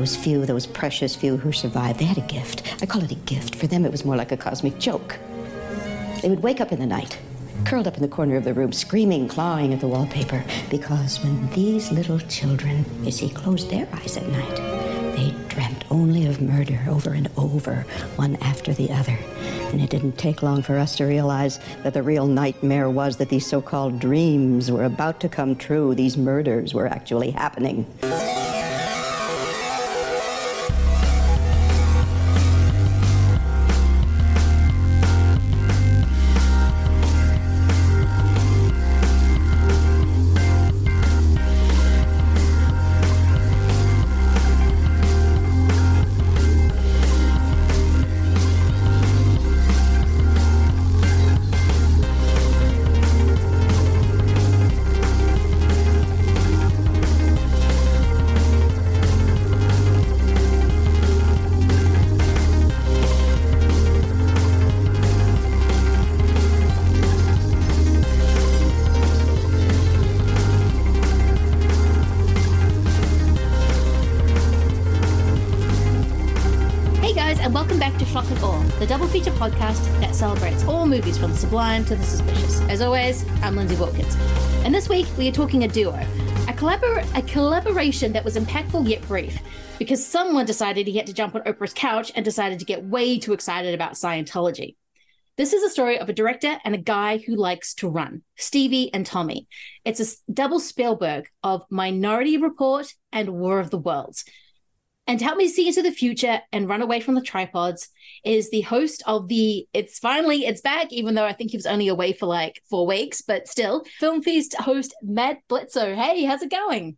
those few, those precious few who survived, they had a gift. I call it a gift. For them, it was more like a cosmic joke. They would wake up in the night, curled up in the corner of the room, screaming, clawing at the wallpaper, because when these little children, you see, closed their eyes at night, they dreamt only of murder over and over, one after the other. And it didn't take long for us to realize that the real nightmare was that these so called dreams were about to come true. These murders were actually happening. Movies from the sublime to the suspicious. As always, I'm Lindsay Wilkins. And this week, we are talking a duo, a, collabor- a collaboration that was impactful yet brief, because someone decided he had to jump on Oprah's couch and decided to get way too excited about Scientology. This is a story of a director and a guy who likes to run, Stevie and Tommy. It's a double Spielberg of Minority Report and War of the Worlds. And to help me see into the future and run away from the tripods is the host of the It's Finally It's Back, even though I think he was only away for like four weeks, but still, Film Feast host Matt Bledsloe. Hey, how's it going?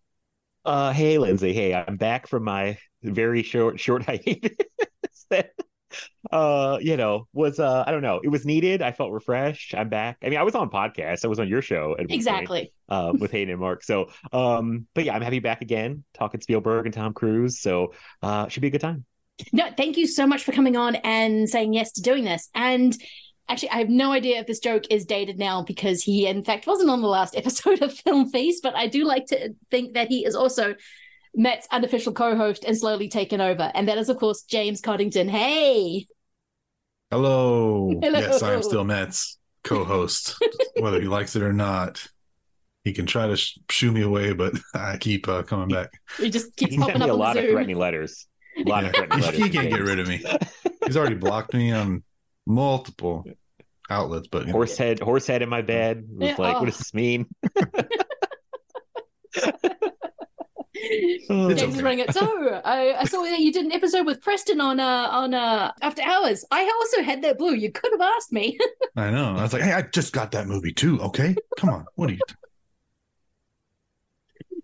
Uh, hey, Lindsay. Hey, I'm back from my very short, short hiatus. Uh, you know, was uh, I don't know. It was needed. I felt refreshed. I'm back. I mean, I was on podcast. I was on your show one point, Exactly. uh, with Hayden and Mark. So, um, but yeah, I'm happy back again, talking Spielberg and Tom Cruise. So, uh, should be a good time. No, thank you so much for coming on and saying yes to doing this. And actually, I have no idea if this joke is dated now because he, in fact, wasn't on the last episode of Film Feast, but I do like to think that he is also Matt's unofficial co host and slowly taken over. And that is, of course, James Coddington. Hey. Hello. Hello. Yes, I'm still Matt's co-host, whether he likes it or not. He can try to sh- shoo me away, but I keep uh, coming back. He just keeps He sent popping me up a lot the of Zoom. threatening letters. A lot of threatening letters. he can't get rid of me. He's already blocked me on multiple outlets, but you know, Horse head, horse head in my bed. Was Yeah, like, oh. what does this mean? It's James is running it. So I, I saw that you did an episode with Preston on uh on uh After Hours. I also had that blue. You could have asked me. I know. I was like, hey, I just got that movie too. Okay, come on. What are you?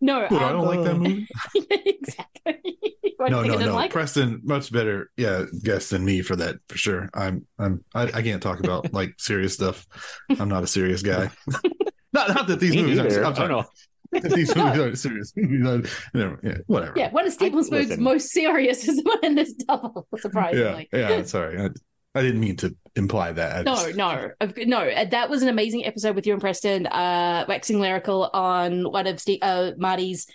no, What, I um, don't like that movie. exactly. Why no, you think I no, no. like it? Preston, much better, yeah, guest than me for that for sure. I'm, I'm, I, I can't talk about like serious stuff. I'm not a serious guy. not, not that these Me movies neither. are. I I'm don't sorry. Know. That these movies aren't serious. Movies aren't- never- yeah, whatever. Yeah, one of Steven I- Spielberg's most serious is the one in this double, surprisingly. yeah. yeah Sorry, I, I didn't mean to imply that. No, just- no, no. uh, That was an amazing episode with you and Preston, uh, waxing lyrical on one of Steve, uh, Marty's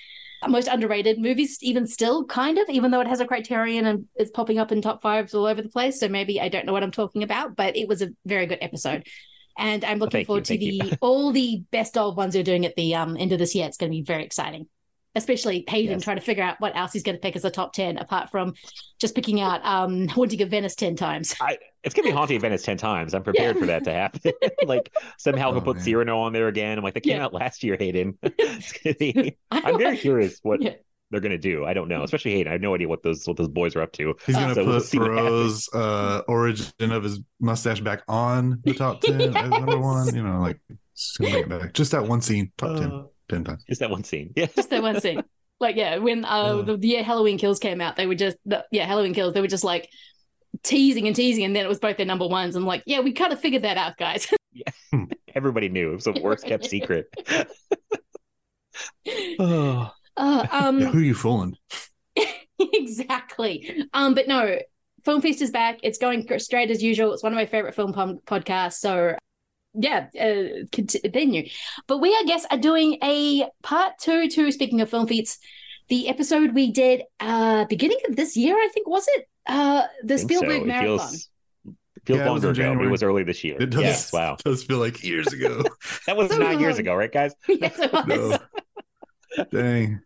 most underrated movies, even still, kind of, even though it has a criterion and it's popping up in top fives all over the place. So maybe I don't know what I'm talking about, but it was a very good episode. And I'm looking Thank you, forward to thank you. the all the best of ones you're doing at the um end of this year. It's going to be very exciting. Especially Hayden Yes. trying to figure out what else he's going to pick as a top 10, apart from just picking out um Haunting of Venice 10 times. I, it's gonna be haunting of Venice ten times. I'm prepared Yeah. for that to happen. like somehow he'll Oh, put man. Cyrano on there again. I'm like, that came Yeah. out last year, Hayden. It's be- I I'm very curious what Yeah. They're gonna do. I don't know, especially Hayden. I have no idea what those what those boys are up to. He's gonna Uh, So we'll put see Poirot's uh, origin of his mustache back on the top ten as number one. You know, like just gonna bring it back. Just that one scene, top ten, Uh, ten times. just that one scene. Yeah. just that one scene. Like yeah, when uh, Yeah. the, the year Halloween Kills came out, they were just the, yeah Halloween Kills. They were just like teasing and teasing, and then it was both their number ones. I'm like, yeah, we kind of figured that out, guys. yeah, Everybody knew it was the worst kept secret. oh, uh, um, Yeah, who are you fooling? exactly. Um, but no, Film Feast is back. It's going straight as usual. It's one of my favorite film pom- podcasts. So yeah, uh, continue. But we, I guess, are doing a part two to speaking of Film Feast the episode we did uh beginning of this year, I think was it? Uh the I think so. Spielberg marathon. feels, feels Yeah, it was longer in ago, January. it was early this year. It does. Yes, wow. does feel like years ago. That was So nine years ago, right, guys? yes, it was. No. Dang.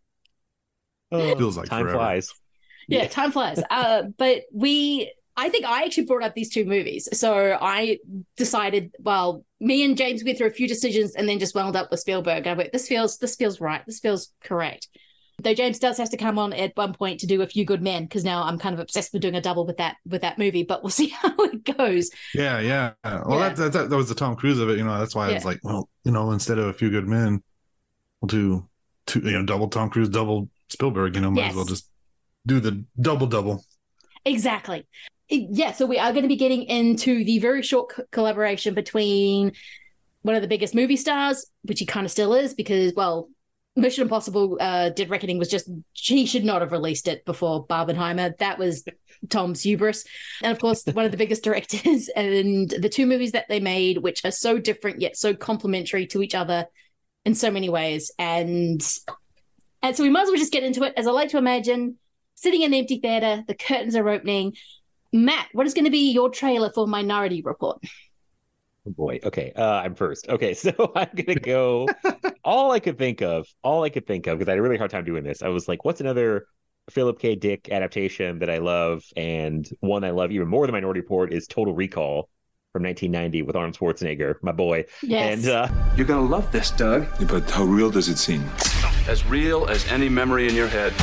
Feels like time forever. flies. yeah, time flies. Uh, but we, I think I actually brought up these two movies. So I decided, well, me and James went through a few decisions and then just wound up with Spielberg. I went, this feels, this feels right. This feels correct. Though James does have to come on at one point to do a few good men because now I'm kind of obsessed with doing a double with that with that movie. But we'll see how it goes. Yeah, yeah. Well, Yeah. That, that that was the Tom Cruise of it. You know, that's why I was like, well, you know, instead of a few good men, we'll do two. You know, double Tom Cruise, double Spielberg. You know, might Yes. as well just do the double double. Exactly. Yeah, so we are going to be getting into the very short co- collaboration between one of the biggest movie stars, which he kind of still is, because, well, Mission Impossible uh, Dead Reckoning was just, he should not have released it before Barbenheimer. That was Tom's hubris. And of course, one of the biggest directors, and the two movies that they made, which are so different yet so complementary to each other in so many ways. And and so we might as well just get into it. As I like to imagine, sitting in an empty theater, the curtains are opening. Matt, what is going to be your trailer for Minority Report? Oh boy. Okay. Uh, I'm first. Okay. So I'm to go. all I could think of, all I could think of, because I had a really hard time doing this. I was like, what's another Philip K. Dick adaptation that I love? And one I love even more than Minority Report is Total Recall from 1990 with Arnold Schwarzenegger, my boy. Yes. And uh, You're gonna love this, Doug. Yeah, but how real does it seem? As real as any memory in your head.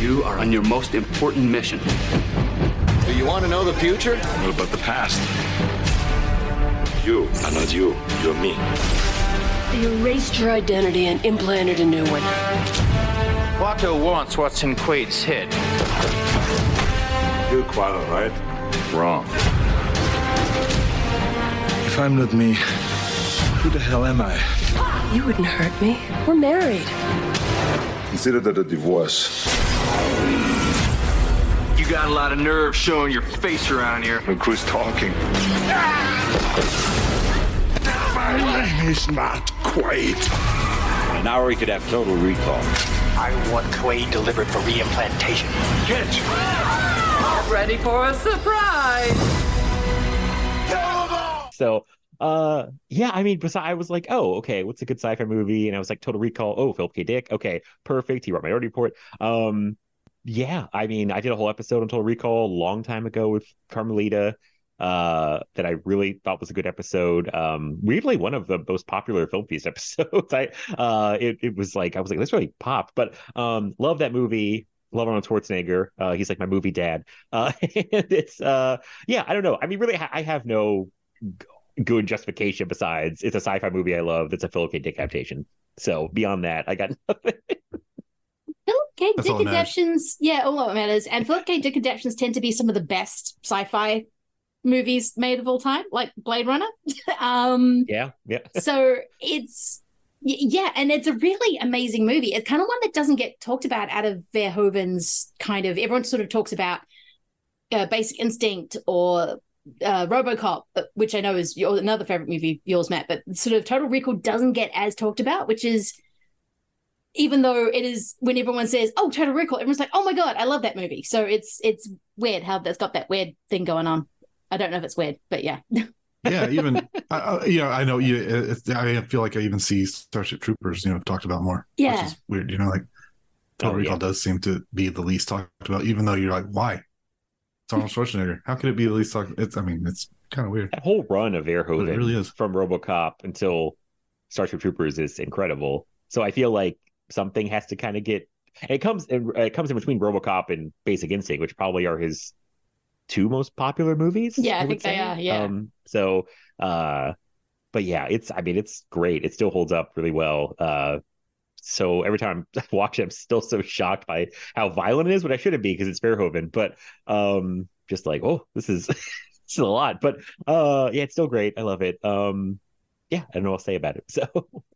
You are on your most important mission. Do you want to know the future? What about the past? You are not you. You're me. They erased your identity and implanted a new one. Watto wants what's in Quaid's head. You're Quaddle, right? Wrong. If I'm not me, who the hell am I? You wouldn't hurt me. We're married. Consider that a divorce. You got a lot of nerve showing your face around here. Look who's talking. My name is not Quaid. An hour we could have total recall. I want Quaid delivered for reimplantation. Get! Ready for a surprise. So, uh, yeah, I mean, besides, I was like, oh, okay, what's a good sci-fi movie? And I was like, Total Recall. Oh, Philip K. Dick. Okay, perfect. He wrote Minority Report. Um, yeah, I mean, I did a whole episode on Total Recall a long time ago with Carmelita. Uh, that I really thought was a good episode. Um, weirdly, one of the most popular Film Feast episodes. I, uh, it it was like I was like, this really popped. But um, love that movie. Love Arnold Schwarzenegger. Uh, he's like my movie dad. Uh, and it's uh, yeah, I don't know. I mean, really, I have no good justification besides it's a sci-fi movie I love. That's a Philip K. Dick adaptation. So beyond that, I got nothing. Philip K. That's Dick all that yeah, all that matters. And Philip K. Dick adaptions tend to be some of the best sci-fi movies made of all time, like Blade Runner. um, yeah, yeah. so it's yeah, and it's a really amazing movie. It's kind of one that doesn't get talked about out of Verhoeven's kind of. Everyone sort of talks about uh, Basic Instinct or uh, RoboCop, uh, which I know is your, another favorite movie of yours, Matt. But sort of Total Recall doesn't get as talked about, which is even though it is when everyone says "Oh, Total Recall," everyone's like, "Oh my god, I love that movie." So it's it's weird how that's got that weird thing going on. I don't know if it's weird, but yeah. Yeah, even I, I, yeah, I know. You, I feel like I even see Starship Troopers, you know, talked about more. Yeah. which is weird. You know, like Total Oh, Recall yeah. does seem to be the least talked about, even though you're like, why? It's Arnold Schwarzenegger. How could it be the least talked? It's. I mean, it's kind of weird. That whole run of Verhoeven It really is. from RoboCop until Starship Troopers is incredible. So I feel like something has to kind of get. It comes. It comes in between RoboCop and Basic Instinct, which probably are his two most popular movies. Yeah, I would think they are, yeah. Um, so, uh, but yeah, it's. I mean, it's great. It still holds up really well. Uh, so every time I watch it, I'm still so shocked by how violent it is, but I shouldn't be because it's Verhoeven. But um, just like, oh, this is this is a lot. But uh, yeah, it's still great. I love it. Um, yeah, I don't know what to say about it. So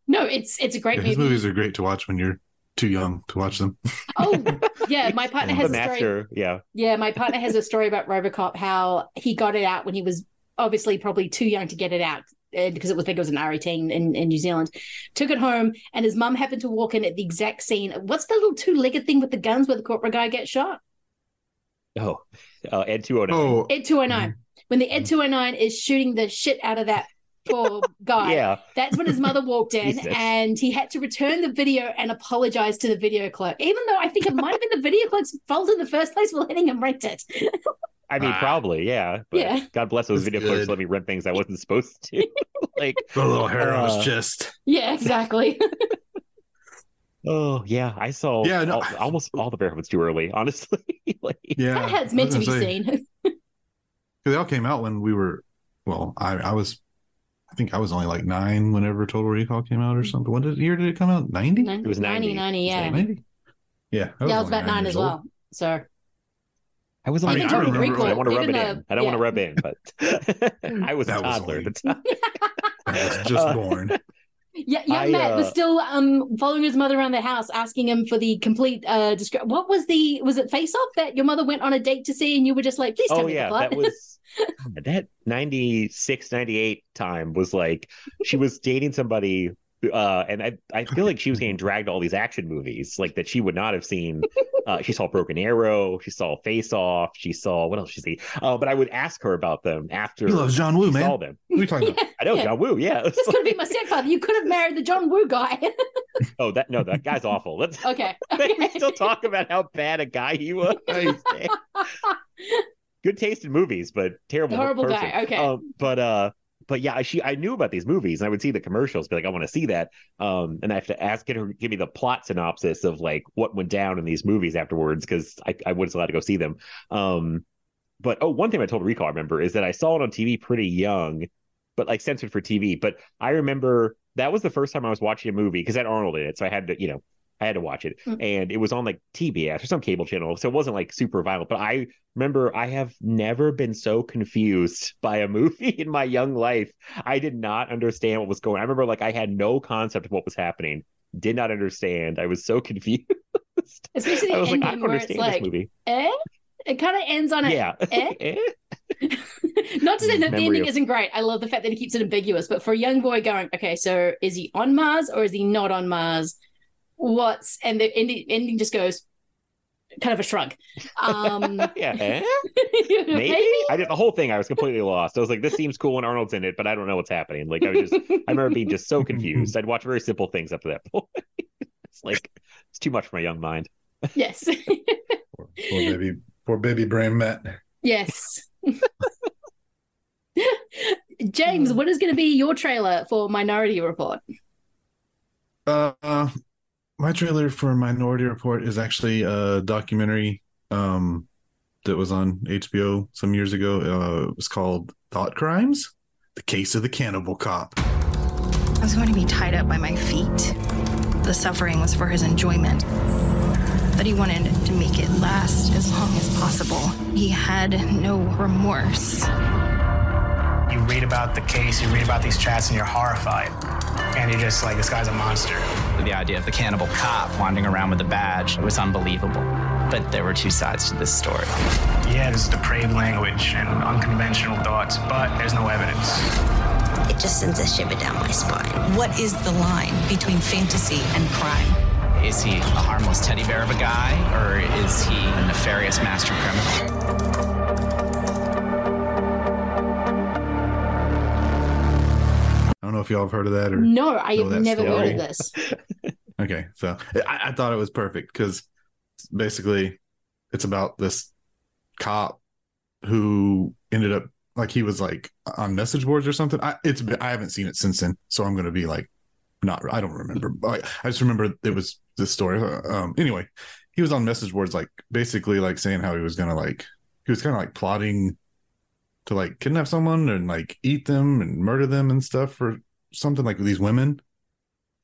No, it's it's a great Yeah, his movies are great to watch when you're too young to watch them. Oh, yeah, my partner the has a story. master, yeah, Yeah, my partner has a story about RoboCop how he got it out when he was obviously probably too young to get it out because it was big, it was an R18 in, in New Zealand. Took it home, and his mum happened to walk in at the exact scene. What's the little two legged thing with the guns where the corporate guy gets shot? Oh, uh, Ed two hundred nine. Oh, Ed 209. When the Ed 209 is shooting the shit out of that poor guy. Yeah. That's when his mother walked in and he had to return the video and apologize to the video clerk, even though I think it might have been the video clerk's fault in the first place for letting him rent it. I mean, Ah. probably, yeah. But Yeah. God bless those That's video clerks let me rent things I wasn't supposed to. like, the little hair on Uh, his chest. yeah, exactly. oh yeah, I saw Yeah, no. al- almost all the Verhoevens too early, honestly. like, Yeah, That has meant to be gonna say, seen. 'cause They all came out when we were. Well, I I was. I think I was only like nine whenever Total Recall came out or something. What did, year did it come out? Ninety. It was 90. 90, yeah. It was Ninety. Yeah, yeah, I was about nine years as old. well. So I was I mean, I, I remember, I don't want to rub it the- in. I don't want to rub in, but I was a That was toddler only- at the time. I was just Uh, born. yeah, young I, Matt was uh, still um following his mother around the house, asking him for the complete uh descri- What was the was it Face Off that your mother went on a date to see, and you were just like, please tell Oh me yeah, the plot. that was that 96, 98 time was like she was dating somebody uh and I I feel like she was getting dragged to all these action movies like that she would not have seen. Uh she saw Broken Arrow, she saw Face Off, she saw what else she see? Uh but I would ask her about them after He loves John Woo, man. saw What them. are you talking about? I know Yeah. John Woo, yeah. this could have been my stepfather. You could have married the John Woo guy. oh that no, that guy's awful. Let's okay. we okay. still talk about how bad a guy he was. Good taste in movies, but terrible. Horrible person. guy, okay. Um, but uh, but yeah, she I knew about these movies, and I would see the commercials, be like, I want to see that. Um, and I have to ask her give me the plot synopsis of like what went down in these movies afterwards because I I was allowed to go see them. Um, but oh, one thing I told Recall I remember is that I saw it on TV pretty young, but like censored for TV. But I remember that was the first time I was watching a movie because I had Arnold in it, so I had to you know I had to watch it, Mm. and it was on like TBS or some cable channel, so it wasn't like super violent. But I remember I have never been so confused by a movie in my young life. I did not understand what was going. on. I remember like I had no concept of what was happening. Did not understand. I was so confused. Especially I the was like, I ending don't where it's this like, movie. eh? It kind of ends on a Yeah. eh? Eh? Not to say that the ending of- isn't great. I love the fact that he keeps it ambiguous. But for a young boy going, okay, so is he on Mars or is he not on Mars? What's and the ending, ending just goes kind of a shrug. Um, yeah. Eh? maybe. Maybe? I did the whole thing. I was completely lost. I was like, this seems cool when Arnold's in it, but I don't know what's happening. Like I was just I remember being just so confused. I'd watch very simple things up to that point. it's like it's too much for my young mind. yes, Poor, poor baby, poor baby brain Matt. yes. James, what is going to be your trailer for Minority Report? Uh, my trailer for Minority Report is actually a documentary um, that was on HBO some years ago. Uh, it was called Thought Crimes: The Case of the Cannibal Cop. I was going to be tied up by my feet. The suffering was for his enjoyment. But he wanted to make it last as long as possible. He had no remorse. You read about the case, you read about these chats, and you're horrified. And you're just like, this guy's a monster. The idea of the cannibal cop wandering around with a badge was unbelievable. But there were two sides to this story. Yeah, there's depraved language and unconventional thoughts, but there's no evidence. It just sends a shiver down my spine. What is the line between fantasy and crime? Is he a harmless teddy bear of a guy, or is he a nefarious master criminal? Know if y'all have heard of that or No, I have never story. heard of this. Okay, so I, I thought it was perfect because basically it's about this cop who ended up like he was like on message boards or something. I it's been- I haven't seen it since then, so I'm gonna be like not I don't remember. Like, I just remember it was this story. Um, anyway, he was on message boards like basically like saying how he was gonna like he was kind of like plotting to like kidnap someone and like eat them and murder them and stuff for something like these women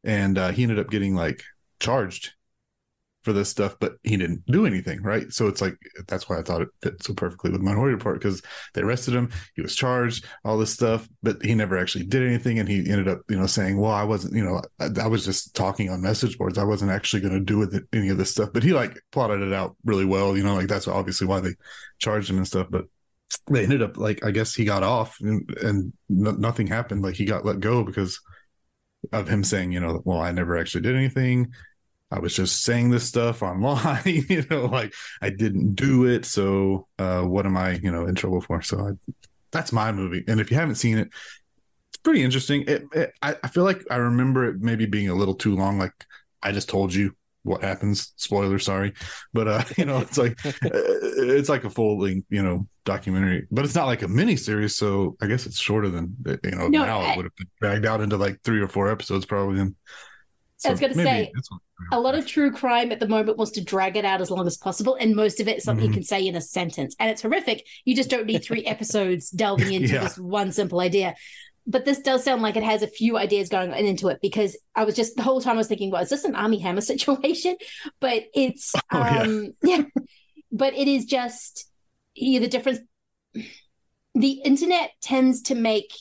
and uh, he ended up getting like charged for this stuff, but he didn't do anything, right? So it's like that's why I thought it fit so perfectly with Minority Report because they arrested him, he was charged, all this stuff, but he never actually did anything, and he ended up, you know, saying, "Well, I wasn't, you know, I, I was just talking on message boards, I wasn't actually going to do with it, any of this stuff." But he like plotted it out really well, you know, like that's obviously why they charged him and stuff. But they ended up like I guess he got off and, and n- nothing happened. Like he got let go because of him saying, you know, well, I never actually did anything. I was just saying this stuff online, you know, like I didn't do it. So uh, what am I, you know, in trouble for? So I, that's my movie. And if you haven't seen it, it's pretty interesting. It, it, I, I feel like I remember it maybe being a little too long. Like I just told you what happens. Spoiler, sorry, but uh, you know, it's like it's like a full length, you know, documentary, but it's not like a mini series. So I guess it's shorter than you know. No, now I- it would have been dragged out into like three or four episodes probably. And I was going to say, a lot of true crime at the moment wants to drag it out as long as possible, and most of it is something Mhm. you can say in a sentence, and it's horrific. You just don't need three episodes delving into Yeah. this one simple idea. But this does sound like it has a few ideas going into it because I was just the whole time I was thinking, well, is this an Armie Hammer situation? But it's Oh, yeah. um yeah. but it is just yeah, the difference. The internet tends to make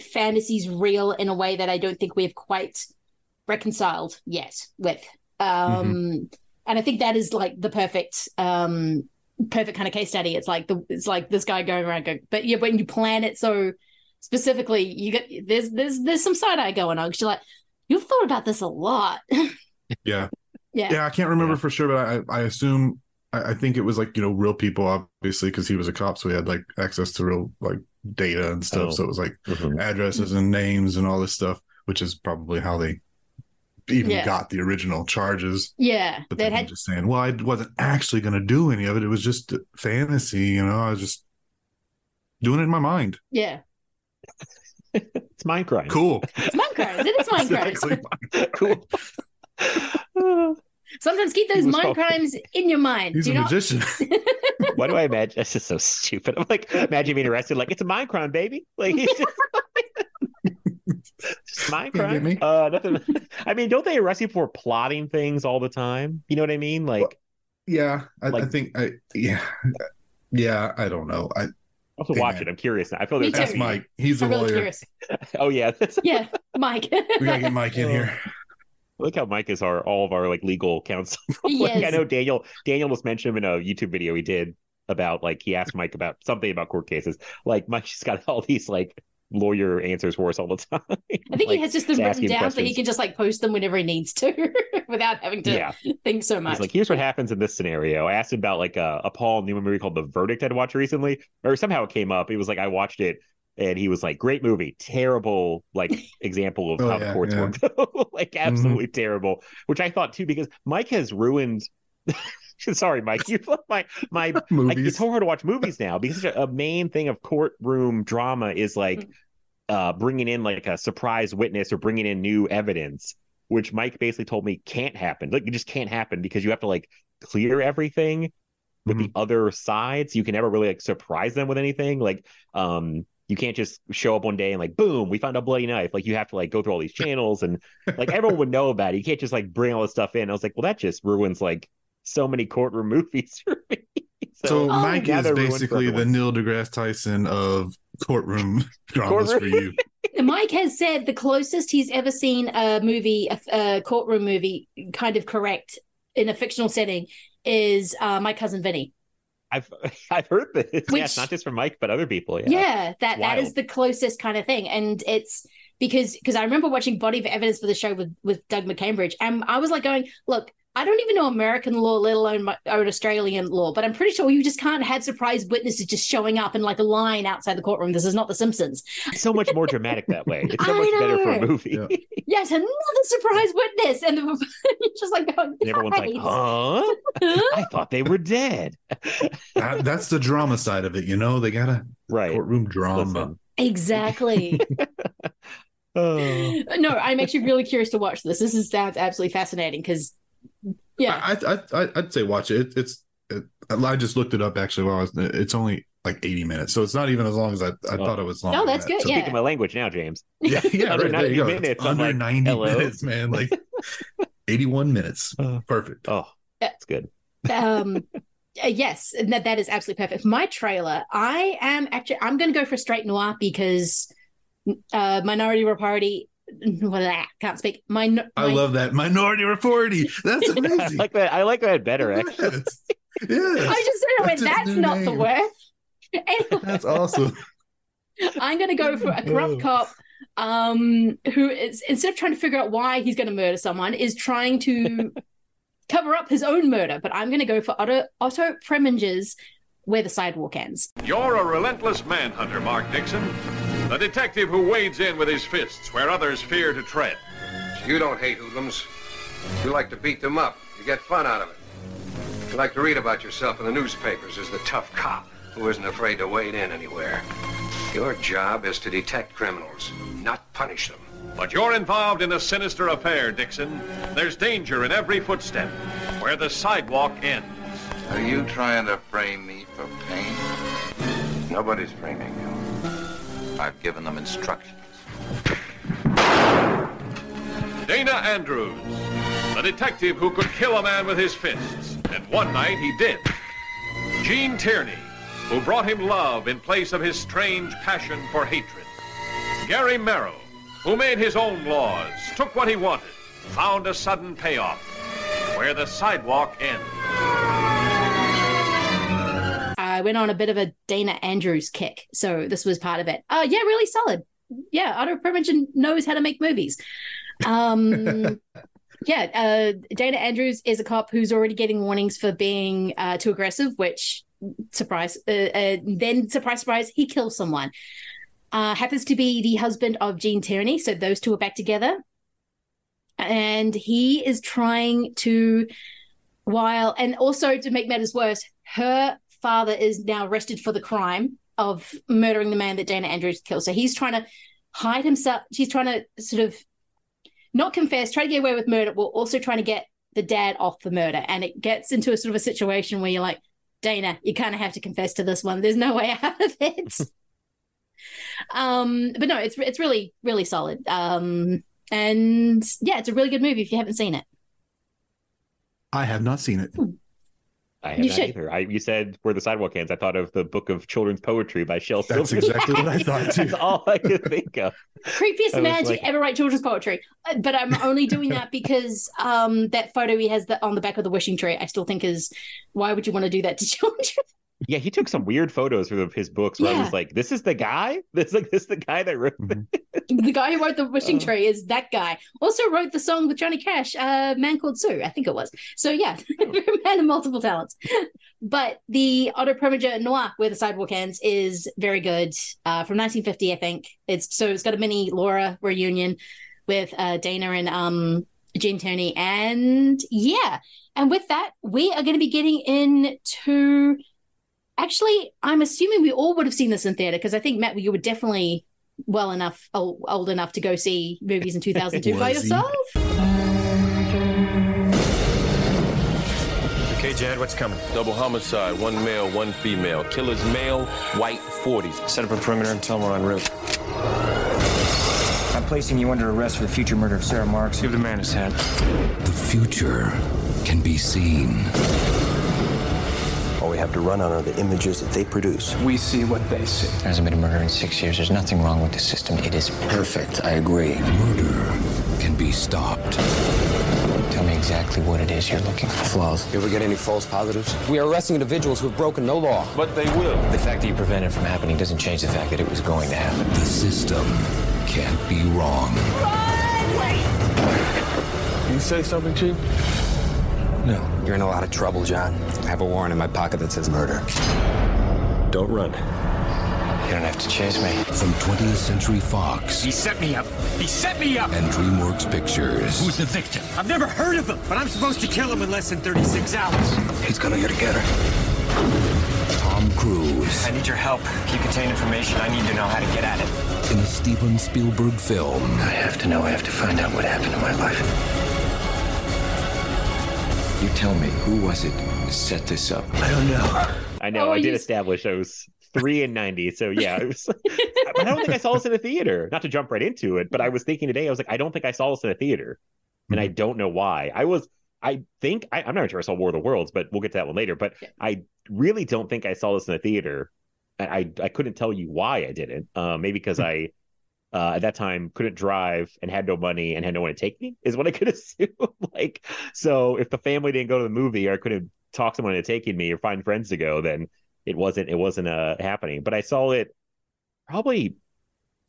fantasies real in a way that I don't think we have quite reconciled yet with. Um and I think that is like the perfect um perfect kind of case study. It's like the it's like this guy going around going, but yeah, when you plan it so specifically, you get there's there's there's some side eye going on. You're like, you've thought about this a lot. yeah. yeah. Yeah, I can't remember for sure, but I, I assume I, I think it was like you know real people, obviously, because he was a cop, so he had like access to real like data and stuff. Oh. So it was like Mhm. addresses and names and all this stuff, which is probably how they even Yeah. got the original charges. Yeah. But That then had just saying, well, I wasn't actually going to do any of it. It was just fantasy, you know. I was just doing it in my mind. yeah. It's Minecraft. Cool. It's Minecraft. It is Minecraft. Exactly. cool. Sometimes keep those He was mind crimes in your mind. He's Do a not magician. Why do I imagine? That's just so stupid. I'm like, imagine being arrested. Like, it's a mind crime, baby. Like, it's just, just mind crime. me. Uh, nothing. I mean, don't they arrest you for plotting things all the time? You know what I mean? Like, yeah, I, I think I yeah yeah. I don't know. I I have to watch man. it. I'm curious now. I feel like that's Mike. He's a I'm really lawyer. curious. Oh yeah. Yeah, Mike. We gotta get Mike in here. Look how Mike is our all of our like legal counsel. He like, I know Daniel. Daniel just mentioned him in a YouTube video he did about like he asked Mike about something about court cases. Like Mike's just got all these like lawyer answers for us all the time. I think Like, he has just them to ask written him down so he can just like post them whenever he needs to without having to Yeah. think so much. He's like, here's what happens in this scenario. I asked him about like a, a Paul Newman movie called The Verdict I'd watched recently, or somehow it came up. He was like, I watched it, and he was like, great movie, terrible like example of Oh, how the yeah, courts yeah. work, like mm-hmm. absolutely terrible. Which I thought too because Mike has ruined. Sorry, Mike. You my my. Like, it's so hard to watch movies now because a main thing of courtroom drama is like uh, bringing in like a surprise witness or bringing in new evidence, which Mike basically told me can't happen. Like it just can't happen because you have to like clear everything with the other sides. You can never really like surprise them with anything. Like um you can't just show up one day and like boom, we found a bloody knife. Like you have to like go through all these channels and like everyone would know about it. You can't just like bring all this stuff in. I was like, well, that just ruins like so many courtroom movies for me. So Oh, Mike is they're ruined for basically the. Neil deGrasse Tyson of courtroom dramas for you. Mike has said the closest he's ever seen a movie, a, a courtroom movie, kind of correct in a fictional setting, is uh, my cousin Vinny. I've I've heard this. yeah, Which- it's not just from Mike, but other people. Yeah. Yeah, that that is the closest kind of thing, and it's because because I remember watching Body of Evidence for the show with with Doug McCambridge, and I was like going, look. I don't even know American law, let alone my own Australian law, but I'm pretty sure you just can't have surprise witnesses just showing up in like a line outside the courtroom. This is not The Simpsons. It's so much more dramatic that way. It's so I much better for a movie. Yeah. Yes, another surprise witness, and the, you're just like going, And everyone's like, huh? I thought they were dead. That, that's the drama side of it, you know. They gotta Right. courtroom drama. Listen. Exactly. Oh. no, I'm actually really curious to watch this. This is, sounds absolutely fascinating because, yeah, I, I, I, I'd say watch it. it it's, it, I just looked it up actually while I was. It's only like 80 minutes, so it's not even as long as I, I thought it was long. Oh, that's good, yeah. Speaking my language now, James. yeah, yeah, Under right, there 90 you go. minutes, It's I'm under like, 90 hello? minutes, man. Like 81 minutes. Oh. Perfect. Oh, that's good. um, uh, yes, that that is absolutely perfect. My trailer, I am actually I'm going to go for straight noir because uh, Minority Report. Well, can't speak. My, I love that Minority Report. That's I like that. I like that better. Actually. yes. yes. I just said, wait, That's its that's new not the name. word. Anyway, That's awesome. I'm going to go for a corrupt Oh. cop um, who is instead of trying to figure out why he's going to murder someone, is trying to cover up his own murder. But I'm going to go for Otto, Otto Preminger's Where the Sidewalk Ends. You're a relentless manhunter, Mark Dixon. The detective who wades in with his fists where others fear to tread. You don't hate hoodlums. You like to beat them up. You get fun out of it. You like to read about yourself in the newspapers as the tough cop who isn't afraid to wade in anywhere. Your job is to detect criminals, not punish them. But you're involved in a sinister affair, Dixon. There's danger in every footstep where the sidewalk ends. Are you trying to frame me for pain? Nobody's framing you. I've given them instructions. Dana Andrews, the detective who could kill a man with his fists. And one night he did. Gene Tierney, who brought him love in place of his strange passion for hatred. Gary Merrill, who made his own laws, took what he wanted, found a sudden payoff, where the sidewalk ends. I went on a bit of a Dana Andrews kick, so this was part of it. Uh, yeah, really solid. Yeah, Otto Preminger knows how to make movies. Um, yeah, uh, Dana Andrews is a cop who's already getting warnings for being uh, too aggressive, which surprise, uh, uh, then surprise, surprise, he kills someone. Uh, happens to be the husband of Gene Tierney, so those two are back together, and he is trying to, while and also to make matters worse, her father is now arrested for the crime of murdering the man that Dana Andrews killed. So he's trying to hide himself. She's trying to sort of not confess, try to get away with murder, while also trying to get the dad off the murder. And it gets into a sort of a situation where you're like, Dana, you kind of have to confess to this one. There's no way out of it. um, but no, it's it's really really solid. Um, and yeah, it's a really good movie if you haven't seen it. I have not seen it. I have You not should. either. I, you said where the sidewalk ends. I thought of the book of children's poetry by Shel Silverstein. That's Silverstein. exactly what I thought too. That's all I could think of. creepiest man like- to ever write children's poetry. Uh, But I'm only doing that because um, that photo he has that on the back of the wishing tree, I still think is why would you want to do that to children? Yeah, he took some weird photos of his books where I was like, "This is the guy. This like this is the guy that wrote." the guy who wrote the wishing Oh. tree is that guy. Also wrote the song with Johnny Cash, uh, "Man Called Sue," I think it was. So yeah, man of multiple talents. But the Otto Preminger Noir, where the sidewalk ends, is very good. Uh, from 1950, I think. It's so it's got a mini Laura reunion with uh, Dana and um, Gene Tierney, and yeah. And with that, we are going to be getting into. Actually, I'm assuming we all would have seen this in theater because I think Matt, you were definitely well enough, old, old enough to go see movies in 2002 by Was he? yourself. Okay, Jad, what's coming? Double homicide, one male, one female. Killer's male, white 40s. Set up a perimeter and tell them we're en route. I'm placing you under arrest for the future murder of Sarah Marks. Give the man his hat. The future can be seen. All we have to run on are the images that they produce. We see what they see. There hasn't been a murder in six years. There's nothing wrong with the system. It is perfect. I agree. Murder can be stopped. Tell me exactly what it is you're looking for. Flaws. You ever get any false positives? We are arresting individuals who have broken no law. But they will. The fact that you prevent it from happening doesn't change the fact that it was going to happen. The system can't be wrong. Run! Wait! You say something, Chief? No. You're in a lot of trouble, John. I have a warrant in my pocket that says murder. Don't run. You don't have to chase me. From 20th Century Fox He set me up. He set me up. and DreamWorks Pictures. Who's the victim? I've never heard of him, but I'm supposed to kill him in less than 36 hours. He's coming here to get her. Tom Cruise I need your help. If you contain information, I need to know how to get at it. in a Steven Spielberg film. I have to know. I have to find out what happened in my life. You tell me, who was it that set this up? I don't know. I know. Oh, I did you- establish I was three and ninety. So yeah, it was. I don't think I saw this in a theater. Not to jump right into it, but I was thinking today. I was like, I don't think I saw this in a theater, and I don't know why. I was. I think I, I'm not sure I saw War of the Worlds, but we'll get to that one later. But I really don't think I saw this in a theater, and I I couldn't tell you why I didn't. Uh, maybe because I. Uh, at that time, couldn't drive and had no money and had no one to take me is what I could assume. like, so if the family didn't go to the movie or I couldn't talk someone into taking me or find friends to go, then it wasn't it wasn't uh happening. But I saw it probably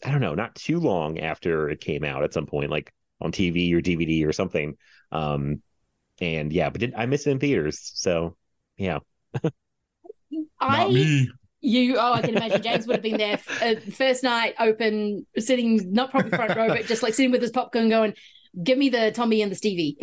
I don't know, not too long after it came out at some point, like on TV or DVD or something. Um, and yeah, but did, I missed it in theaters, so yeah. I you oh I can imagine James would have been there uh, first night open sitting not probably front row but just like sitting with his popcorn going give me the Tommy and the Stevie.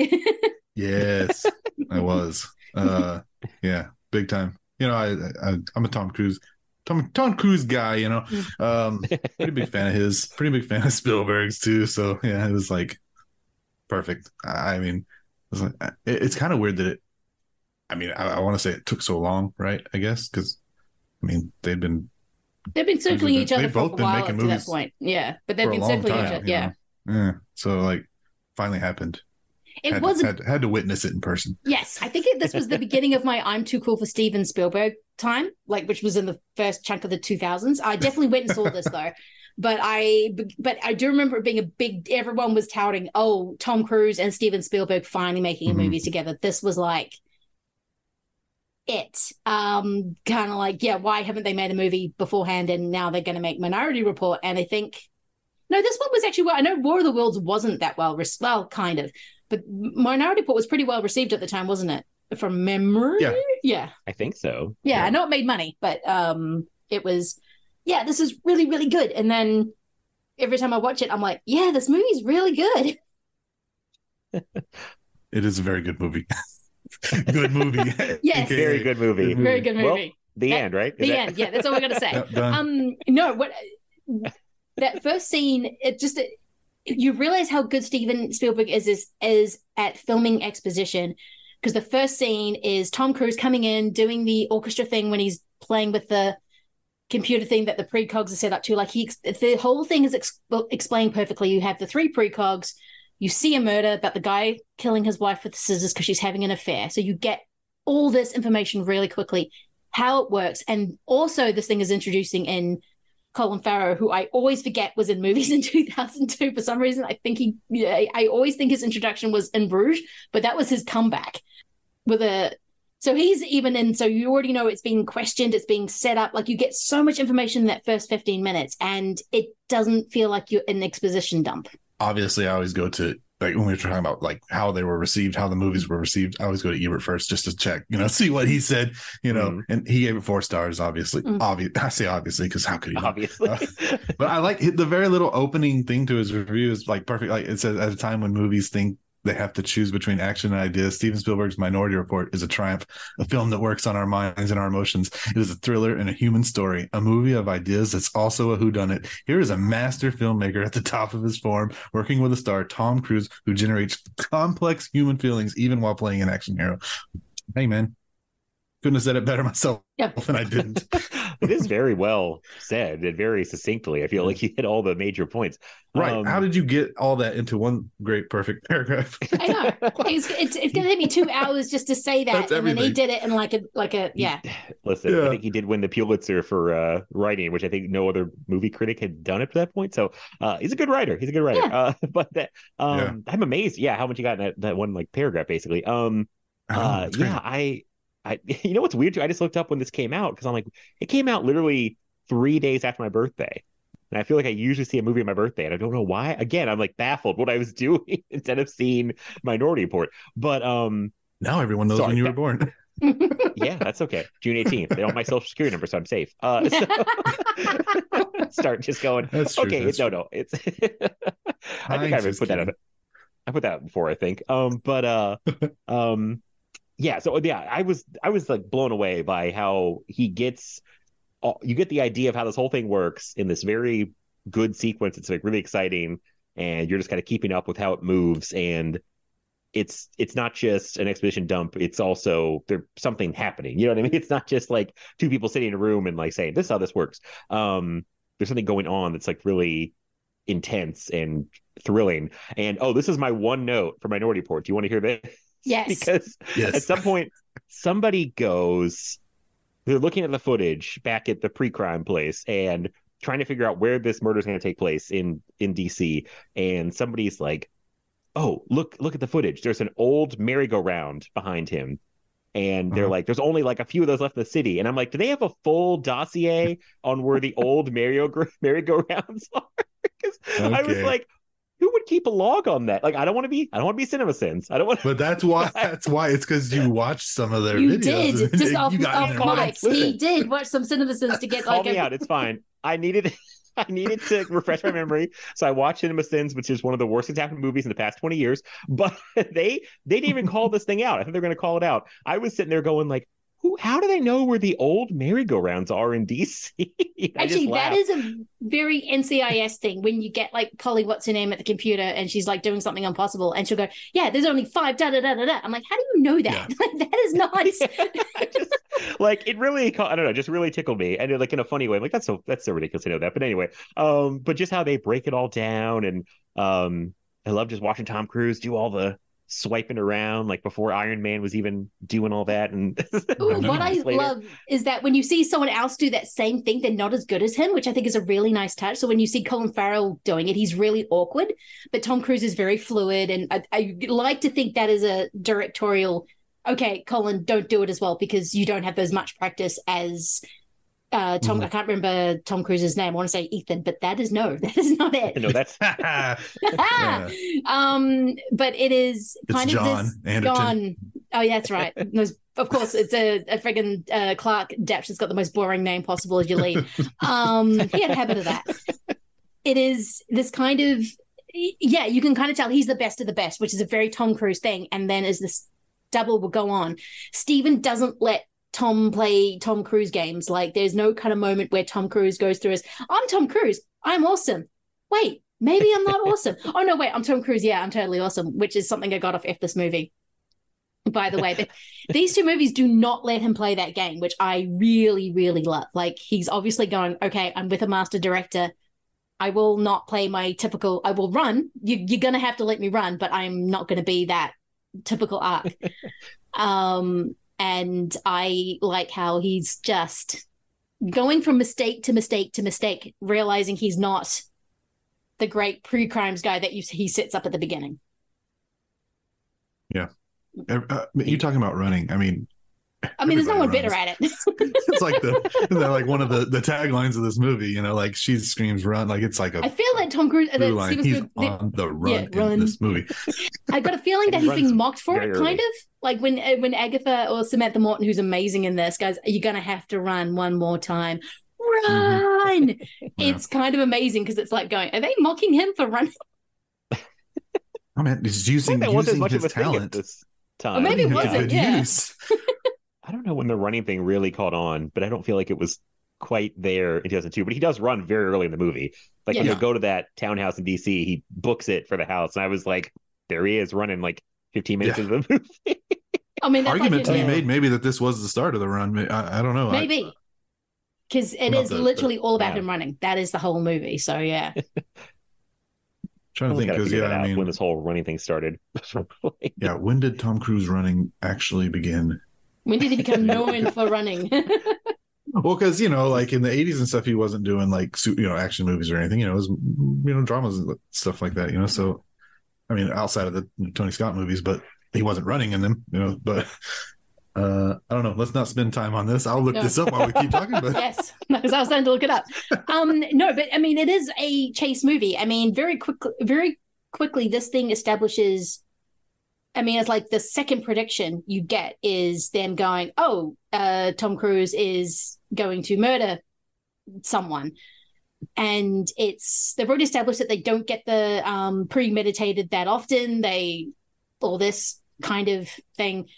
yes, I was. Uh, yeah, big time. You know, I, I I'm a Tom Cruise Tom Tom Cruise guy, you know. Um pretty big fan of his, pretty big fan of Spielberg's too. So yeah, it was like perfect. I mean, it like, it, it's kind of weird that it I mean, I, I want to say it took so long, right? I guess because I mean they'd been they've been circling each other they've for both been while making up to that point. Yeah, but they've been circling each other. Yeah. Yeah. So like finally happened. It had, wasn't- had, had to witness it in person. Yes, I think it, this was the beginning of my "I'm too cool for Steven Spielberg" time, like which was in the first chunk of the 2000s. I definitely went and saw this though, but I but I do remember it being a big. Everyone was touting, "Oh, Tom Cruise and Steven Spielberg finally making a Mhm. movie together." This was like it. Um, kind of like, yeah, why haven't they made a movie beforehand and now they're going to make Minority Report? And I think no, this one was actually well. I know War of the Worlds wasn't that well, rec- well, kind of, but Minority Report was pretty well received at the time, wasn't it? From memory, Yeah. yeah, I think so. yeah. I know it made money, but um, it was, yeah, this is really, really good. And then every time I watch it, I'm like, yeah, this movie's really good. It is a very good movie. good movie. Yes. Very good movie. Very good Well, movie. the That- end, right? Is The that- end. Yeah, that's all we're gonna say. Yep, um, no, what that first scene, it just you realize how good Steven Spielberg is is is at filming exposition because the first scene is Tom Cruise coming in doing the orchestra thing when he's playing with the computer thing that the precogs are set up to. Like he, the whole thing is ex- explained perfectly. You have the three precogs. You see a murder about the guy killing his wife with scissors because she's having an affair. So you get all this information really quickly, how it works, and also this thing is introducing in Colin Farrell, who I always forget was in movies in 2002 for some reason. I think he, I always think his introduction was in Bruges, but that was his comeback with a. So he's even in. So you already know it's being questioned, it's being set up. Like you get so much information in that first 15 minutes, and it doesn't feel like you're in an exposition dump. Obviously, I always go to like when we were talking about like how they were received, how the movies were received. I always go to Ebert first just to check, you know, see what he said, you know, Mhm. and he gave it four stars. Obviously, Mm. obvious. I say obviously because how could he? Obviously. Uh, but I like the very little opening thing to his review is like perfect. Like it says, at a time when movies think they have to choose between action and ideas, Steven Spielberg's Minority Report is a triumph, a film that works on our minds and our emotions. It is a thriller and a human story, a movie of ideas that's also a whodunit. Here is a master filmmaker at the top of his form, working with a star, Tom Cruise, who generates complex human feelings even while playing an action hero. Hey, man. Couldn't have said it better myself, Yep. and I didn't. it is very well said and very succinctly. I feel like you hit all the major points. Right. Um, How did you get all that into one great, perfect paragraph? I know it's it's, it's going to take me two hours just to say that, That's and then he did it in like a like a yeah. Listen, Yeah. I think he did win the Pulitzer for uh, writing, which I think no other movie critic had done up to that point. So uh, he's a good writer. He's a good writer. Yeah. Uh, but that, um, Yeah. I'm amazed. Yeah, how much you got in that, that one like paragraph, basically. Um, I know, uh, great. yeah, I, I, you know what's weird? too? I just looked up when this came out because I'm like, it came out literally three days after my birthday. And I feel like I usually see a movie on my birthday, and I don't know why. Again, I'm like baffled what I was doing instead of seeing Minority Report. But um, Now everyone knows when you were born. yeah, that's okay. June 18th. They want my social security number, so I'm safe. Uh, so start just going. That's true, okay, that's no, no, it's. I think I Heinz even is put that on. I put that before, I think. Um, but uh, um, yeah. So yeah, I was I was like blown away by how he gets. You get the idea of how this whole thing works in this very good sequence. It's like really exciting, and you're just kind of keeping up with how it moves and it's it's not just an exposition dump it's also there's something happening you know what i mean it's not just like two people sitting in a room and like saying this is how this works um there's something going on that's like really intense and thrilling and oh this is my one note for minority report do you want to hear this Yes. because Yes. at some point somebody goes they're looking at the footage back at the pre-crime place and trying to figure out where this murder is going to take place in in dc and somebody's like oh look look at the footage there's an old merry-go-round behind him and they're Uh-huh. like, "There's only like a few of those left in the city," and I'm like, "Do they have a full dossier on where the old merry merry-go-rounds are?" Because I was like, "Who would keep a log on that?" Like, I don't want to be, I don't want to be cinema sins. I don't want. But that's why that's why it's because you watched some of their You videos. did and just off, got in off their mic. He did watch some CinemaSins to get Call like me a, out. It's fine. I needed I needed to refresh my memory. So I watched Cinema Sins, which is one of the worst example movies in the past 20 years. But they they didn't even call this thing out. I think they're gonna call it out. I was sitting there going like, who how do they know where the old merry-go-rounds are in DC? Actually, that is a very NCIS thing when you get like Polly, what's her name, at the computer and she's like doing something impossible and she'll go, Yeah, there's only five, da da da da da. I'm like, How do you know that? that is not. like it really i don't know just really tickled me and like in a funny way I'm like that's so that's so ridiculous to know that but anyway um but just how they break it all down and um i love just watching tom cruise do all the swiping around like before iron man was even doing all that and Ooh, what I later. love is that when you see someone else do that same thing, they're not as good as him, which I think is a really nice touch. So when you see Colin Farrell doing it, he's really awkward, but Tom Cruise is very fluid. And I, I like to think that is a directorial, okay, Colin, don't do it as well because you don't have as much practice as uh, Tom. Mhm. I can't remember Tom Cruise's name. I want to say Ethan, but that is no, that is not it. no that's um, but it is It's kind of John this Anderton. John. Oh, yeah, that's right. Those- of course, it's a, a friggin' uh, Clark Depps has got the most boring name possible as you leave. Um, he had a habit of that. It is this kind of yeah, you can kind of tell he's the best of the best, which is a very Tom Cruise thing. And then as this double will go on, Stephen doesn't let Tom play Tom Cruise games. Like there's no kind of moment where Tom Cruise goes through as I'm Tom Cruise, I'm awesome. Wait, maybe I'm not awesome. Oh no, wait, I'm Tom Cruise. Yeah, I'm totally awesome, which is something I got off F this movie. By the way, but these two movies do not let him play that game, which I really, really love. Like he's obviously going, okay, I'm with a master director. I will not play my typical. I will run. You, you're gonna have to let me run, but I'm not gonna be that typical arc. um, and I like how he's just going from mistake to mistake to mistake, realizing he's not the great pre-crimes guy that you, he sits up at the beginning. Yeah. Uh, you talking about running? I mean, I mean, there's no one Everybody bitter at it. it's like the they're like one of the the taglines of this movie. You know, like she screams "run!" Like it's like a I feel like Tom Cruise. Uh, through that line. He's Spielberg- on the run, yeah, run. in this movie. I got a feeling that he's being mocked for very it, kind early. of like when uh, when Agatha or Samantha Morton, who's amazing in this, guys, you're gonna have to run one more time. Run! It's kind of amazing because it's like going, are they mocking him for running? I mean, he's using that wasn't using much his of a talent. this time. Or maybe it wasn't, good yeah. Use. I don't know when the running thing really caught on, but I don't feel like it was quite there in 2002. But he does run very early in the movie. Like when Yeah. they go to that townhouse in DC, he books it for the house, and I was like, there he is running like 15 minutes Yeah. into the movie. I mean, Argument like to be made maybe that this was the start of the run. I, I don't know. Maybe because it is Not is the- the- literally all about yeah. him running. That is the whole movie. So yeah, trying to think because yeah, I mean, when this whole running thing started. yeah. When did Tom Cruise running actually begin? When did he become known for running? Well, because you know, like in the '80s and stuff, he wasn't doing like you know action movies or anything. You know, it was you know dramas and stuff like that. You know, so I mean, outside of the Tony Scott movies, but he wasn't running in them. You know, but uh I don't know. Let's not spend time on this. I'll look No. this up while we keep talking. But yes, because I was starting to look it up. Um, no, but I mean, it is a chase movie. I mean, very quickly, very quickly, this thing establishes. I mean, it's like the second prediction you get is them going, "Oh, uh, Tom Cruise is going to murder someone," and it's they've already established that they don't get the um, premeditated that often. They all this kind of thing.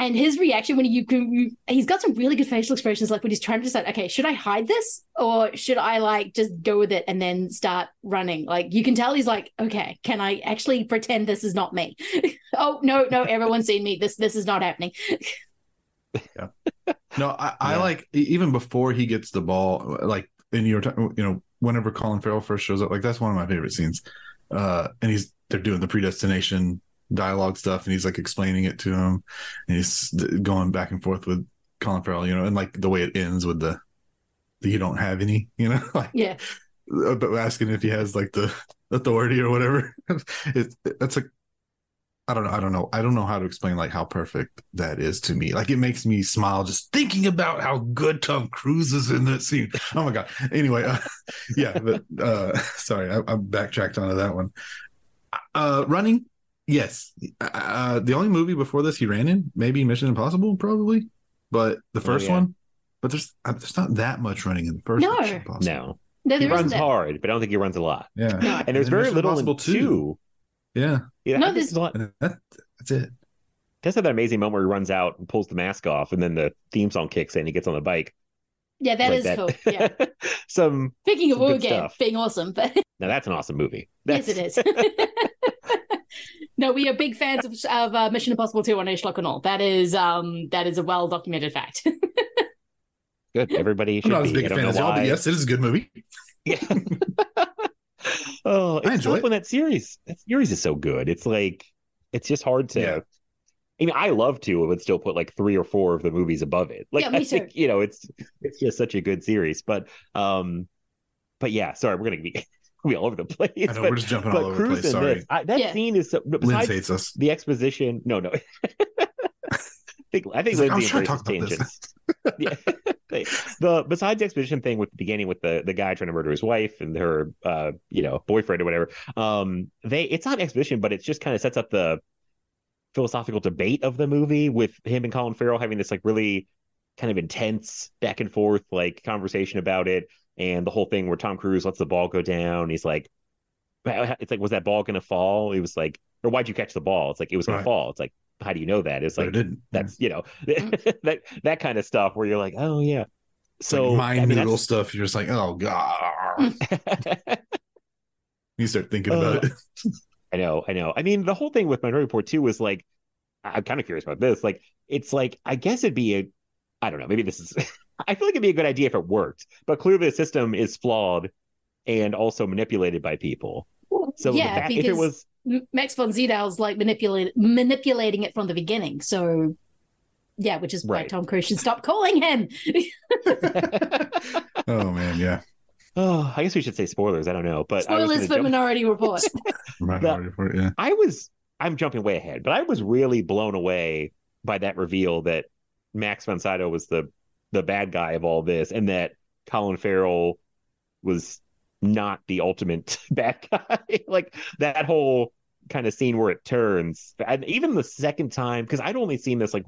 And his reaction when you you, he's got some really good facial expressions, like when he's trying to decide, okay, should I hide this or should I like just go with it and then start running? Like you can tell he's like, okay, can I actually pretend this is not me? oh no, no, everyone's seen me. This this is not happening. yeah. no, I, I like e- even before he gets the ball, like in your you know whenever Colin Farrell first shows up, like that's one of my favorite scenes. Uh, and he's they're doing the predestination dialogue stuff, and he's like explaining it to him, and he's going back and forth with Colin Farrell, you know, and like the way it ends with the, the you don't have any, you know, like Yeah. but asking if he has like the authority or whatever. it's that's a I don't know. I don't know. I don't know how to explain like how perfect that is to me. Like it makes me smile just thinking about how good Tom Cruise is in that scene. Oh my god. Anyway, uh, yeah, but uh sorry, I, I backtracked onto that one. Uh running, yes. Uh the only movie before this he ran in, maybe Mission Impossible, probably. But the first yeah. one, but there's uh, there's not that much running in the first No. Mission Impossible. No. No, he runs that. hard, but I don't think he runs a lot. Yeah. No. And there's And very Mission little in Impossible two. two. Yeah. Yeah, No, I think there's- there's a lot. That, that's it. Does have that amazing moment where he runs out and pulls the mask off, and then the theme song kicks in. And he gets on the bike. Yeah, that Like is that. cool. Yeah. Some Speaking of Some war good game stuff. being awesome, but now that's an awesome movie. yes, it is. no, we are big fans of, of uh, Mission Impossible 2 on Schlock and Awe. That is um that is a well documented fact. good. Everybody I'm should not be. as big I a don't fan as y'all, but yes, it is a good movie. oh, it's I enjoy it. when that series. That series is so good. It's like it's just hard to. Yeah. I mean, I love to. It would still put like three or four of the movies above it. Like Yeah, me I think too. you know, it's it's just such a good series. But um, but yeah, sorry, we're gonna be we all over the place. I know, but, we're just jumping all over the place, sorry. this, I, that Yeah. scene is so. Linz Besides hates us. the exposition, no, no. I think I think He's like, Lindsay "I'm trying to embraces talk about this." yeah. The besides the exposition thing with the beginning with the the guy trying to murder his wife and her uh you know boyfriend or whatever um they it's not exposition but it just kind of sets up the philosophical debate of the movie with him and Colin Farrell having this like really kind of intense back and forth like conversation about it and the whole thing where Tom Cruise lets the ball go down he's like it's like was that ball gonna fall it was like or why'd you catch the ball it's like it was gonna fall it's like how do you know that it's like it didn't. that's you know that that kind of stuff where you're like oh yeah It's so like mind I mean, noodle stuff. You're just like, oh god. you start thinking about Uh, it. I know, I know. I mean, the whole thing with Minority Report 2 was like, I'm kind of curious about this. Like, it's like, I guess it'd be a, I don't know, maybe this is, I feel like it'd be a good idea if it worked, but clearly the system is flawed and also manipulated by people. So yeah, fact- because if it was, Max von Sydow's like manipulating manipulating it from the beginning. So yeah, which is why Tom Cruise should stop calling him. Oh man, yeah. oh, I guess we should say spoilers. I don't know, but I was Spoilers for jump- Minority Report. Minority Report, yeah. I was I'm jumping way ahead, but I was really blown away by that reveal that Max von Sydow was the the bad guy of all this, and that Colin Farrell was not the ultimate bad guy. like that whole kind of scene where it turns, and even the second time, because I'd only seen this like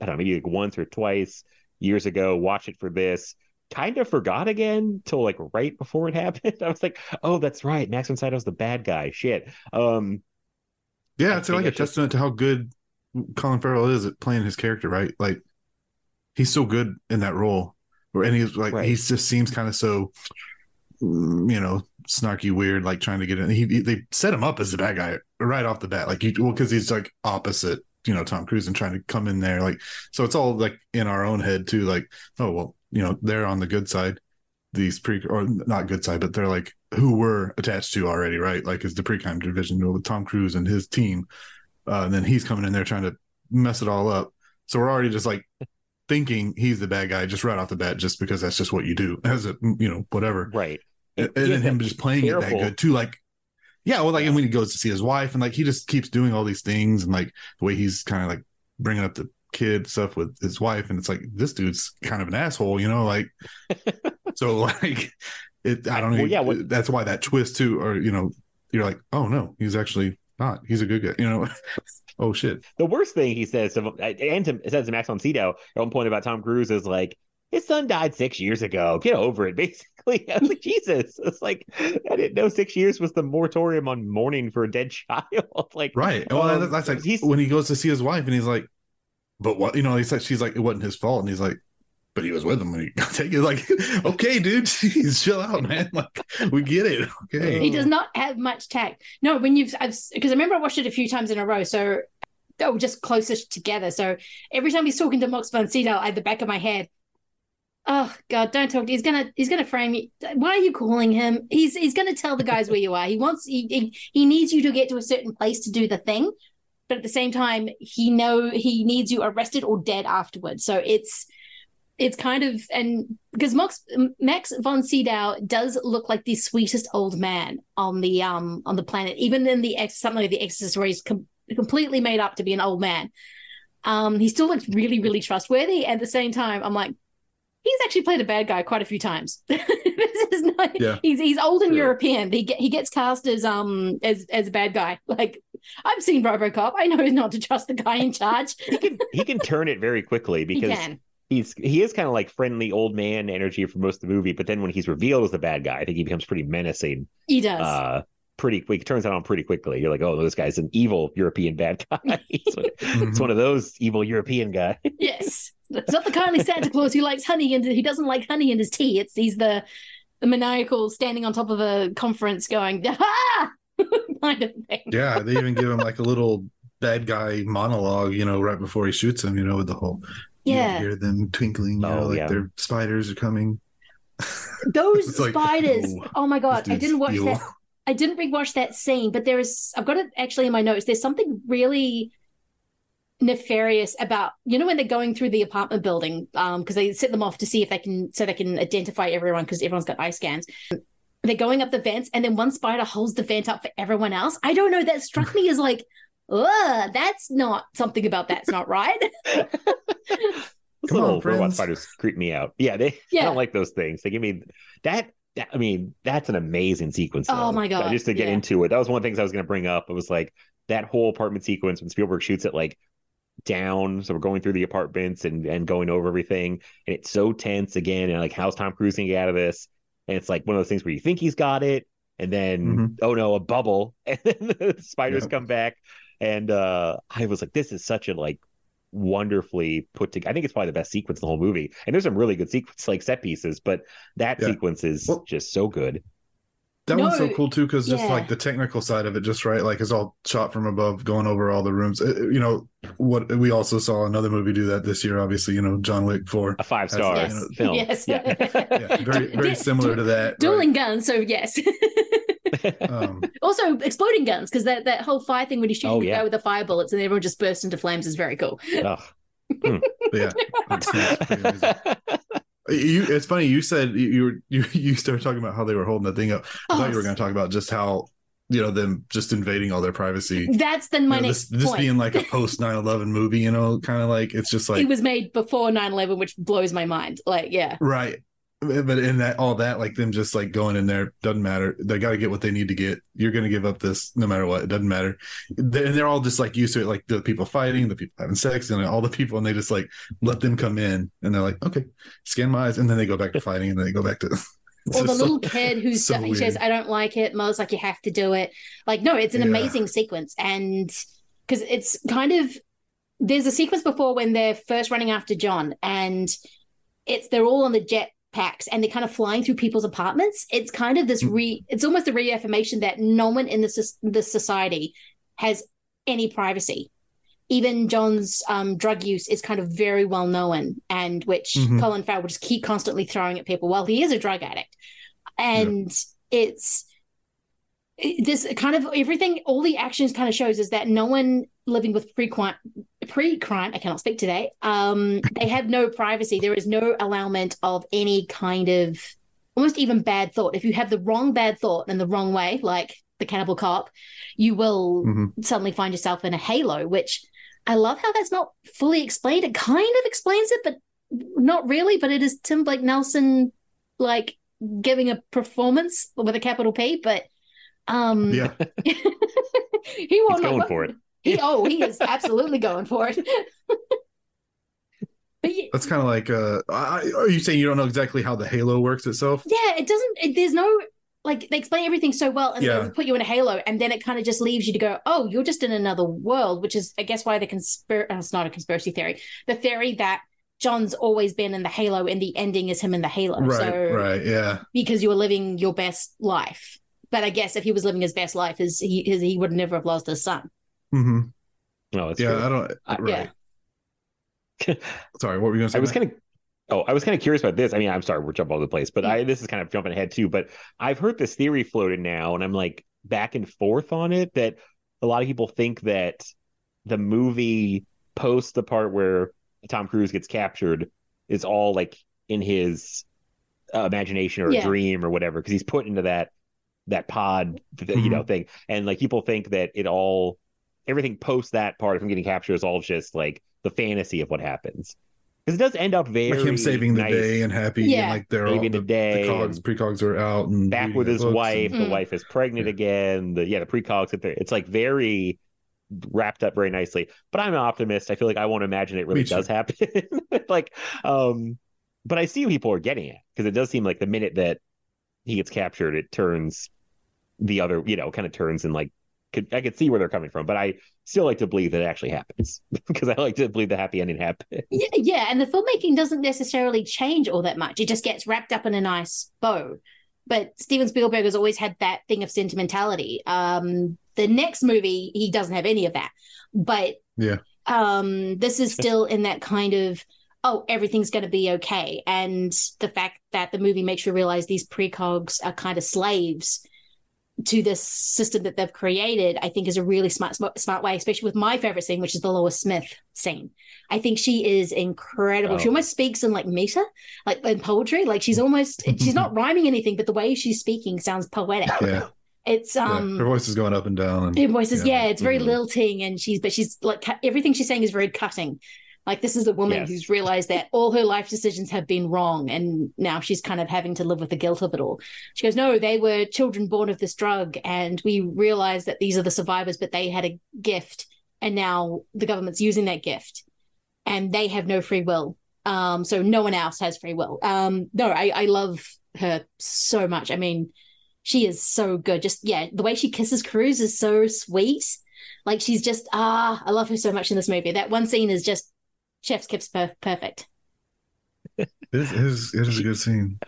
I don't know, maybe like once or twice years ago. Watch it for this. Kind of forgot again till like right before it happened. I was like, "Oh, that's right. Max von Sydow's the bad guy." Shit. Um, Yeah, it's like a just- testament to how good Colin Farrell is at playing his character, right? Like he's so good in that role. Or and he's like Right. he just seems kind of so mm, you know, snarky, weird, like trying to get in. He, he- they set him up as the bad guy right off the bat. Like you well, because he's like opposite, you know, Tom Cruise and trying to come in there. Like so it's all like in our own head too, like, oh well, you know, they're on the good side. These pre or not good side, but they're like who we're attached to already, right? Like is the pre-crime division you know, with Tom Cruise and his team. Uh, and then he's coming in there trying to mess it all up. So we're already just like thinking he's the bad guy just right off the bat, just because that's just what you do as a you know whatever. right. And, and then him just playing it that good too, like yeah, well, like and when he goes to see his wife and like he just keeps doing all these things and like the way he's kind of like bringing up the kid stuff with his wife and it's like this dude's kind of an asshole, you know, like so like it. I don't know. Well, yeah, what- that's why that twist too, or you know, you're like, oh no, he's actually not. He's a good guy, you know. oh shit. The worst thing he says to and to, says to Max von Sydow at one point about Tom Cruise is like, his son died six years ago. Get over it. Basically, I was like, Jesus. It's like I didn't know six years was the moratorium on mourning for a dead child. like, Right. Well, um, that's, that's like when he goes to see his wife and he's like, but what, you know, he said, she's like, it wasn't his fault. And he's like, but he was with him when he got taken. Like, okay, dude, jeez, chill out, man. Like, we get it. Okay. he does not have much tact. No, when you've because I remember I watched it a few times in a row, so they were just closest together. So every time he's talking to Max von Sydow, at the back of my head, oh god, don't talk. to He's gonna he's gonna frame you. Why are you calling him? He's he's gonna tell the guys where you are. He wants he he, he needs you to get to a certain place to do the thing, but at the same time, he know he needs you arrested or dead afterwards. So it's it's kind of and because Max Max von Sydow does look like the sweetest old man on the um on the planet, even in the ex something like the Exorcist, where he's com- completely made up to be an old man. Um, he still looks really, really trustworthy. At the same time, I'm like, he's actually played a bad guy quite a few times. this is not, Yeah. he's he's old and European. He get, he gets cast as um as as a bad guy. Like I've seen RoboCop. I know not to trust the guy in charge. he can he can turn it very quickly because. He's he is kind of like friendly old man energy for most of the movie, but then when he's revealed as the bad guy, I think he becomes pretty menacing. He does. Uh, pretty quick. Turns out on pretty quickly. You're like, oh, this guy's an evil European bad guy. it's, one, it's one of those evil European guys. yes, it's not the kindly Santa Claus who likes honey and he doesn't like honey in his tea. It's he's the the maniacal standing on top of a conference going ha kind of thing. Yeah, they even give him like a little bad guy monologue, you know, right before he shoots him, you know, with the whole you Yeah. hear them twinkling, you Oh, know, like yeah. their spiders are coming. Those It's like, spiders. oh, oh my god, I didn't watch evil. that. I didn't rewatch that scene, but there is. I've got it actually in my notes. There's something really nefarious about you know when they're going through the apartment building um because they set them off to see if they can so they can identify everyone because everyone's got eye scans they're going up the vents and then one spider holds the vent up for everyone else i don't know that struck me as like Ugh, that's not something about that's not right Those Come on, robot friends. spiders creep me out. Yeah, they I don't like those things. They give me that, that. I mean, that's an amazing sequence. Oh my God, Just to get yeah. into it, that was one of the things I was going to bring up. It was like that whole apartment sequence when Spielberg shoots it like down. So we're going through the apartments and and going over everything, and it's so tense again. And like, how's Tom Cruise going to get out of this? And it's like one of those things where you think he's got it, and then mm-hmm. oh no, a bubble, and then the spiders Yep. come back. And uh I was like, this is such a like wonderfully put together. I think it's probably the best sequence in the whole movie. And there's some really good sequence like set pieces, but that Yeah. sequence is just so good. That one's so cool too, because just like the technical side of it, just right, like it's all shot from above, going over all the rooms. Uh, You know what? We also saw another movie do that this year. Obviously, you know John Wick Four, A five That's, star you know, film. yes Yeah. yeah, very very similar to that. right? dueling guns so yes Um, also exploding guns because that that whole fire thing when you shoot Oh, the yeah. guy with the fire bullets and everyone just bursts into flames is very cool Ugh. but yeah, it's, it's pretty amazing. You, it's funny. You said you you, were, you you started talking about how they were holding that thing up. I thought you were Oh. going to talk about just how you know them just invading all their privacy. that's then my You know, next this, this being like a post 9-11 movie, you know, kind of like it's just like it was made before 9-11 which blows my mind like yeah right. But in that all that, like them just like going in there doesn't matter. They got to get what they need to get. You're going to give up this no matter what. It doesn't matter. They- And they're all just like used to it, like the people fighting, the people having sex, and all the people, and they just like let them come in, and they're like, okay, scan my eyes, and then they go back to fighting, and then they go back to. Or the just so- little kid who's so he says i don't like it mother's like you have to do it like no it's an Yeah. amazing sequence and because it's kind of there's a sequence before when they're first running after john and it's they're all on the jet packs and they're kind of flying through people's apartments it's kind of this Mm. re it's almost a reaffirmation that no one in this this society has any privacy even John's um, drug use is kind of very well known, and which Mhm. Colin Farrell will just keep constantly throwing at people. Well, he is a drug addict, and it's it- this kind of everything. All the actions kind of shows is that no one living with pre-crime, pre-crime. I cannot speak today. Um, they have no privacy. There is no allowance of any kind of almost even bad thought. If you have the wrong bad thought in the wrong way, like the cannibal cop, you will Mhm. suddenly find yourself in a halo, which I love how that's not fully explained. It kind of explains it, but not really. But it is Tim Blake Nelson like giving a performance with a capital P, but um Yeah. he won't He's going for it. He oh, he is absolutely going for it. but yeah, That's kind of like, uh, I, are you saying you don't know exactly how the Halo works itself? yeah, it doesn't. It, there's no like they explain everything so well, and Yeah. they put you in a halo, and then it kind of just leaves you to go, oh, you're just in another world, which is, I guess, why the conspiracy. It's not a conspiracy theory. The theory that John's always been in the halo, and the ending is him in the halo. Right, so right, yeah. because you were living your best life. But I guess if he was living his best life, his he his, he would never have lost his son. Hmm No, it's Yeah, true. I don't. I- right. Sorry, what were you going to say? I was kind of oh, I was kind of curious about this. I mean, I'm sorry, we're jumping all over the place, but. I this is kind of jumping ahead too. But I've heard this theory floated now, and I'm like back and forth on it that a lot of people think that the movie post the part where Tom Cruise gets captured is all like in his uh, imagination or Yeah. a dream or whatever because he's put into that that pod you Mm-hmm. know thing and like people think that it all everything post that part of him getting captured is all just like the fantasy of what happens. Because it does end up very like him saving the nice. day and happy Yeah. and like they're all the, the day the cogs precogs are out and back with his wife. and- The wife is pregnant again. The yeah, the precogs at there. It's like very wrapped up very nicely. But I'm an optimist. I feel like I won't imagine it really does happen. like, um, but I see people are getting it because it does seem like the minute that he gets captured, it turns the other, you know, kind of turns and like could I could see where they're coming from, but I still like to believe that it actually happens because I like to believe the happy ending happens. Yeah, yeah, and the filmmaking doesn't necessarily change all that much. It just gets wrapped up in a nice bow. But Steven Spielberg has always had that thing of sentimentality. Um, the next movie, he doesn't have any of that. But Yeah. um, this is still in that kind of oh, everything's going to be okay, and the fact that the movie makes you realize these precogs are kind of slaves to this system that they've created, I think is a really smart, smart, smart way, especially with my favorite scene, which is the Lois Smith scene. I think she is incredible. She Oh. almost speaks in like meter, like in poetry. Like she's almost she's not rhyming anything, but the way she's speaking sounds poetic. Yeah. It's Yeah. um her voice is going up and down. And, her voice is yeah, it's very Mhm. lilting, and she's but she's like everything she's saying is very cutting. Like this is a woman Yes. who's realized that all her life decisions have been wrong, and now she's kind of having to live with the guilt of it all. She goes, "No, they were children born of this drug, and we realized that these are the survivors, but they had a gift, and now the government's using that gift, and they have no free will. Um, so no one else has free will. Um, no, I, I love her so much. I mean, she is so good. Just yeah, the way she kisses Cruise is so sweet. Like she's just ah, I love her so much in this movie. That one scene is just chef's kiss per- perfect. It is, it is, it is a good scene.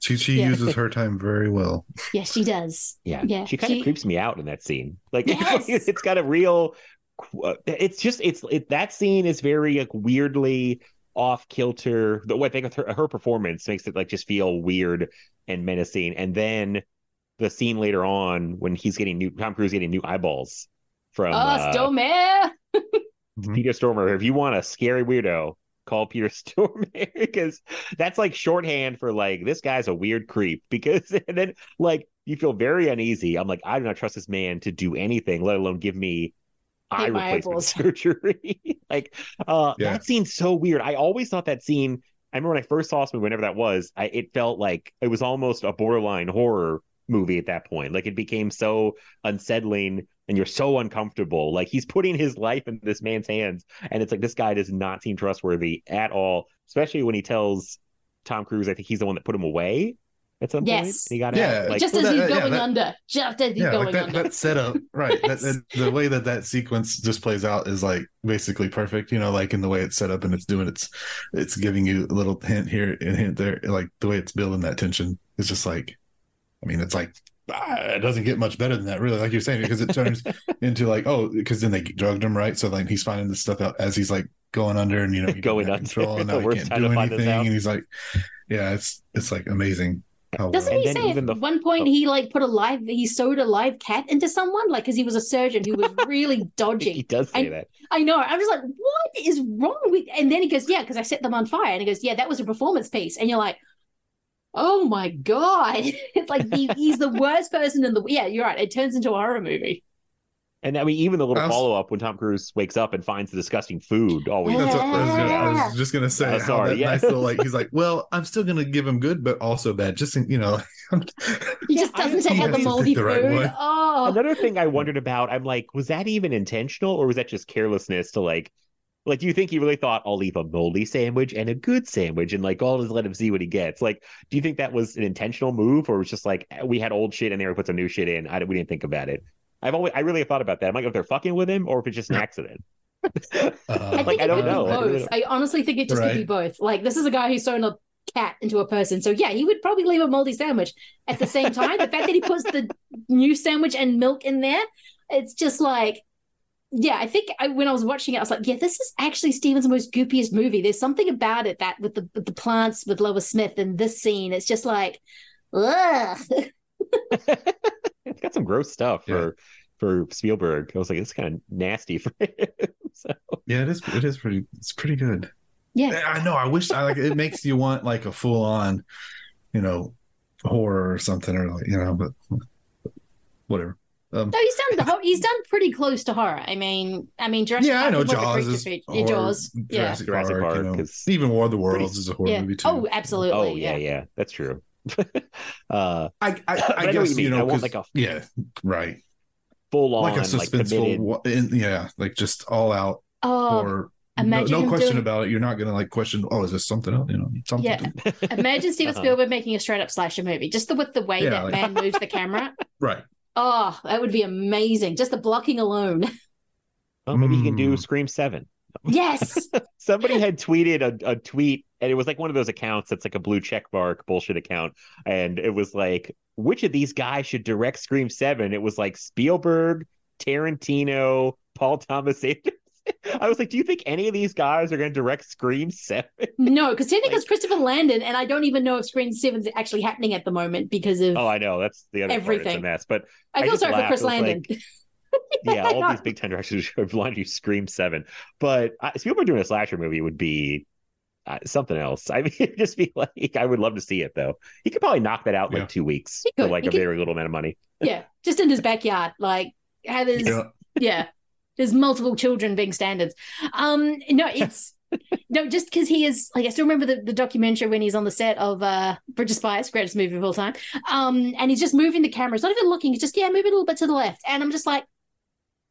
She she Yeah. uses her time very well. Yes, she does. Yeah, Yeah, she kind of she- creeps me out in that scene. Like, Yes. it's got a real. It's just it's it, that scene is very like weirdly off kilter. The way I think of her, her performance makes it like just feel weird and menacing. And then the scene later on when he's getting new Tom Cruise getting new eyeballs from oh, uh, Stormare. Peter Stormare. If you want a scary weirdo, call Peter Stormare because that's like shorthand for like this guy's a weird creep. Because and then like you feel very uneasy. I'm like, I do not trust this man to do anything, let alone give me eye Take my replacement eyeballs. surgery. like uh Yeah. that scene's so weird. I always thought that scene. I remember when I first saw this movie, whenever that was, I, it felt like it was almost a borderline horror movie at that point. Like it became so unsettling and you're so uncomfortable. Like he's putting his life in this man's hands, and it's like this guy does not seem trustworthy at all. Especially when he tells Tom Cruise, I think he's the one that put him away at some point. Yes. and he got Yeah. out. Like, just well, as that- he's yeah, going that- under. Just as he's yeah, going like that, under. that setup, right? That, that the way that that sequence just plays out is like basically perfect. You know, like in the way it's set up and it's doing its, it's giving you a little hint here and hint there. Like the way it's building that tension is just like, I mean, it's like ah, it doesn't get much better than that, really. Like you're saying, because it turns into like, oh, because then they drugged him, right? So like he's finding this stuff out as he's like going under, and you know, he Going under. control, and The now he can't time do to find this anything, out. and he's like, yeah, it's it's like amazing. How Doesn't And he then say at the- one point he like put a live he sewed a live cat into someone like because he was a surgeon who was really dodgy. he does say I- that. I know. I'm just like, what is wrong with? And then he goes, yeah, because I set them on fire. And he goes, yeah, that was a performance piece. And you're like, oh my god, it's like he, he's the worst person in the. Yeah, you're right. It turns into a horror movie. And I mean, even the little was- follow up when Tom Cruise wakes up and finds the disgusting food always. That's what I was, gonna, I was just gonna say. Oh, how sorry, yeah. nice little like he's like, well, I'm still gonna give him good, but also bad. Just in- you know, He just doesn't see take out the moldy pick the right food. one. Oh, Another thing I wondered about, I'm like, was that even intentional or was that just carelessness to like, like, do you think he really thought I'll leave a moldy sandwich and a good sandwich and like I'll just let him see what he gets? Like, do you think that was an intentional move or it was just like we had old shit in there, we put some new shit in? I we didn't think about it. I've always, I really thought about that. I'm like, if they're fucking with him or if it's just an accident. uh, I think like, I don't could know. be I both. don't- I honestly think it just could be both. Like this is a guy who's sewn a cat into a person, so yeah, he would probably leave a moldy sandwich. At the same time, the fact that he puts the new sandwich and milk in there, it's just like. Yeah, I think I, when I was watching it, I was like, "Yeah, this is actually Steven's most goopiest movie." There's something about it that with the with the plants with Lois Smith and this scene, it's just like, ugh. it's got some gross stuff Yeah. for for Spielberg. I was like, it's kind of nasty for him. so, yeah, it is. It is pretty. It's pretty good. Yeah, I know. I wish. I like. It makes you want like a full on, you know, horror or something, or like you know, but whatever. Um, No, he's done the whole, he's done pretty close to horror. I mean, I mean, Jurassic yeah, I know is more of Jaws creature is horror, Yeah, Jaws. Yeah. Jurassic, Jurassic Park, you know. even War of the Worlds pretty- is a horror Yeah. movie too. Oh, absolutely. Oh yeah, yeah, that's true. uh, I, I, But I I know what guess you you, mean. I know, want 'cause- like a- yeah, right, full on like a like suspenseful, committed. in, yeah, like just all out, Oh, or no, imagine no him question doing- about it. You're not gonna like question. Oh, is this something else? You know, something. yeah. Imagine Steven Uh-huh. Spielberg making a straight up slasher movie, just the, with the way Yeah, that like- man moves the camera. Right. Oh, that would be amazing. Just the blocking alone. Oh, maybe he can do Hmm. Scream Seven. Yes. Somebody had tweeted a, a tweet, and it was like one of those accounts that's like a blue check mark bullshit account. And it was like, which of these guys should direct Scream 7? It was like Spielberg, Tarantino, Paul Thomas Anderson. I was like, do you think any of these guys are going to direct Scream 7? no, because technically it's Christopher Landon, and I don't even know if Scream Seven's actually happening at the moment because of Oh, I know. That's the other part. It's a Everything. mess. But I feel just sorry for. Chris Landon. like- yeah, all these big time directors have lined you Scream Seven, but uh, Spielberg doing a slasher movie would be uh, something else. I mean, it'd just be like I would love to see it though. He could probably knock that out in Yeah. like two weeks for like He a could- very little amount of money. yeah, just in his backyard, like have his Yeah. yeah. There's multiple children being standards. Um, no, it's no, just because he is like I still remember the, the documentary when he's on the set of uh Bridge of Spies, greatest movie of all time. Um, and he's just moving the camera. It's not even looking, he's just yeah, move it a little bit to the left. And I'm just like,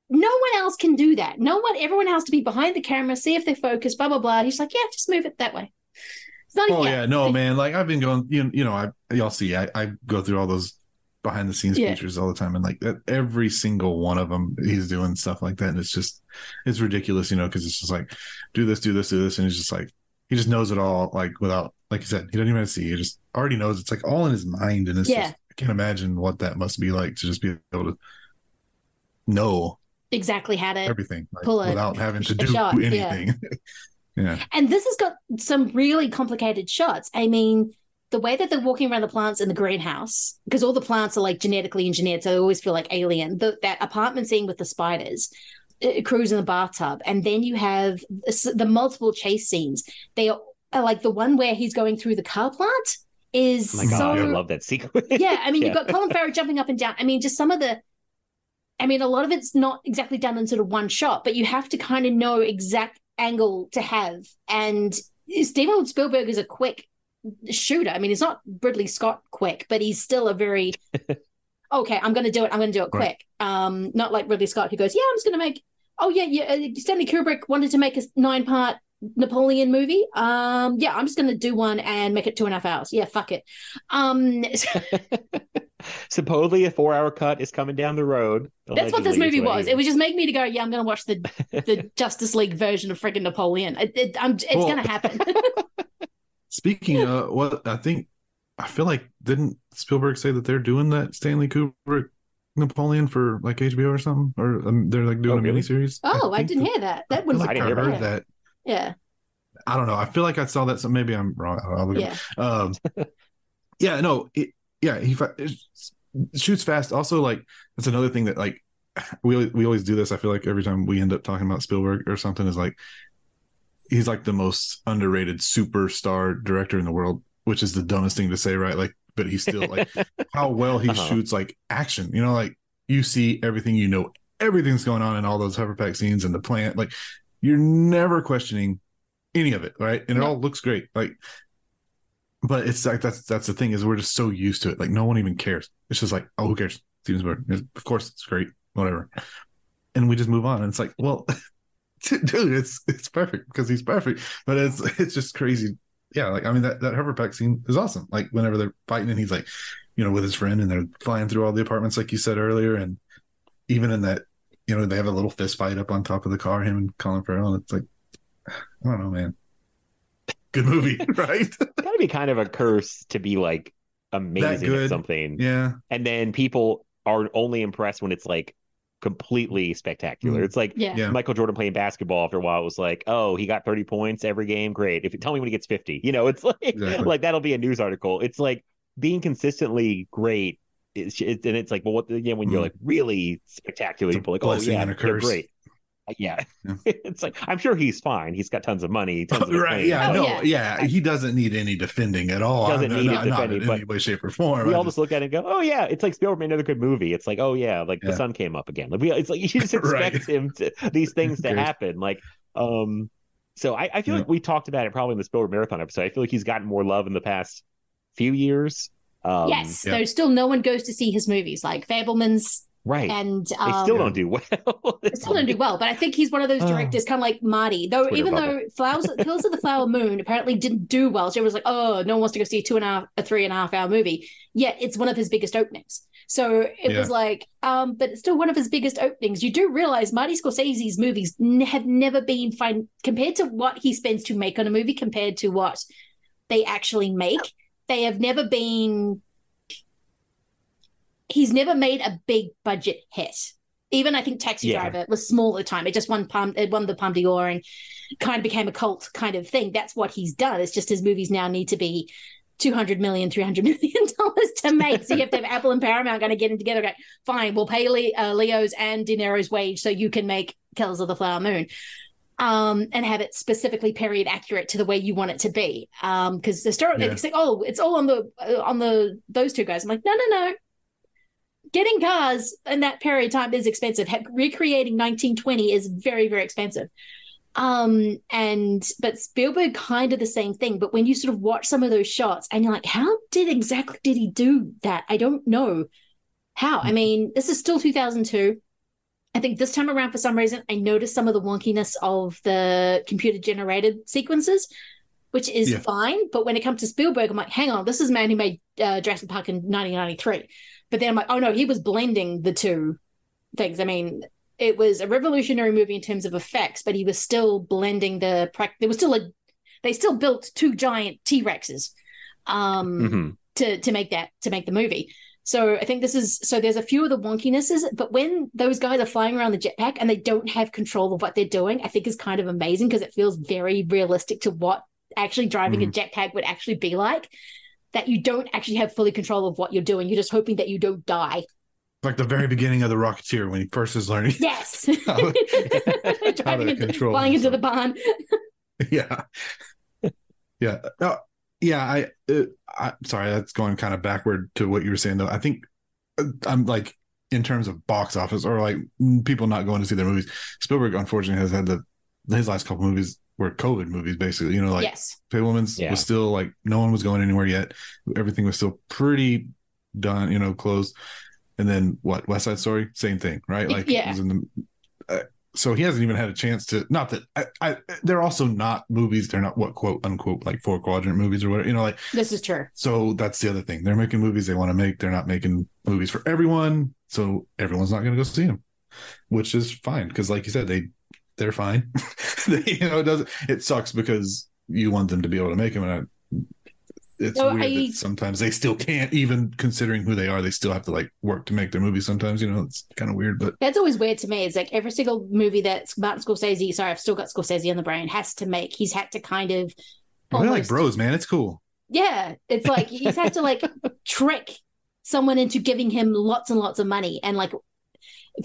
no one else can do that. No one, everyone has to be behind the camera, see if they focus, blah blah blah. He's like, yeah, just move it that way. It's not Oh yeah. yeah, no man. Like I've been going, you you know, I y'all see, I, I go through all those behind the scenes Yeah. features all the time, and like that, every single one of them, he's doing stuff like that, and it's just, it's ridiculous, you know, because it's just like, do this, do this, do this, and he's just like, he just knows it all, like without, like you said, he doesn't even have to see, he just already knows. It's like all in his mind, and it's Yeah. just, I can't imagine what that must be like to just be able to know exactly how to everything like, pull without having to do shot, yeah. anything. yeah. And this has got some really complicated shots. I mean, the way that they're walking around the plants in the greenhouse, because all the plants are like genetically engineered, so they always feel like alien. The, that apartment scene with the spiders, Cruise in the bathtub, and then you have the, multiple chase scenes. They are, are like the one where he's going through the car plant is Oh my god, so I love that sequence. yeah, I mean, you've got Colin Farrell jumping up and down. I mean, just some of the. I mean, a lot of it's not exactly done in sort of one shot, but you have to kind of know exact angle to have. And Steven Spielberg is a quick shooter. I mean, he's not Ridley Scott quick, but he's still a very okay. I'm going to do it. I'm going to do it quick. Um, not like Ridley Scott who goes, yeah, I'm just going to make. Oh yeah, yeah. uh, Stanley Kubrick wanted to make a nine part Napoleon movie. Um, yeah, I'm just going to do one and make it two and a half hours. Yeah, fuck it. Um. Supposedly a four hour cut is coming down the road. That's what this movie was. It was just make me to go, yeah, I'm going to watch the the Justice League version of friggin' Napoleon. It, it, I'm, it's Well- going to happen. Speaking of what I think, I feel like didn't Spielberg say that they're doing that Stanley Kubrick Napoleon for like HBO or something, or um, they're like doing Oh, a really? miniseries? oh, I think didn't so. hear that. That I feel wouldn't like I, didn't hear heard about that. Yeah. I don't know. I feel like I saw that. So maybe I'm wrong. I'll look Yeah. up. Um, yeah, no, it, yeah, he it shoots fast. Also, like that's another thing that like we we always do this. I feel like every time we end up talking about Spielberg or something is like he's like the most underrated superstar director in the world, which is the dumbest thing to say, right? Like, but he's still like how well he Uh-huh. shoots like action. You know, like you see everything, you know everything's going on in all those hoverpack scenes and the plant. Like you're never questioning any of it, right? And it all looks great. Like, but it's like that's that's the thing is we're just so used to it. Like no one even cares. It's just like, oh, who cares? Steven Spielberg. Of course, it's great. Whatever. And we just move on. And it's like, well, dude, it's it's perfect because he's perfect. But it's it's just crazy. Yeah, like I mean that that hoverpack scene is awesome. Like whenever they're fighting and he's like, you know, with his friend and they're flying through all the apartments, like you said earlier, and even in that, you know, they have a little fist fight up on top of the car, him and Colin Farrell, and it's like, I don't know, man. Good movie, right? gotta be kind of a curse to be like amazing at something. yeah, And then people are only impressed when it's like completely spectacular. Mm. It's like Yeah. Yeah. Michael Jordan playing basketball after a while It was like, oh, he got 30 points every game. Great. If you tell me when he gets 50, you know, it's like Exactly. like that'll be a news article. It's like being consistently great. It's, it's and it's like, well, what again when you're Mm. like really spectacular, people like, oh yeah, and a they're great. Yeah, it's like I'm sure he's fine. He's got tons of money, tons of right? acclaim. Yeah, Oh, no, yeah. yeah. He doesn't need any defending at all. Doesn't I'm- need it not, not in any way, shape, or form. we I all just look at it and go, "Oh yeah, it's like Spielberg made another good movie." It's like, "Oh yeah, like the sun came up again." Like we, it's like you just expect Right. him to these things to happen. Like, um, so I, I feel Yeah. like we talked about it probably in the Spielberg marathon episode. I feel like he's gotten more love in the past few years. Um, yes, though still no one goes to see his movies like Fabelmans right. and they um, still don't do well. They still don't do well, but I think he's one of those directors, kind of like Marty. Though, Twitter even bubble. though Flowers, Killers of the Flower Moon apparently didn't do well, so it was like, oh, no one wants to go see a two and a half, a three and a half hour movie. Yet it's one of his biggest openings. So it was like, um, but it's still one of his biggest openings. You do realize Marty Scorsese's movies n- have never been fine compared to what he spends to make on a movie, compared to what they actually make. They have never been. He's never made a big budget hit. Even I think Taxi Yeah. Driver was small at the time. It just won Palm, it won the Palme d'Or and kind of became a cult kind of thing. That's what he's done. It's just his movies now need to be 200 million, 300 million dollars to make. So you have to have Apple and Paramount going to get in together. Go, fine, we'll pay Le- uh, Leo's and De Niro's wage so you can make Killers of the Flower Moon. Um, and have it specifically period accurate to the way you want it to be. Um, because the story, Yeah. it's like, oh, it's all on the uh, on the those two guys. I'm like, no, no, no. Getting cars in that period of time is expensive. Recreating 1920 is very, very expensive. Um, and but Spielberg kind of the same thing. But when you sort of watch some of those shots and you're like, how did exactly did he do that? I don't know how. I mean, this is still 2002. I think this time around, for some reason, I noticed some of the wonkiness of the computer generated sequences, which is Yeah. fine. But when it comes to Spielberg, I'm like, hang on, this is a man who made uh, Jurassic Park in 1993. But then I'm like, oh no, he was blending the two things. I mean, it was a revolutionary movie in terms of effects, but he was still blending the. There was still a, they still built two giant T Rexes, um, Mhm. to to make that to make the movie. So I think this is so there's a few of the wonkinesses, but when those guys are flying around the jetpack and they don't have control of what they're doing, I think is kind of amazing because it feels very realistic to what actually driving a jetpack would actually be like. That you don't actually have fully control of what you're doing. You're just hoping that you don't die. like the very beginning of the Rocketeer when he first is learning. Yes. How- Driving to into, control flying into the barn. yeah, yeah, no, yeah. I, uh, I, sorry, that's going kind of backward to what you were saying though. I think uh, I'm like in terms of box office or like people not going to see their movies. Spielberg, unfortunately, has had the his last couple movies were COVID movies, basically. You know, like yes. Fabelmans Yeah. was still like no one was going anywhere yet. Everything was still pretty done, you know, closed. And then what? West Side Story, same thing, right? Like, it Yeah. was in the, uh, so he hasn't even had a chance to. Not that I, I, they're also not movies. They're not what quote unquote like four quadrant movies or whatever. You know, like This is true. so. That's the other thing. They're making movies they want to make. They're not making movies for everyone. So everyone's not going to go see them, which is fine because, like you said, they they're fine. they, you know, it doesn't. It sucks because you want them to be able to make them, and I, it's No, weird I- that sometimes they still can't, even considering who they are. They still have to like work to make their movies. Sometimes, you know, it's kind of weird, but That's always weird to me. It's like every single movie that Martin Scorsese, sorry, I've still got Scorsese in the brain, has to make. He's had to kind of they're like bros, man. It's cool. Yeah, it's like he's had to like trick someone into giving him lots and lots of money. And like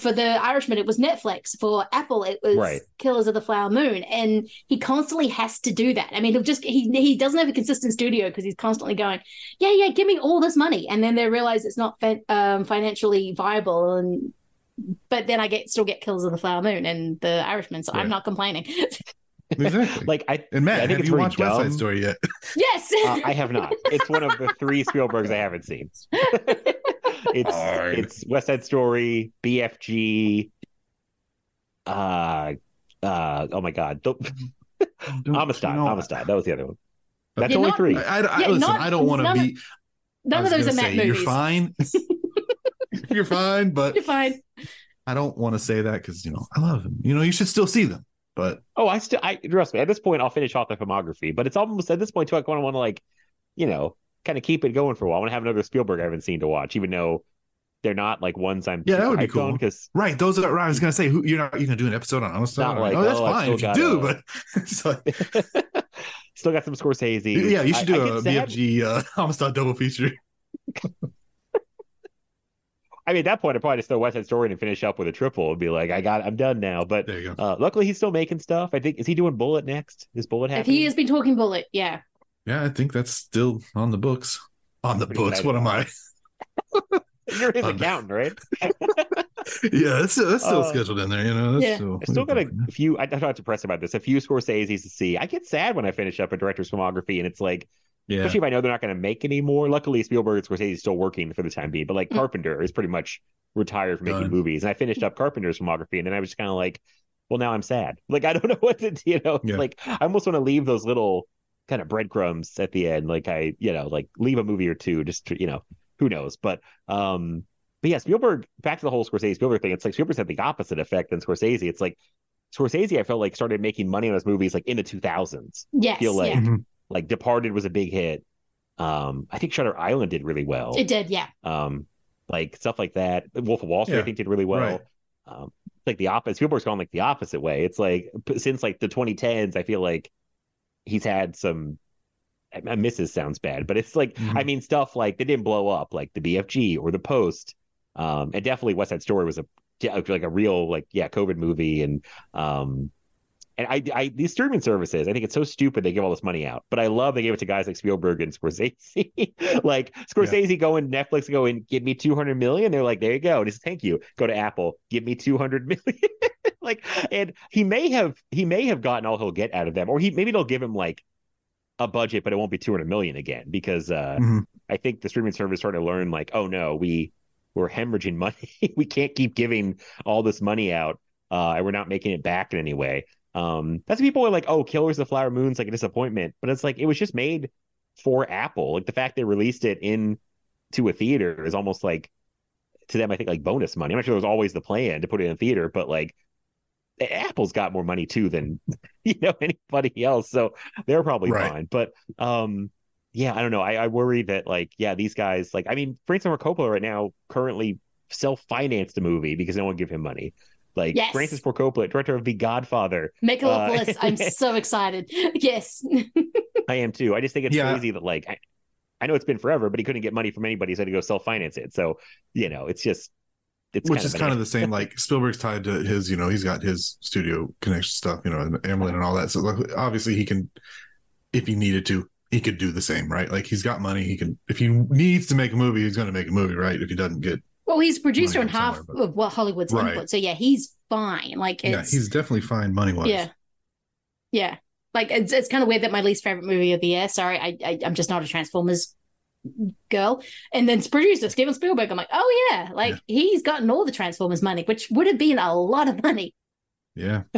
for the Irishman, it was Netflix. For Apple, it was Right. Killers of the Flower Moon. And he constantly has to do that. I mean, he'll just he he doesn't have a consistent studio because he's constantly going, yeah, yeah, give me all this money, and then they realize it's not fin- um, financially viable. And but then I get still get Killers of the Flower Moon and the Irishman, so Yeah. I'm not complaining. Exactly. Like I, and Matt, I think have it's you pretty watched West Side. Story yet? yes, Uh, I have not. It's one of the three Spielbergs I haven't seen. it's Darn. it's West Side Story, BFG, uh, uh, oh my God, don't, Amistad, you know, Amistad. That was the other one. That's Yeah, only not- three. I, I, I- Yeah, listen. not- I don't want to none of- be. None of those are gonna Matt movies. You're fine. you're fine, but You're fine. I don't want to say that because you know I love them. You know, you should still see them, but Oh, I still, I trust me. At this point, I'll finish off the filmography, but it's almost at this point too. I kind of want to like, you know, kind of keep it going for a while. I want to have another Spielberg I haven't seen to watch, even though they're not like ones I'm yeah, that would be cool. because Right, those are. I was gonna say, who you're not. You gonna do an episode on Amistad? Not like, oh, that's oh, fine if you do, gotta- but it's like, still got some Scorsese. yeah, you should do I a get sad- BFG uh, Amistad double feature. I mean, at that point, I'd probably just throw West Side Story and finish up with a triple and be like, I got, I'm done now. But there you go. Uh, luckily, he's still making stuff. I think is he doing Bullet next? Is Bullet If he has been talking bullet, yeah. Yeah, I think that's still on the books. On the books. What am I? You're his on the- accountant, right? Yeah, that's, that's still Uh, scheduled in there. You know, that's yeah. still, I still got a few. I- I'm not depressed about this. A few Scorsese's to see. I get sad when I finish up a director's filmography, and it's like, yeah. especially if I know they're not going to make any more. Luckily, Spielberg and Scorsese is still working for the time being, but like Mm. Carpenter is pretty much retired from making Done. movies. And I finished up Carpenter's filmography, and then I was kind of like, well, now I'm sad. Like I don't know what to, do, you know, Yeah. like I almost want to leave those little kind of breadcrumbs at the end. Like I, you know, like leave a movie or two, just to, you know, who knows, but um. But yeah, Spielberg. Back to the whole Scorsese Spielberg thing. It's like Spielberg's had the opposite effect than Scorsese. It's like Scorsese. I felt like started making money on his movies like in the 2000s. Yes, I feel like yeah. Like Departed was a big hit. Um, I think Shutter Island did really well. It did, yeah. Um, like stuff like that. Wolf of Wall Street, I think, did really well. right. Um, like the opposite. Spielberg's gone like the opposite way. It's like since like the 2010s, I feel like he's had some. Misses sounds bad, but it's like Mhm. I mean stuff like they didn't blow up, like the BFG or the Post. Um, and definitely West Side Story was a like a real like yeah COVID movie, and um, and I, I these streaming services, I think it's so stupid they give all this money out, but I love they gave it to guys like Spielberg and Scorsese. like Scorsese going Netflix and going, give me two hundred million. They're like, there you go. and he says thank you. Go to Apple, give me two hundred million. like, and he may have he may have gotten all he'll get out of them, or he maybe they'll give him like a budget, but it won't be two hundred million again because uh, Mhm. I think the streaming service started to learn like, oh no, we we're hemorrhaging money. we can't keep giving all this money out, uh, and we're not making it back in any way. Um, that's people are like, oh, Killers of the Flower Moon's like a disappointment, but it's like it was just made for Apple. Like the fact they released it in to a theater is almost like to them, I think like bonus money. I'm not sure it was always the plan to put it in a theater, but like Apple's got more money too than you know anybody else, so they're probably Right. fine. But um, yeah, I don't know. I, I worry that like yeah, these guys like I mean, Francis Ford Coppola right now currently self financed a movie because no one give him money. Like Yes. Francis Ford Coppola, director of The Godfather. Megalopolis, Uh, I'm so excited. Yes. I am too. I just think it's Yeah. crazy that like I, I know it's been forever, but he couldn't get money from anybody, so he had to go self finance it. So you know, it's just it's which kind is of kind of the same. Like Spielberg's tied to his, you know, he's got his studio connection stuff, you know, and Amblin and all that. So like, obviously he can, if he needed to, he could do the same, right? Like he's got money. He can, if he needs to make a movie, he's going to make a movie, right? If he doesn't get, Well, he's producer Money on half somewhere, of what Hollywood's Right. input. So yeah, he's fine. Like yeah, he's definitely fine money wise. yeah. Yeah. Like it's it's kind of weird that my least favorite movie of the year. Sorry, I, I I'm just not a Transformers girl. And then producer Steven Spielberg. I'm like, oh yeah, like he's gotten all the Transformers money, which would have been a lot of money. Yeah.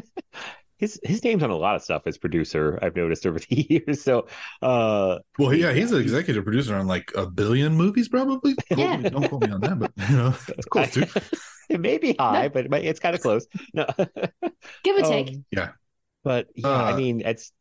his his name's on a lot of stuff as producer. I've noticed over the years. So uh, Well, yeah, he's an executive producer on like a billion movies, probably. Quote Yeah. don't quote me on that, but you know, it's close too. it may be high, but it might- it's kind of close. No, Give or take. Um, Yeah. But yeah, I Uh, mean, it's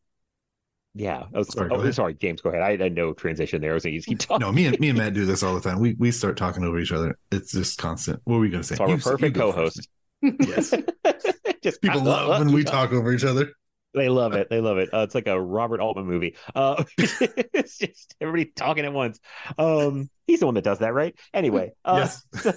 yeah. Was, Sorry, oh, sorry, James, go ahead. I had no transition there. I was going to keep talking. No, me and me and Matt do this all the time. We we start talking over each other. It's just constant. What were we going to say? So I'm a You- you perfect co-host. Yes. Just People love when we talk over each other. They love it. They love it. Uh, it's like a Robert Altman movie. Uh, it's just everybody talking at once. Um, he's the one that does that, right? Anyway, uh, Yes. so,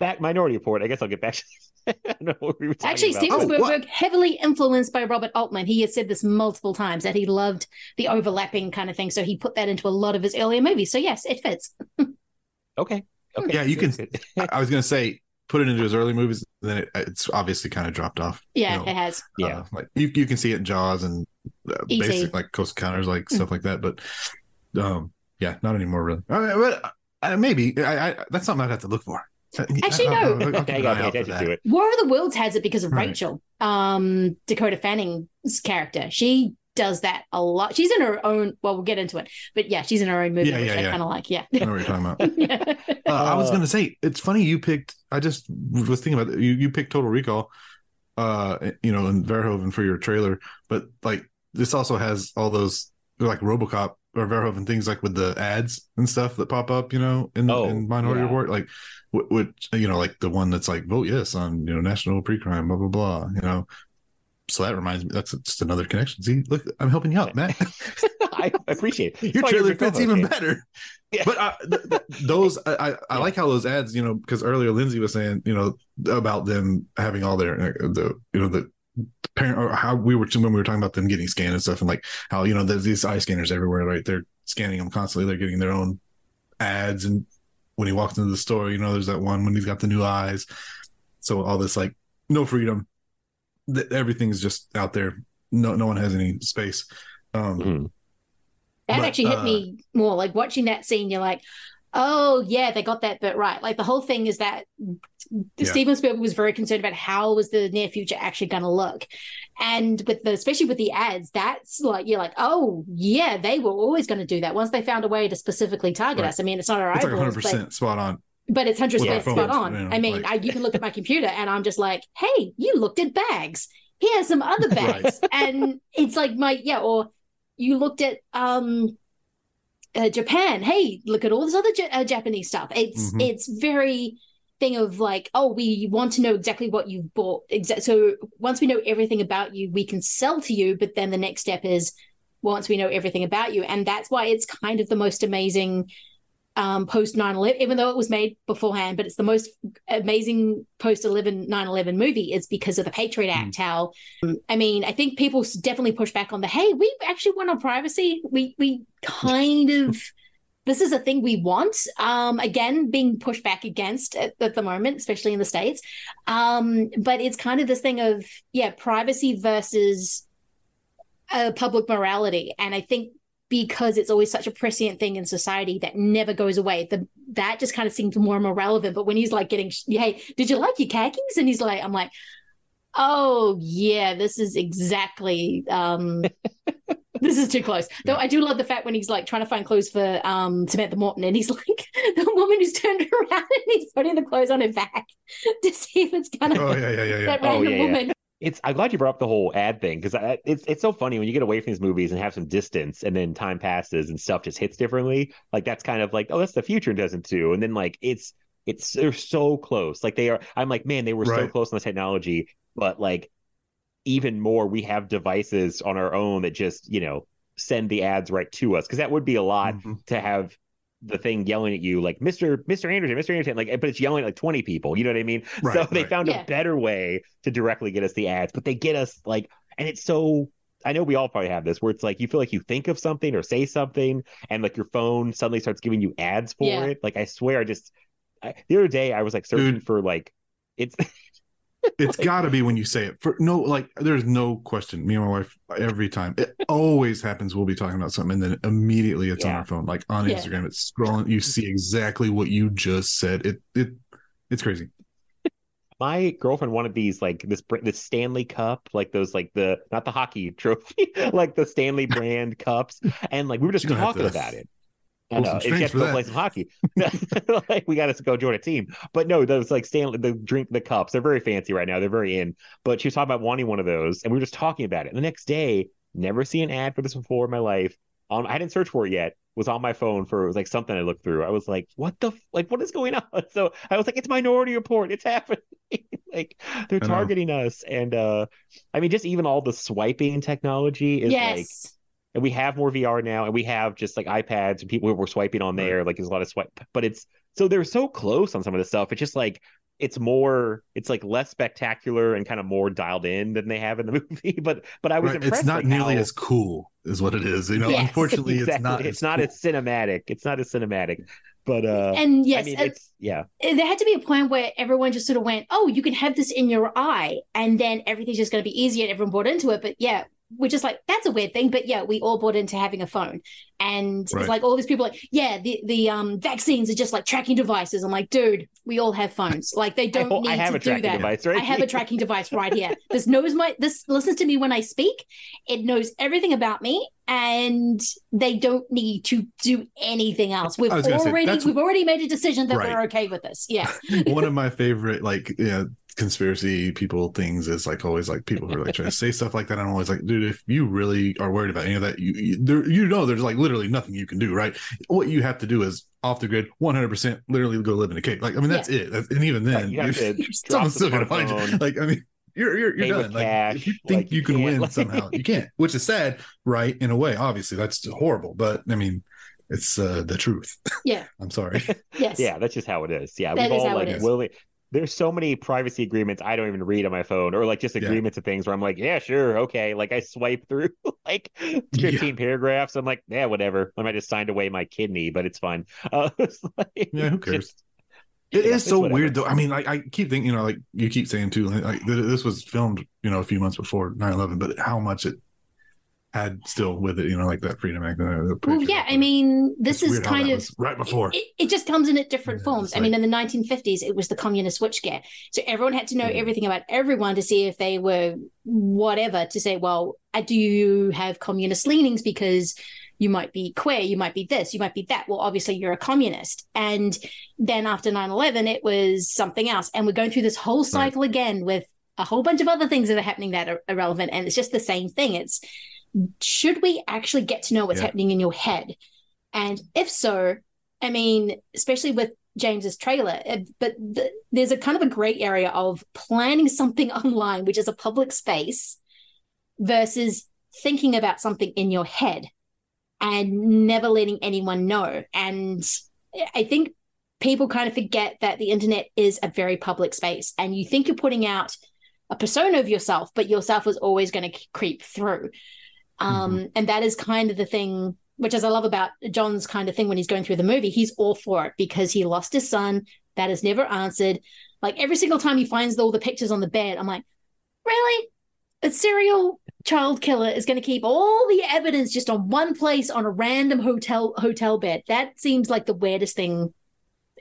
back Minority Report. I guess I'll get back. To, I don't know what we were Actually, about. Steven Oh. Spielberg, heavily influenced by Robert Altman. He has said this multiple times that he loved the overlapping kind of thing. So he put that into a lot of his earlier movies. So yes, it fits. Okay. Okay. Yeah, you can. I I was going to say put it into his early movies, then it, it's obviously kind of dropped off. Yeah, you know. it has. Yeah. Uh, like you, you can see it in Jaws and uh, basic like Close Encounters, like stuff like that. But um, yeah, not anymore really. Uh, but uh, maybe I, I that's something I'd have to look for. Actually, no. I'll- I'll keep I an got eye to out pay for attention to that. it. War of the Worlds has it because of Right. Rachel, um, Dakota Fanning's character. She does that a lot. She's in her own. Well, we'll get into it, but yeah, she's in her own movie, Yeah, which yeah, I yeah. kind of like. Yeah. I know what you're talking about. yeah. Uh, I was Uh, gonna say it's funny you picked. I just was thinking about it. you. You picked Total Recall, uh, you know, and Verhoeven for your trailer, but like this also has all those like RoboCop or Verhoeven things like with the ads and stuff that pop up, you know, in, Oh, in Minority yeah. Report, like which you know, like the one that's like vote yes on you know National Pre-Crime, blah blah blah, you know. so that reminds me, that's just another connection. See, look, I'm helping you out, Matt. I appreciate it. Your trailer fits even better. But uh, th- th- those, I, I, I like how those ads, you know, because earlier Lindsay was saying, you know, about them having all their, uh, the, you know, the parent, or how we were, when we were talking about them getting scanned and stuff, and like how, you know, there's these eye scanners everywhere, right? They're scanning them constantly. They're getting their own ads. And when he walks into the store, you know, there's that one when he's got the new eyes. So all this, like, no freedom. Th- everything's just out there. No, no one has any space. Um, Mm-hmm. That But, actually hit uh, me more. Like watching that scene, you're like, oh yeah, they got that bit right. Like the whole thing is that Yeah. Steven Spielberg was very concerned about how was the near future actually going to look, and with the especially with the ads, that's like you're like, oh yeah, they were always going to do that once they found a way to specifically target Right. us. I mean, it's not our it's like 100% spot on. but it's hundred percent spot phones, on. you know, I mean, like- I, you can look at my computer, and I'm just like, hey, you looked at bags. Here's some other bags, and it's like my yeah, or you looked at um uh, Japan. Hey, look at all this other Ja- uh, Japanese stuff. It's Mhm. it's very thing of like, oh, we want to know exactly what you've bought. Exa- so once we know everything about you, we can sell to you. But then the next step is once we know everything about you, and that's why it's kind of the most amazing um, post 9-11 even though it was made beforehand but it's the most amazing post 11 9-11 movie is because of the patriot act how i mean i think people definitely push back on the hey we actually want our privacy. We we kind of this is a thing we want. Um again being pushed back against at, at the moment especially in the states. Um but it's kind of this thing of yeah privacy versus uh, public morality. And i think because it's always such a prescient thing in society that never goes away. The that just kind of seems more and more relevant. But when he's like getting hey did you like your khakis? And he's like i'm like oh yeah this is exactly um this is too close. Though i do love the fact when he's like trying to find clothes for um samantha morton and he's like the woman who's turned around and he's putting the clothes on her back to see if it's gonna Oh, yeah, yeah, yeah, yeah. that Oh, random yeah. woman It's I'm glad you brought up the whole ad thing because it's it's so funny when you get away from these movies and have some distance and then time passes and stuff just hits differently. Like that's kind of like oh that's the future doesn't too, and then like it's it's they're so close. Like they are. I'm like man they were so close on the technology, but like even more we have devices on our own that just you know send the ads right to us because that would be a lot Mm-hmm. to have the thing yelling at you like Mr. Mr. Anderson, Mr. Anderson, like but it's yelling at like 20 people. You know what I mean? Right, so they right. found Yeah. a better way to directly get us the ads, but they get us like and it's so I know we all probably have this where it's like you feel like you think of something or say something and like your phone suddenly starts giving you ads for Yeah. it. Like I swear I just I, the other day I was like searching for like it's It's got to be when you say it. For no, like there's no question. Me and my wife every time. It always happens. We'll be talking about something, and then immediately it's on our phone, like on Yeah. Instagram. It's scrolling. You see exactly what you just said. It it it's crazy. my girlfriend wanted these like this this Stanley Cup, like those like the not the hockey trophy, like the Stanley brand cups, and like we were just You're gonna have talking about it. I pull know some it's strings just for go play some hockey. like we got to go join a team, but no, those like Stanley the drink the cups. They're very fancy right now. They're very in. But she was talking about wanting one of those, and we were just talking about it. And the next day, never see an ad for this before in my life. On I didn't search for it yet. Was on my phone for it was like something I looked through. I was like, what the f- like what is going on? So I was like, it's Minority Report. It's happening. like they're targeting us, and uh I mean, just even all the swiping technology is like yes and we have more VR now, and we have just like iPads and people who were swiping on there. Like there's a lot of swipe, but it's so they're so close on some of this stuff. It's just like it's more, it's like less spectacular and kind of more dialed in than they have in the movie. But but I was Right? impressed. It's not like, nearly how- as cool, is what it is. You know, Yes, unfortunately, it's not. It's as not cool. as cinematic. It's not as cinematic. But uh, and yes I mean, and- it's yeah. there had to be a point where everyone just sort of went, "Oh, you can have this in your eye," and then everything's just going to be easier. And everyone bought into it. But yeah, we're just like, "That's a weird thing." But yeah, we all bought into having a phone, and Right. it's like all these people like, "Yeah, the the um vaccines are just like tracking devices." I'm like, "Dude, we all have phones. Like they don't I need have to a do tracking that." device, right? I have a tracking device right here. This knows my this listens to me when I speak. It knows everything about me, and they don't need to do anything else. We've I say, already we've already made a decision that Right. we're okay with this. Yeah. one of my favorite like yeah conspiracy people things is like always like people who are like trying to say stuff like that. I'm always like, dude, if you really are worried about any of that, you you, there, you know there's like literally nothing you can do, right? What you have to do is off the grid, 100 percent literally go live in a cave. Like I mean that's it. That's, and even then, Right, you have to someone's still gonna find you. Like I mean. you're you're, you're done. Like cash, if you think like, you you can win like- somehow, you can't. Which is sad, right? In a way, obviously that's horrible. But I mean, it's uh, the truth. Yeah. I'm sorry. Yes. Yeah, that's just how it is. Yeah, That we've is all how like is. willing. There's so many privacy agreements I don't even read on my phone, or like just agreements of things where I'm like, yeah, sure, okay. Like I swipe through like 15 paragraphs. I'm like, yeah, whatever. I might just signed away my kidney, but it's fine. Uh, it's like, Yeah, who cares? just- It Yeah, is so whatever. weird though. I mean, like I keep thinking, you know, like you keep saying too, like, like this was filmed, you know, a few months before 9-11, but how much it had still with it, you know, like that Freedom Act. uh, Well, yeah, I mean, this is kind of right before. It, it just comes in at different forms. it's I mean, in the 1950s, it was the communist switch scare, so everyone had to know everything about everyone to see if they were whatever. To say, well, do you have communist leanings because you might be queer, you might be this, you might be that. Well, obviously, you're a communist. And then after 9/11, it was something else, and we're going through this whole cycle again with a whole bunch of other things that are happening that are irrelevant, and it's just the same thing. It's should we actually get to know what's Yeah. happening in your head? And if so, I mean, especially with James's trailer, uh, but th- there's a kind of a gray area of planning something online, which is a public space, versus thinking about something in your head and never letting anyone know. And I think people kind of forget that the internet is a very public space and you think you're putting out a persona of yourself, but yourself is always going to creep through. Um, And that is kind of the thing, which is I love about John's kind of thing when he's going through the movie. He's all for it because he lost his son. That is never answered. Like every single time he finds all the pictures on the bed, I'm like, really? A serial child killer is going to keep all the evidence just on one place on a random hotel hotel bed. That seems like the weirdest thing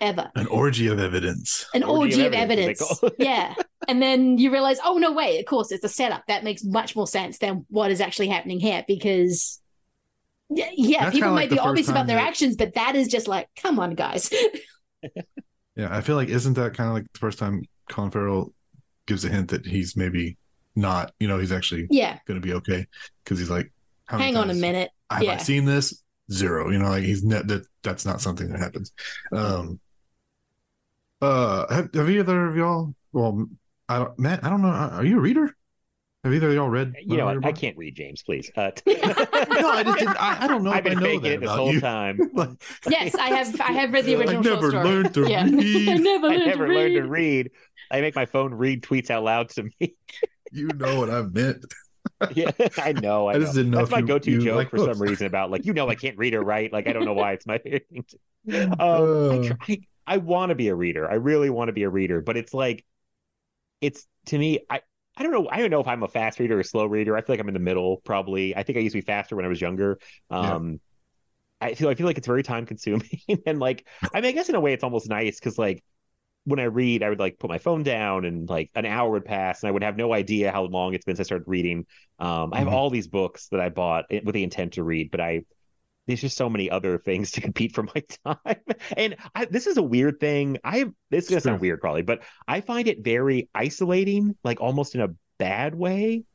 ever An orgy of evidence. an orgy, of evidence, evidence. as they call yeah. And then you realize, oh, no, wait, of course, it's a setup. That makes much more sense than what is actually happening here because, yeah, yeah That's people kinda may like be obvious about their that- actions, but that is just like, come on, guys. Yeah, I feel like isn't that kind of like the first time Colin Farrell gives a hint that he's maybe not, you know, he's actually Yeah. going to be okay because he's like, how Hang on a times minute. Have yeah. I seen this? Zero. You know, like he's ne- that. That's not something that happens. Um. Uh, have, have either of y'all? Well, I don't, Matt. I don't know. Are you a reader? Have either of y'all read? You know, uh, what? I can't read James, please. Uh, no, I just didn't. I, I don't know I've been know faking it this whole you. time. yes, I have I have read the I original short never story. learned to yeah. read. I never I never to learned to read. I make my phone read tweets out loud to me. You know what I meant. yeah, I know. I, I just know. didn't know That's if my you- go-to you joke like for books. some reason about like you know I can't read or write. Like I don't know why it's my favorite thing. To, um, I, try, I, want to be a reader. I really want to be a reader, but it's like it's to me. I I don't know. I don't know if I'm a fast reader or a slow reader. I feel like I'm in the middle. Probably. I think I used to be faster when I was younger. Um, I feel I feel like it's very time consuming and like I mean I guess in a way it's almost nice because like when I read I would like put my phone down and like an hour would pass and I would have no idea how long it's been since I started reading. Um, I have Mhm. all these books that I bought with the intent to read, but I there's just so many other things to compete for my time. And I, this is a weird thing. I this is gonna sound weird probably, but I find it very isolating, like almost in a bad way.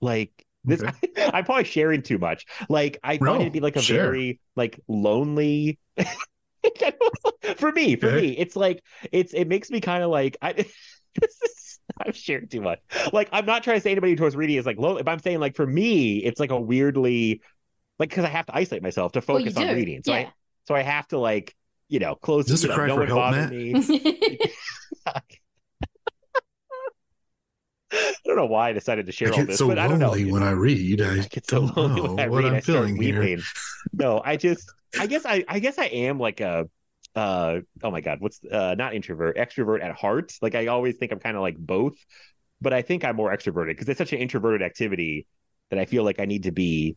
Like this, I'm probably sharing too much. Like I find No, it to be like a share. very like lonely. for me, for Okay. me, it's like it's it makes me kind of like I. this is I'm sharing too much. Like I'm not trying to say anybody towards reading is like low, but I'm saying like for me, it's like a weirdly like because I have to isolate myself to Well, focus on do, reading. So yeah. I so I have to like you know close. Is this you a cry no for help, bother Matt? me. I don't know why I decided to share all get this, so but I don't know. when I read. I, get so don't lonely know when I what read. I'm I start feeling here. weeping. No, I just, I guess I, I guess I am like a, uh, oh my god, what's uh, not introvert, extrovert at heart. Like I always think I'm kind of like both, but I think I'm more extroverted because it's such an introverted activity that I feel like I need to be,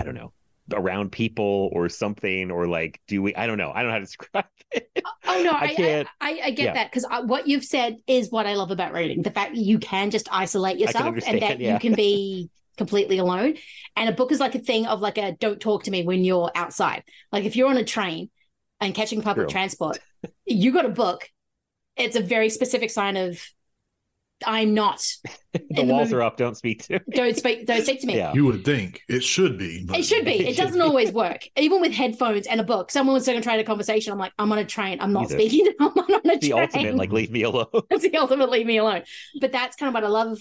I don't know, around people or something or like do we? I don't know. I don't know how to describe it. Oh no, I I I, can't- I, I get yeah. that because uh, what you've said is what I love about reading: the fact that you can just isolate yourself and that yeah. you can be completely alone. And a book is like a thing of like a don't talk to me when you're outside. Like if you're on a train and catching public True. transport, you got a book. It's a very specific sign of I'm not. the walls movie. are up. Don't speak to. Me. Don't speak. Don't speak to me. Yeah. You would think it should be. But It should be. It should doesn't be. always work. Even with headphones and a book, someone was going to try a conversation. I'm like, I'm on a train. I'm not Either. speaking. I'm on a the train. The ultimate, like leave me alone. That's the ultimate leave me alone. But that's kind of what I love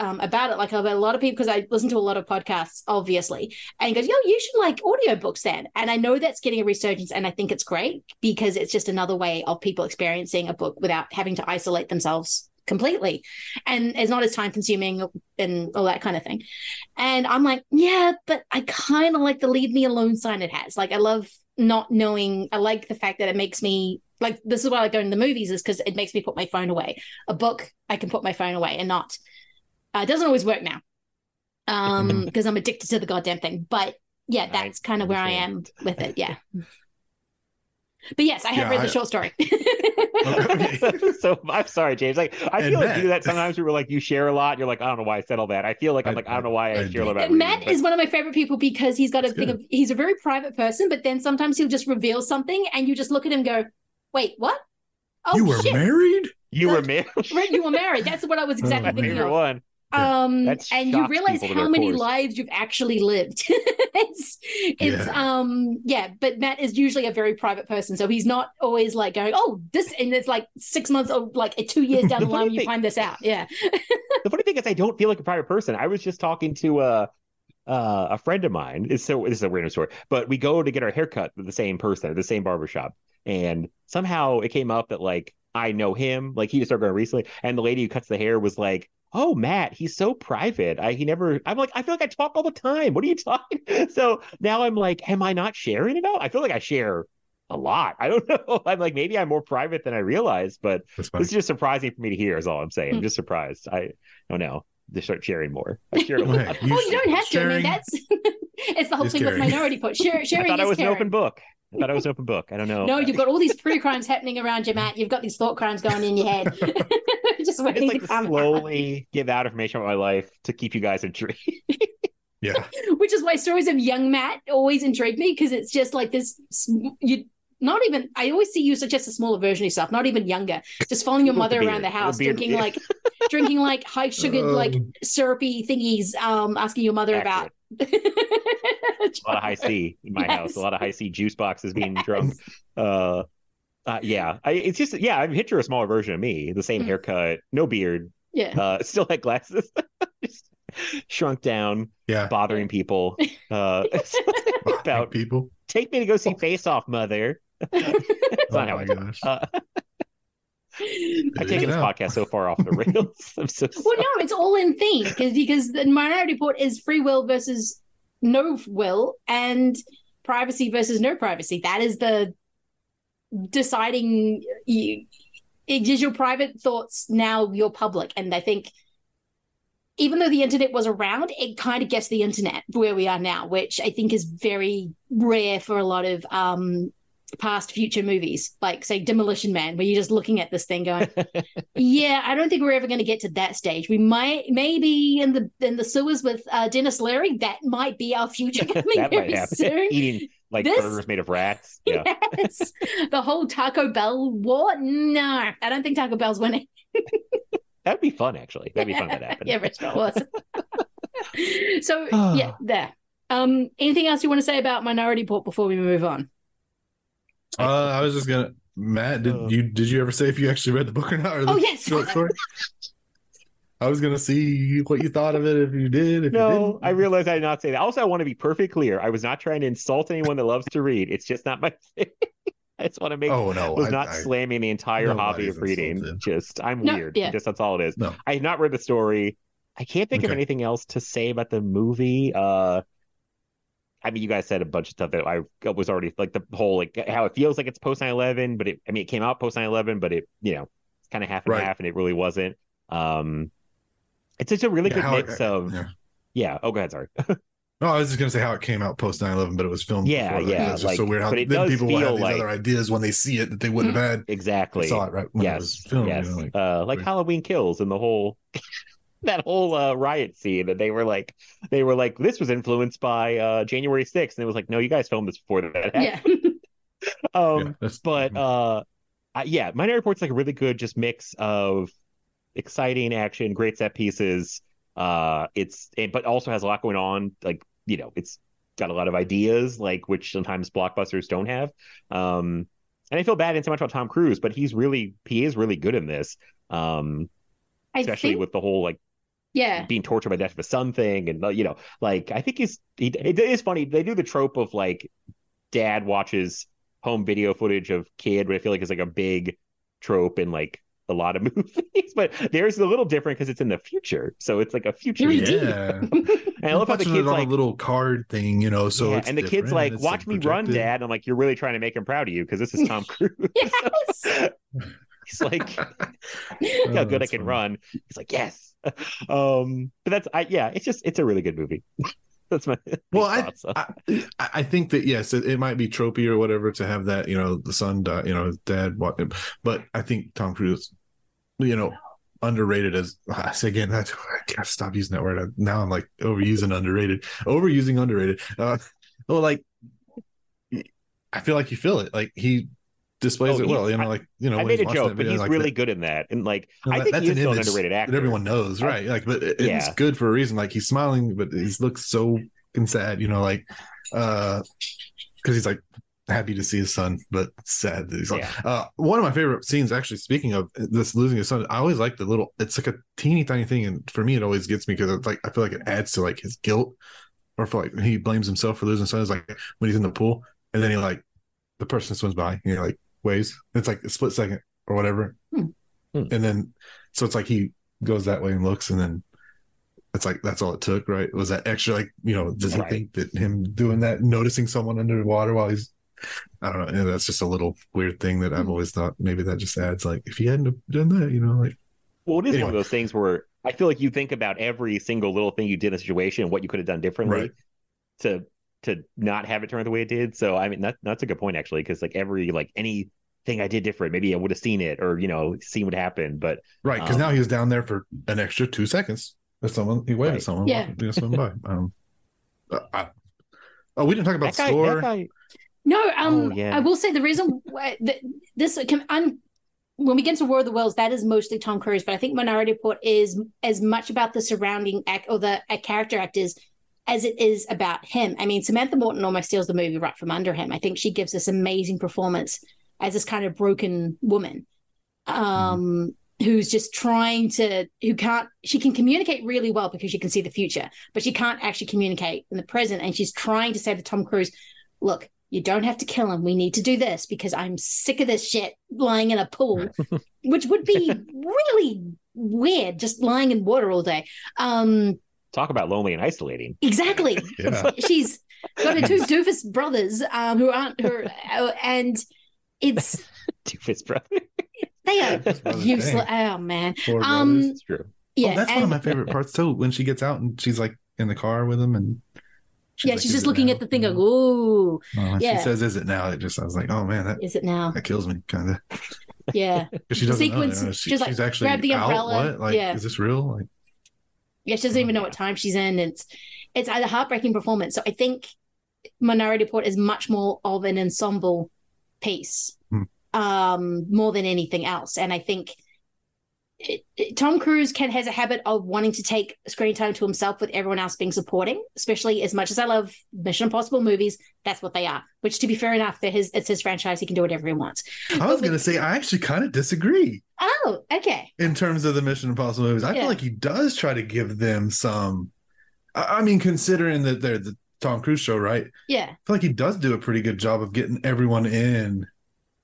um, about it. Like about a lot of people, because I listen to a lot of podcasts, obviously, and he goes, "Yo, you should like audiobooks then." And I know that's getting a resurgence, and I think it's great because it's just another way of people experiencing a book without having to isolate themselves completely. And it's not as time consuming and all that kind of thing. And i'm like yeah but i kind of like the leave me alone sign it has. Like i love not knowing i like the fact that it makes me like this is why i go to the movies is because it makes me put my phone away. A book i can put my phone away and not uh, it doesn't always work now um because i'm addicted to the goddamn thing. But yeah that's kind of where i am with it yeah but yes i have Yeah, read I- the short story so I'm sorry, James. Like I And feel like you do that sometimes. We were like, you share a lot. You're like, I don't know why I said all that. I feel like I'm like, I don't know why I, share all that. Matt is one of my favorite people because he's got a thing of he's a very private person, but then sometimes he'll just reveal something and you just look at him and go, Wait, what? Oh you were shit. married? You were married. You were married. That's what I was oh, exactly My thinking of. one. Um and you realize how many cores. lives you've actually lived. it's it's Yeah. um yeah, but Matt is usually a very private person. So he's not always like going, Oh, this and it's like six months or like two years down the The line funny you find this out. Yeah. the funny thing is I don't feel like a private person. I was just talking to uh, uh, a friend of mine. It's so this is a random story, but we go to get our haircut with the same person at the same barbershop, and somehow it came up that like I know him, like he just started going recently, and the lady who cuts the hair was like. Oh, Matt, he's so private. I he never. I'm like, I feel like I talk all the time. What are you talking? So now I'm like, am I not sharing it all? I feel like I share a lot. I don't know. I'm like, maybe I'm more private than I realized, but this is just surprising for me to hear. Is all I'm saying. Hmm. I'm just surprised. I don't know. Just start sharing more. I shared a lot. Oh, you don't have to. I mean, that's it's the whole is thing with. Minority Report. Share, I sharing thought I was caring. an open book. I thought I was open book. I don't know. No, you've got all these pre-crimes happening around you, Matt. You've got these thought crimes going in your head. Just I waiting like to to come out. slowly give out information about my life to keep you guys intrigued. Yeah. Which is why stories of young Matt always intrigue me because it's just like this. sm- You not even. I always see you as just a smaller version of yourself, not even younger. Just following your mother around the house, beard, drinking yeah. like drinking like high sugared, like Um, syrupy thingies. Um, asking your mother about. A lot of Hi-C in my house. A lot of Hi-C juice boxes being drunk. Uh, uh, yeah. I, it's just yeah. I picture a smaller version of me. The same Mm. haircut, no beard. Yeah. Uh, still had glasses. Just shrunk down. Yeah. Bothering people. Uh, about people. Take me to go see Face Off, mother. That's not Oh how my it gosh. I've taken this podcast so far off the rails. I'm so Well, no, it's all in theme because because the Minority Report is free will versus no will and privacy versus no privacy. That is the deciding. You, it is your private thoughts now your public, and I think even though the internet was around, it kind of gets the internet where we are now, which I think is very rare for a lot of um past future movies, like say Demolition Man, where you're just looking at this thing going, yeah, I don't think we're ever going to get to that stage. We might, maybe in the in the sewers with uh, Denis Leary, that might be our future coming that very might soon. Eating like This- burgers made of rats. Yeah. Yes, the whole Taco Bell war. No, I don't think Taco Bell's winning. That'd be fun, actually. That'd be fun if that happened. yeah, Richmond was. so yeah, there. Um, anything else you want to say about Minority Report before we move on? Uh, I was just gonna Matt, did you did you ever say if you actually read the book or not? Or the Oh, yes. short story? I was gonna see what you thought of it if you did. If you No, didn't. I realized I did not say that. Also, I want to be perfectly clear. I was not trying to insult anyone that loves to read. It's just not my thing. I just want to make. Oh, no, I was I- not I- slamming the entire hobby of reading. insulted. Just I'm No, weird. yeah. Just that's all it is. No. I have not read the story. I can't think of anything else to say about the movie. Uh, I mean, you guys said a bunch of stuff that I was already like the whole like how it feels like it's post 9/11, but it I mean it came out post 9/11, but it you know it's kind of half and Right. half, and it really wasn't. Um, it's just a really Yeah, good how it- mix of yeah. yeah. Oh, go ahead. Sorry. No, I was just gonna say how it came out post 9-11, but it was filmed. Yeah, before yeah, It's just so like, weird how then people will have these like- other ideas when they see it that they wouldn't have had. Exactly. Saw it right when yes. it was filmed. yes. You know, like, uh, like Halloween Kills and the whole that whole uh, riot scene. And they were like, they were like, this was influenced by uh, January 6th, and it was like, no, you guys filmed this before that. happened. Yeah. Um, Yeah, that's- but uh, uh, yeah, Minority Report's like a really good just mix of exciting action, great set pieces. Uh, it's it, but also has a lot going on. Like you know, it's got a lot of ideas, like which sometimes blockbusters don't have. Um, and I feel bad in so much about Tom Cruise, but he's really he is really good in this. Um, I especially think- with the whole like Yeah. being tortured by death of a son thing, and you know, like I think he's he, it is funny. They do the trope of like dad watches home video footage of kid, but I feel like it's like a big trope in like a lot of movies. but there's a little different because it's in the future, so it's like a future. Yeah. and I love how the kids like a little card thing, you know. So yeah, it's and the kid's like, it's, "Watch me run, projected. Dad." I'm like, "You're really trying to make him proud of you because this is Tom Cruise." He's like, "Look how Oh, good I can funny. run." He's like, "Yes." Um, but that's I yeah, it's just it's a really good movie. that's my Well, I, thoughts. I I think that yes, it, it might be tropey or whatever to have that, you know, the son die, you know, his dad, but I think Tom Cruise, you know, underrated as I say again, I, I gotta stop using that word. Now I'm like overusing underrated, overusing underrated. Uh, well, like I feel like you feel it, like he displays Oh, it well, you know, like you know, I when made a joke, but he's like really that- good in that, and like No, I think that's he is an still an underrated actor that everyone knows, right? Like, but it, Yeah. it's good for a reason. Like he's smiling, but he looks so fucking sad, you know, like uh because he's like happy to see his son, but sad that he's like uh one of my favorite scenes actually speaking of this losing his son, I always like the little it's like a teeny tiny thing, and for me it always gets me because it's like I feel like it adds to like his guilt or for like he blames himself for losing his son is like when he's in the pool and then he like the person swims by, you know, like waves. It's like a split second or whatever. Hmm. Hmm. And then so it's like he goes that way and looks and then it's like that's all it took, right? Was that extra like, you know, does he think that him doing that, noticing someone under the water while he's I don't know, yeah, that's just a little weird thing that I've hmm. always thought maybe that just adds like if he hadn't done that, you know, like Well, it is one of those things where I feel like you think about every single little thing you did in a situation, and what you could have done differently Right. to to not have it turn out the way it did. So I mean that that's a good point actually, because like every like anything I did different, maybe I would have seen it or you know seen what happened. But right, because um, now he was down there for an extra two seconds. If someone he waved Right. at someone, Yeah. you know, by. Um, uh, I, oh, we didn't talk about that guy, score. that guy, No, um, Oh, yeah. I will say the reason why th- this can I'm when we get to War of the Worlds, that is mostly Tom Cruise, but I think Minority Report is as much about the surrounding act or the uh, character actors as it is about him. I mean, Samantha Morton almost steals the movie right from under him. I think she gives this amazing performance as this kind of broken woman, um, who's just trying to, who can't, she can communicate really well because she can see the future, but she can't actually communicate in the present. And she's trying to say to Tom Cruise, look, you don't have to kill him. We need to do this because I'm sick of this shit lying in a pool, which would be really weird, just lying in water all day. Um, talk about lonely and isolating. exactly. Yeah. She's got her two doofus brothers um, who aren't her, uh, and it's Doofus brother. they are brothers, useless. Oh man. Four Um, brothers. It's true. yeah, oh, that's one of my favorite parts too. When she gets out and she's like in the car with him, and yeah, like, she's just looking now?" at the thing like, ooh, Oh, yeah. she says, "Is it now?" It just I was like, "Oh man, that is it now? that kills me." Kind of Yeah. because she doesn't sequence, know. you know, she- she's like, she's actually grab the out. umbrella. What? Like, Yeah. is this real? Like, Yeah, she doesn't even know what time she's in. It's it's a heartbreaking performance. So I think Minority Report is much more of an ensemble piece, Hmm. um, more than anything else. And I think it, it- Tom Cruise can has a habit of wanting to take screen time to himself with everyone else being supporting. Especially as much as I love Mission Impossible movies, that's what they are. Which, to be fair enough, they're his it's his franchise. He can do whatever he wants. I was gonna say, I actually kind of disagree Oh, okay. in terms of the Mission Impossible movies. I Yeah. feel like he does try to give them some. I I mean, considering that they're the Tom Cruise show, right? Yeah. I feel like he does do a pretty good job of getting everyone in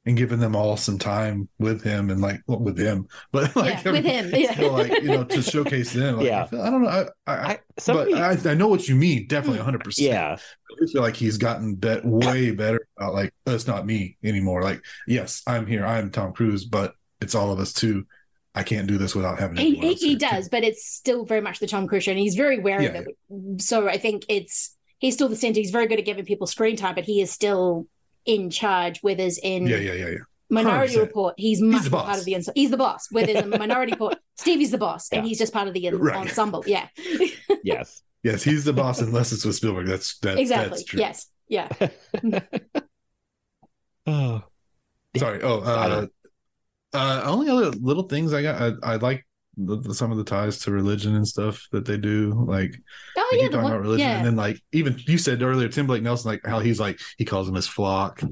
and giving them all some time with him and like well, with him, but like Yeah, with him, yeah. still, like you know to showcase them. Like, Yeah. I, don't know. I, I, I somebody- but I, I know what you mean. Definitely, hmm. hundred percent. Yeah. I feel like he's gotten bet way better about like "Oh, it's not me anymore. Like yes, I'm here. I'm Tom Cruise, but it's all of us too. I can't do this without having. he, he, else he here, too. does, but it's still very much the Tom Cruise show, and he's very aware Yeah, of it. So I think it's he's still the center. He's very good at giving people screen time, but he is still in charge. Whereas in Yeah, yeah, yeah, yeah. Minority 100%. Report, he's much the boss. part of the ensemble. He's the boss. Whereas in Minority Report, Stevie's the boss, and he's just part of the Right. ensemble. Yeah, Yes. Yes, he's the boss unless it's with Spielberg. That's that, exactly. That's true. Yes, yeah. Oh. Sorry. Oh, uh, uh, only other little things I got. I, I like the, the, some of the ties to religion and stuff that they do. Like, Oh they yeah, keep the talking one, about religion, yeah. and then like even you said earlier, Tim Blake Nelson, like how he's like he calls them his flock,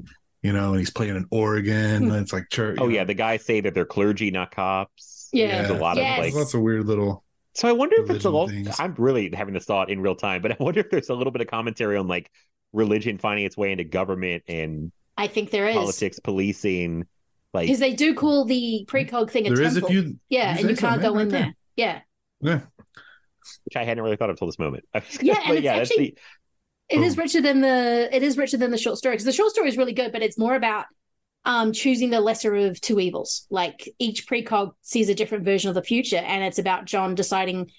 you know, and he's playing in Oregon. Hmm. and it's like church. Oh yeah, the guys say that they're clergy, not cops. Yeah. There's a lot Yes. of like lots of weird little. So I wonder if it's a religion little. things. I'm really having this thought in real time, but I wonder if there's a little bit of commentary on like religion finding its way into government and I think there is politics, policing. Like, because they do call the precog thing a There is temple. if you- yeah, and you can't go yeah, in there. there. Yeah, Yeah, which I hadn't really thought of until this moment. Yeah, and it's that's actually- the- it is richer than the it is richer than the short story because the short story is really good, but it's more about um choosing the lesser of two evils. Like each precog sees a different version of the future, and it's about John deciding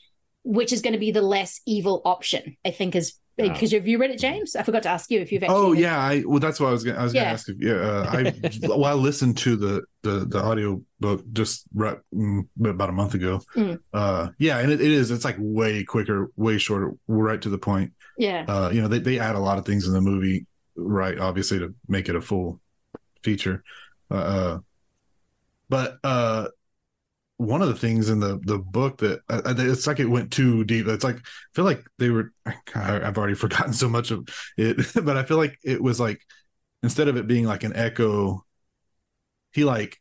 which is going to be the less evil option. I think is Oh. Because have you read it, James? I forgot to ask you if you've actually. Oh yeah, I well that's what I was gonna I was gonna ask if yeah uh, I well I listened to the the the audio book just right mm, about a month ago. Mm. Uh yeah, and it, it is it's like way quicker, way shorter, right to the point. Yeah. Uh you know they they add a lot of things in the movie right obviously to make it a full feature. Uh, uh but uh one of the things in the the book that uh, uh, it's like it went too deep. It's like I feel like they were. I- I've already forgotten so much of it, but I feel like it was like instead of it being like an echo, he like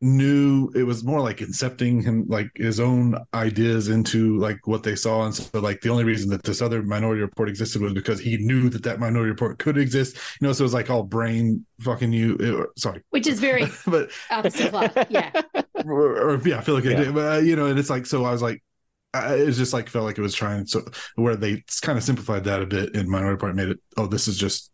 knew it was more like incepting him like his own ideas into like what they saw and so like the only reason that this other minority report existed was because he knew that that minority report could exist you know so it was like all brain fucking you it- sorry which is very but Arthur C. Yeah, or, or yeah, I feel like I did, but uh, you know, and it's like so. I was like, I, it's just like felt like it was trying so where they kind of simplified that a bit in Minority Report, made it oh, this is just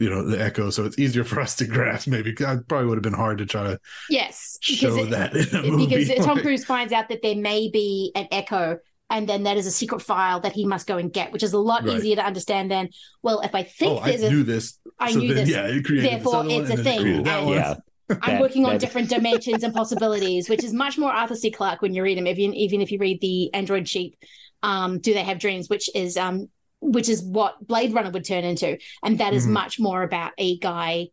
you know the echo, so it's easier for us to grasp. Maybe I probably would have been hard to try to yes, show because it- that in a movie. because Tom Cruise finds out that there may be an echo, and then that is a secret file that he must go and get, which is a lot Right. easier to understand than well, if I think oh, I there's a knew this. I so knew then, this, Yeah, it created therefore other it's a then it thing, That yeah. I'm That- working on that- different dimensions and possibilities, which is much more Arthur C. Clarke when you read him. Even even if you read the Android sheep, um, do they have dreams? Which is um, which is what Blade Runner would turn into, and that is Mhm. much more about a guy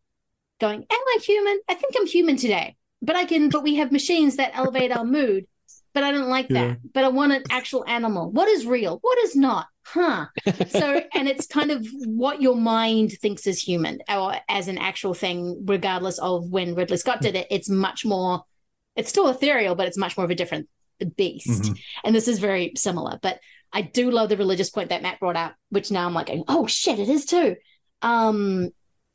going, "Am I human? I think I'm human today, but I can. But we have machines that elevate our mood." But I don't like Yeah. that. But I want an actual animal. What is real? What is not? Huh? so and it's kind of what your mind thinks is human or as an actual thing regardless of when ridley scott did it it's much more it's still ethereal but it's much more of a different beast Mhm. and this is very similar but i do love the religious point that matt brought up which now i'm like oh shit it is too. Um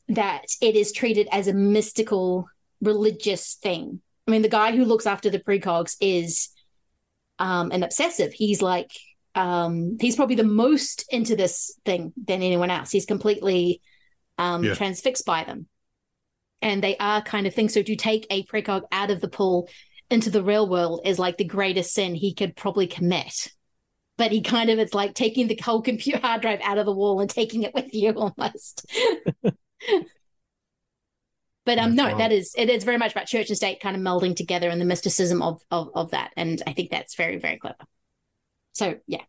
that it is treated as a mystical religious thing. I mean the guy who looks after the precogs is um an obsessive. He's like um he's probably the most into this thing than anyone else. He's completely um Yeah. transfixed by them. And they are kind of things. So to take a precog out of the pool into the real world is like the greatest sin he could probably commit but he kind of it's like taking the whole computer hard drive out of the wall and taking it with you almost but um no That's that wild. is it is very much about church and state kind of melding together and the mysticism of of, of that and i think that's very very clever so yeah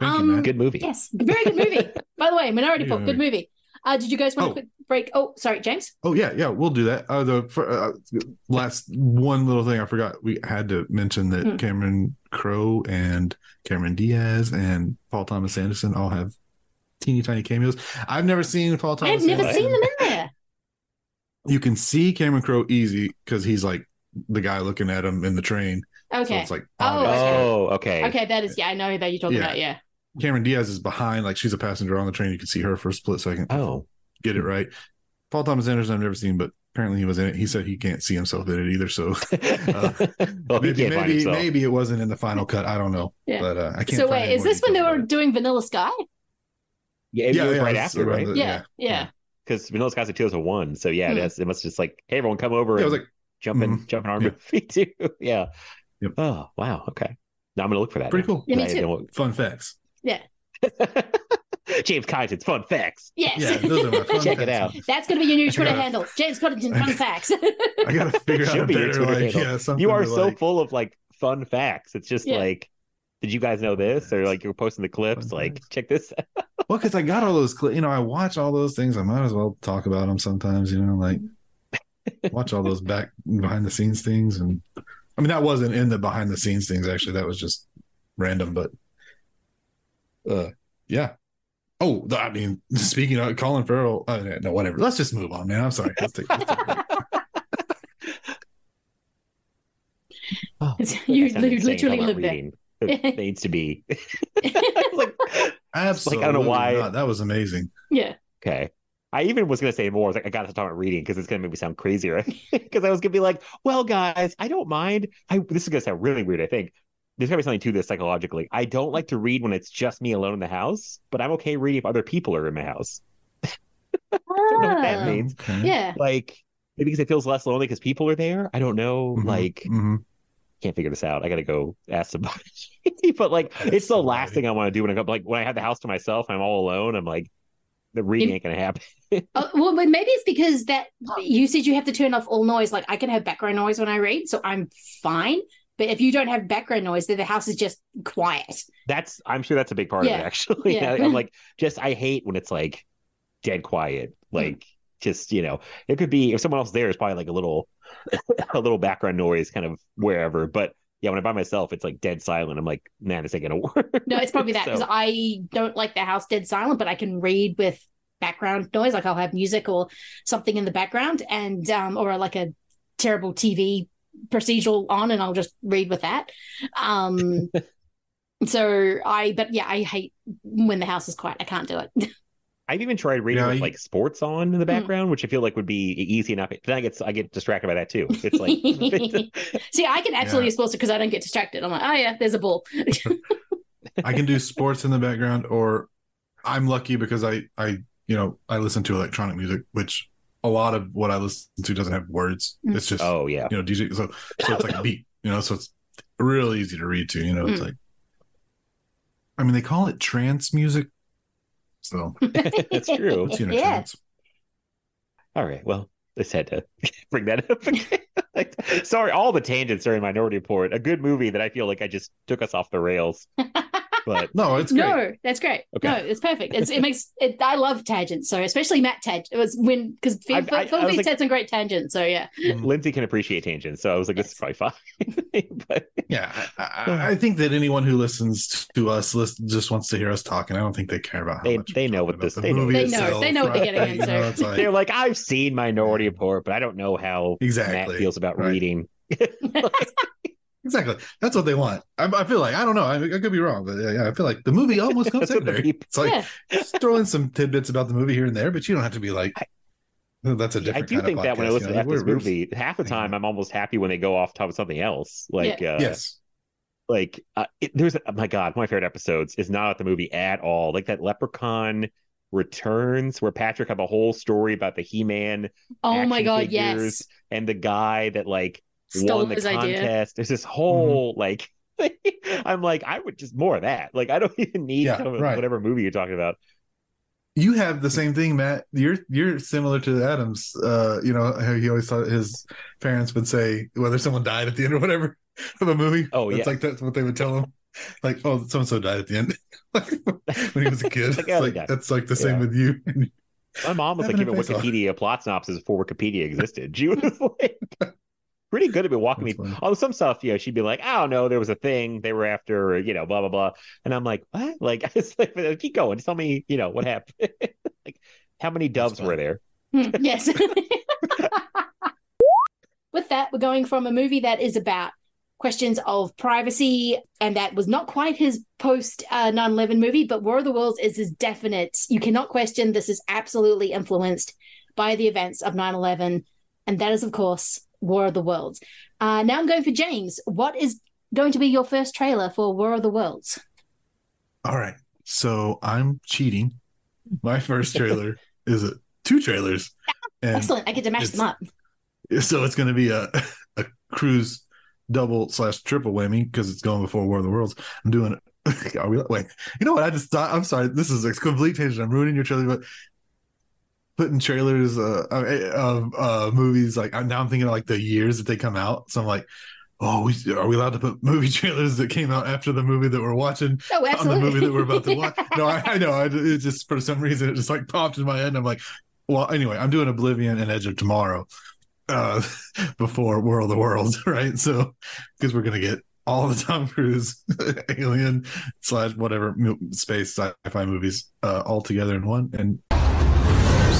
Thank um, Matt. Good movie. yes very good movie by the way minority Good report good movie uh did you guys want Oh. a quick break oh sorry james Oh yeah, yeah, we'll do that. Uh, the for, uh, last one little thing I forgot, we had to mention that Hmm. Cameron Crowe and Cameron Diaz and Paul Thomas Anderson all have teeny tiny cameos. I've never seen Paul Thomas. i've never Anderson. seen them in there You can see Cameron Crowe easy because he's like the guy looking at him in the train. So okay it's like Oh, obvious. okay. Oh, okay. okay that is yeah i know that you're talking Yeah. about yeah Cameron Diaz is behind, like she's a passenger on the train. You can see her for a split second. Oh, Get it right. Paul Thomas Anderson, I've never seen, but apparently he was in it. He said he can't see himself in it either. So uh, well, maybe maybe maybe it wasn't in the final cut. I don't know. Yeah. But uh, I can't. so find wait is this when they were it. doing vanilla sky Yeah, it Yeah, was yeah, right it was after, around right? the- yeah yeah, Because Vanilla Sky's like 2001. So yeah, that's it must just like, hey, everyone, come over Yeah, it and was like jumping, mhm. jumping our Yeah. movie too. yeah. Yep. Oh wow. Okay. Now I'm gonna look for that. Pretty now. cool. Yeah, me too. fun facts. Yeah. James Coddington's fun facts. Yes. Yeah, those are my fun Check it out. That's going to be your new Twitter gotta- handle. James Coddington, fun facts. I gotta figure out a Should be your better Twitter like handle. yeah you are so like- full of like fun facts. It's just Yeah. like, did you guys know this? Or like you're posting the clips. Fun Like, facts. check this. out. Well, because I got all those, clips, you know, I watch all those things. I might as well talk about them sometimes, you know, like watch all those back behind the scenes things and I mean, that wasn't in the behind the scenes things. Actually, that was just random. But, uh, yeah. Oh, I mean, speaking of Colin Farrell, uh, no, whatever. Let's just move on, man. I'm sorry. Let's take, let's take Oh, you that literally live there. reading. It needs to be. Absolutely. Like, I don't know why. not. That was amazing. Yeah. Okay. I even was going to say more. I was like, I got to talk about reading because it's going to make me sound crazier. Because I was going to be like, well, guys, I don't mind. I this is going to sound really weird. I think there's got to be something to this psychologically. I don't like to read when it's just me alone in the house, but I'm okay reading if other people are in my house. I don't know what that Ah. means. Yeah. Like maybe because it feels less lonely because people are there. I don't know. Mm-hmm. Like can't figure this out. I got to go ask somebody. but like, it's the last thing I want to do when I go. Like when I have the house to myself, I'm all alone. I'm like, the reading ain't gonna happen. Uh, well, but maybe it's because that you said you have to turn off all noise. Like I can have background noise when I read, so I'm fine. But if you don't have background noise, then the house is just quiet. That's I'm sure that's a big part Yeah. of it. Actually, Yeah. I'm like, just I hate when it's like dead quiet. Hmm. Like just you know, it could be if someone else there is probably like a little a little background noise kind of wherever. But yeah, when I'm by myself, it's like dead silent. I'm like, man, this ain't gonna work. No, it's probably that because So- I don't like the house dead silent, but I can read with background noise. Like I'll have music or something in the background, and um, or like a terrible TV procedural on, and I'll just read with that. Um, so I, but yeah, I hate when the house is quiet. I can't do it. I've even tried reading Yeah, with you- like sports on Hmm. in the background, which I feel like would be easy enough. Then I get I get distracted by that too. It's like See, I can absolutely Yeah. sports because I don't get distracted. I'm like, oh yeah, there's a ball. I can do sports in the background, or I'm lucky because I, I, you know, I listen to electronic music, which a lot of what I listen to doesn't have words. Mm. It's just, oh yeah, you know, DJ. So, so it's like a beat, you know, so it's real easy to read to, you know, it's Mm. like, I mean, they call it trance music. So that's true. it's, you know, Yeah. trance. All right. Well, just had to bring that up again. Like, sorry, all the tangents during Minority Report. A good movie that I feel like I just took us off the rails. But no, it's great. No, that's great. Okay. No, it's perfect. It's, it makes it. I love tangents, so especially Matt Tangent. It was when because Phil, I- I- Phil I was Feast like- had some great tangents. So yeah, mm-hmm. Lindsay can appreciate tangents, so I was like, this is probably fine. but Yeah, I, I, I think that anyone who listens to us listen, just wants to hear us talking. I don't think they care about how they much they know what this the they know. movie They know- they know what they're right? getting You know, into. it's like- They're like, I've seen Minority Report, but I don't know how Exactly, Matt feels about right. reading. Exactly. That's what they want. I, I feel like I don't know. I, I could be wrong, but yeah, yeah, I feel like the movie almost comes That's what the secondary. It's like Yeah. just throw in some tidbits about the movie here and there, but you don't have to be like. "Oh, that's a different. I do kind think of that when I podcast," listen you to know, this we're- we're- movie, half the time I'm almost happy when they go off top of something else. Like, uh, yes, like uh, it, there's oh my god, one of my favorite episodes is not at the movie at all. Like that Leprechaun returns, where Patrick have a whole story about the He-Man. Oh my God, figures yes. and the guy that like Stole won the his contest. idea. There's this whole like. I'm like, I would just more of that. Like, I don't even need Yeah, some right. whatever movie you're talking about. you have the same thing, Matt. You're you're similar to Adams. Uh, you know how he always thought his parents would say whether someone died at the end or whatever of a movie. Oh, it's yeah. like that's what they would tell him. Like, oh, so and so died at the end when he was a kid. Like, It's oh, like, that's like the same with you. My mom was like Having a giving face off. Wikipedia plot synopsis before Wikipedia existed. She was like pretty good at be walking me. Although some stuff, you know, she'd be like, "I don't know, there was a thing they were after," or, you know, blah blah blah. And I'm like, "What?" Like, I was like, "Keep going. Tell me, you know, what happened." like, how many doves were there? Hmm, yes. With that, we're going from a movie that is about questions of privacy, and that was not quite his post uh, 9 11 movie, but War of the Worlds is his definite. You cannot question this is absolutely influenced by the events of 9 11, and that is, of course, War of the Worlds. Uh, now I'm going for James. What is going to be your first trailer for War of the Worlds? All right. So I'm cheating. My first trailer is a, two trailers. Excellent. I get to mash them up. so it's going to be a, a cruise double slash triple whammy because it's going before War of the Worlds. I'm doing it. Are we wait? You know what? I just thought. I'm sorry. This is a complete tangent. I'm ruining your trailer, but putting trailers uh, of uh, movies like now I'm thinking of like the years that they come out. So I'm like, oh, we are we allowed to put movie trailers that came out after the movie that we're watching Oh, on the movie that we're about to watch? No, I, I know. I, it just for some reason it just like popped in my head. And I'm like, well, anyway, I'm doing Oblivion and Edge of Tomorrow. uh, before World of the Worlds, right? So because we're gonna get all the Tom Cruise alien slash whatever space sci-fi movies uh, all together in one, and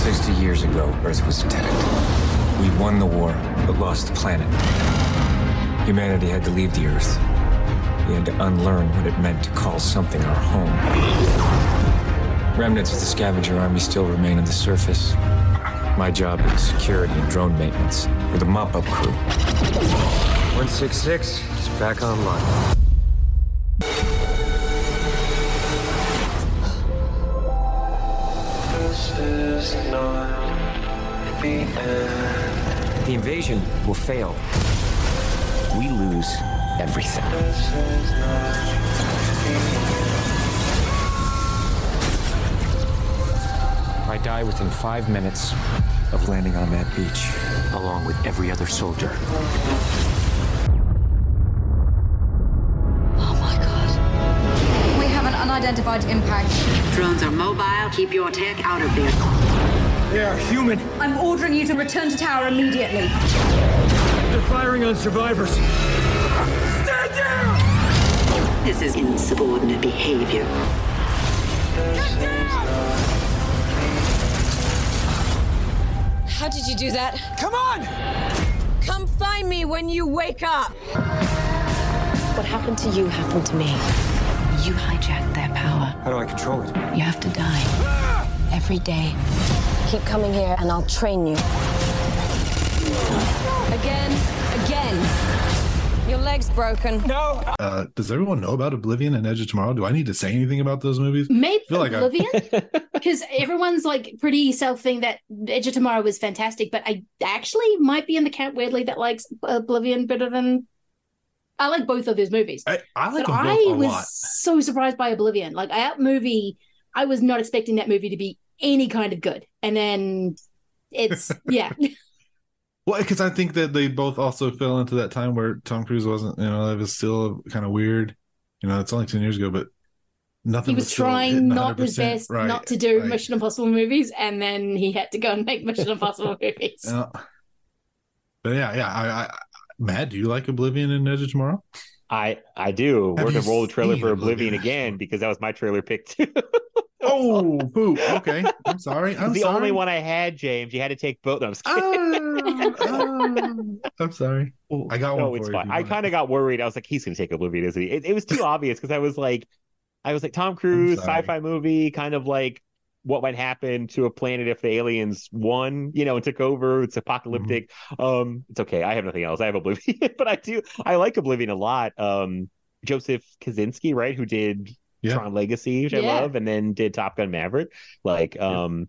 60 years ago, Earth was attacked. We won the war, but lost the planet. Humanity had to leave the Earth. We had to unlearn what it meant to call something our home. Remnants of the scavenger army still remain on the surface. My job is security and drone maintenance for the mop-up crew. 166 is back online. The. The invasion will fail. We lose everything. I die within five minutes of landing on that beach, along with every other soldier. Unidentified impact. Drones are mobile. Keep your tech out of there. They are human. I'm ordering you to return to tower immediately. They're firing on survivors. Stand down! This is insubordinate behavior. Get down! How did you do that? Come on! Come find me when you wake up. What happened to you happened to me. You hijacked their power. How do I control it? You have to die. Every day. Keep coming here and I'll train you. Again, again. Your leg's broken. No. uh, does everyone know about Oblivion and Edge of Tomorrow? Do I need to say anything about those movies? Maybe I feel like Oblivion, because everyone's like pretty self thing that Edge of Tomorrow was fantastic, but I actually might be in the camp weirdly that likes Oblivion better than. I like both of those movies. I, I like but them both I a was lot. so surprised by Oblivion. Like that movie, I was not expecting that movie to be any kind of good, and then it's yeah. Well, because I think that they both also fell into that time where Tom Cruise wasn't, you know, it was still kind of weird. You know, it's only 10 years ago, but nothing he was still trying not his best Right, not to do right. Mission Impossible movies, and then he had to go and make Mission Impossible movies. Yeah. But yeah, yeah. I, I, Matt, do you like Oblivion and Edge of Tomorrow? I I do. Have We're gonna roll the trailer for Oblivion? Oblivion again because that was my trailer pick too. Oh. Okay. I'm sorry. I'm the sorry. only one I had, James. You had to take both. No, I'm kidding. Ah, ah. I'm sorry. Oh, I got no, one it's fine. I kind of got worried. I was like, he's gonna take Oblivion, isn't he? It, it was too obvious because I was like, I was like, Tom Cruise, sci-fi movie, kind of like what might happen to a planet if the aliens won, you know, and took over. It's apocalyptic. Mm-hmm. Um, it's okay. I have nothing else. I have Oblivion, but I do. I like Oblivion a lot. Um, Joseph Kosinski, right, who did Yeah. Tron Legacy, which I love, and then did Top Gun Maverick. Like, um,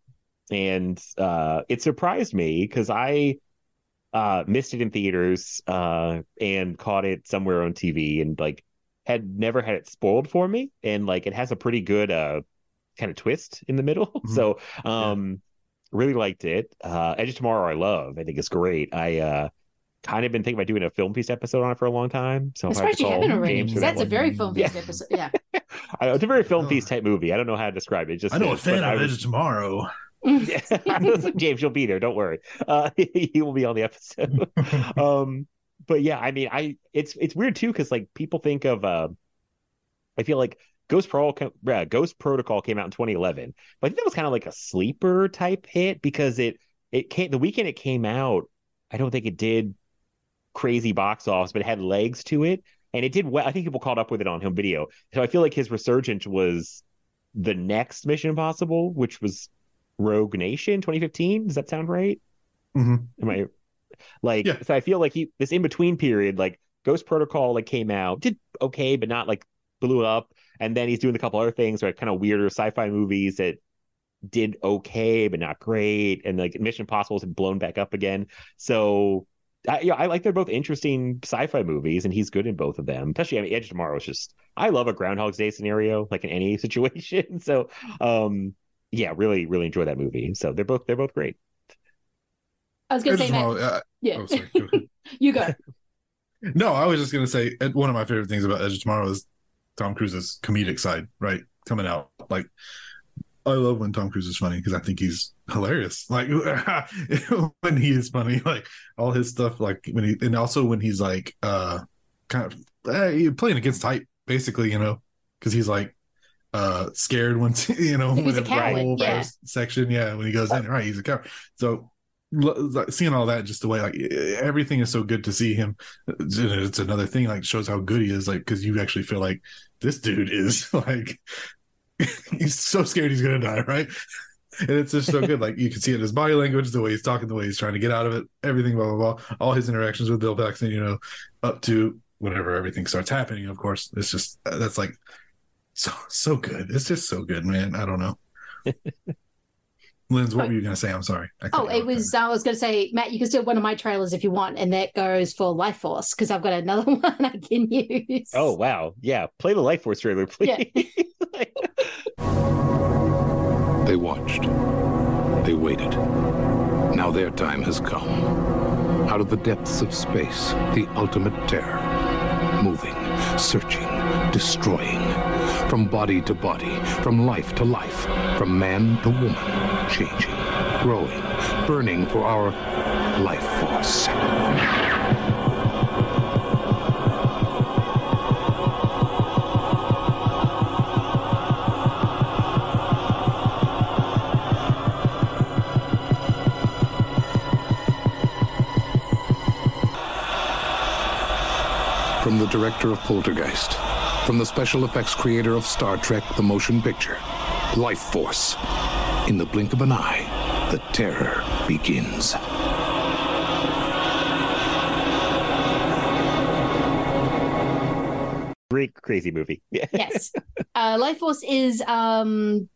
and uh, it surprised me because I uh missed it in theaters uh and caught it somewhere on TV and like had never had it spoiled for me and like it has a pretty good uh kind of twist in the middle Mhm. so um really liked it uh Edge of Tomorrow I love I think it's great I uh kind of been thinking about doing a Film Feast episode on it for a long time so I'm if I have surprised you haven't already, James that that's a one. very film based Yeah. episode. Yeah. I- it's a very Film Feast type movie I don't know how to describe it, it just I know a fan of Edge of Tomorrow. yeah, like, James, you'll be there. Don't worry. Uh, he will be on the episode. um, but yeah, I mean, I it's it's weird too because like people think of uh, I feel like Ghost Pro uh, Ghost Protocol came out in 2011, but I think that was kind of like a sleeper type hit because it it came the weekend it came out. I don't think it did crazy box office, but it had legs to it, and it did well. I think people caught up with it on home video, so I feel like his resurgence was the next Mission Impossible, which was Rogue Nation 2015. Does that sound right? Mhm. Am I like so I feel like he this in between period, like Ghost Protocol like came out, did okay, but not like blew up. And then he's doing a couple other things, like kind of weirder sci-fi movies that did okay, but not great. And like Mission Impossible has blown back up again. So I, yeah, I like they're both interesting sci-fi movies, and he's good in both of them. Especially, I mean, Edge of Tomorrow is just I love a Groundhog's Day scenario, like in any situation. So, um, yeah, really, really enjoy that movie. So they're both they're both great. I was going to Edge say, of Matt. Tomorrow, uh, yeah. oh, sorry. Go you go. No, I was just gonna say uh, one of my favorite things about Edge of Tomorrow is Tom Cruise's comedic side, right? Coming out like I love when Tom Cruise is funny because I think he's hilarious. Like when he is funny, like all his stuff, like when he and also when he's like uh kind of uh, playing against type, basically, you know, because he's like uh scared once you know when the whole yeah. section, yeah, when he goes in, right, he's a coward. So like, seeing all that just the way like everything is so good to see him. It's it's another thing like shows how good he is like because you actually feel like this dude is like he's so scared he's gonna die right? And it's just so good like you can see it in his body language the way he's talking the way he's trying to get out of it everything blah blah blah. All his interactions with bill paxton you know up to whenever everything starts happening of course. It's just uh, that's like so so good. It's just so good man. I don't know Linz, what were you gonna say i'm sorry I Oh, it off was. I was going to say, Matt, you can steal one of my trailers if you want, and that goes for Life Force because I've got another one I can use. Oh wow, yeah. Play the Life Force trailer, please. Yeah. They watched. They waited. Now their time has come. Out of the depths of space, the ultimate terror. Moving, searching, destroying. From body to body, from life to life, from man to woman. Changing, growing, burning for our life force. From the director of Poltergeist, from the special effects creator of Star Trek The Motion Picture, Life Force. In the blink of an eye, the terror begins. Great, crazy movie. Yes. Uh, Life Force is um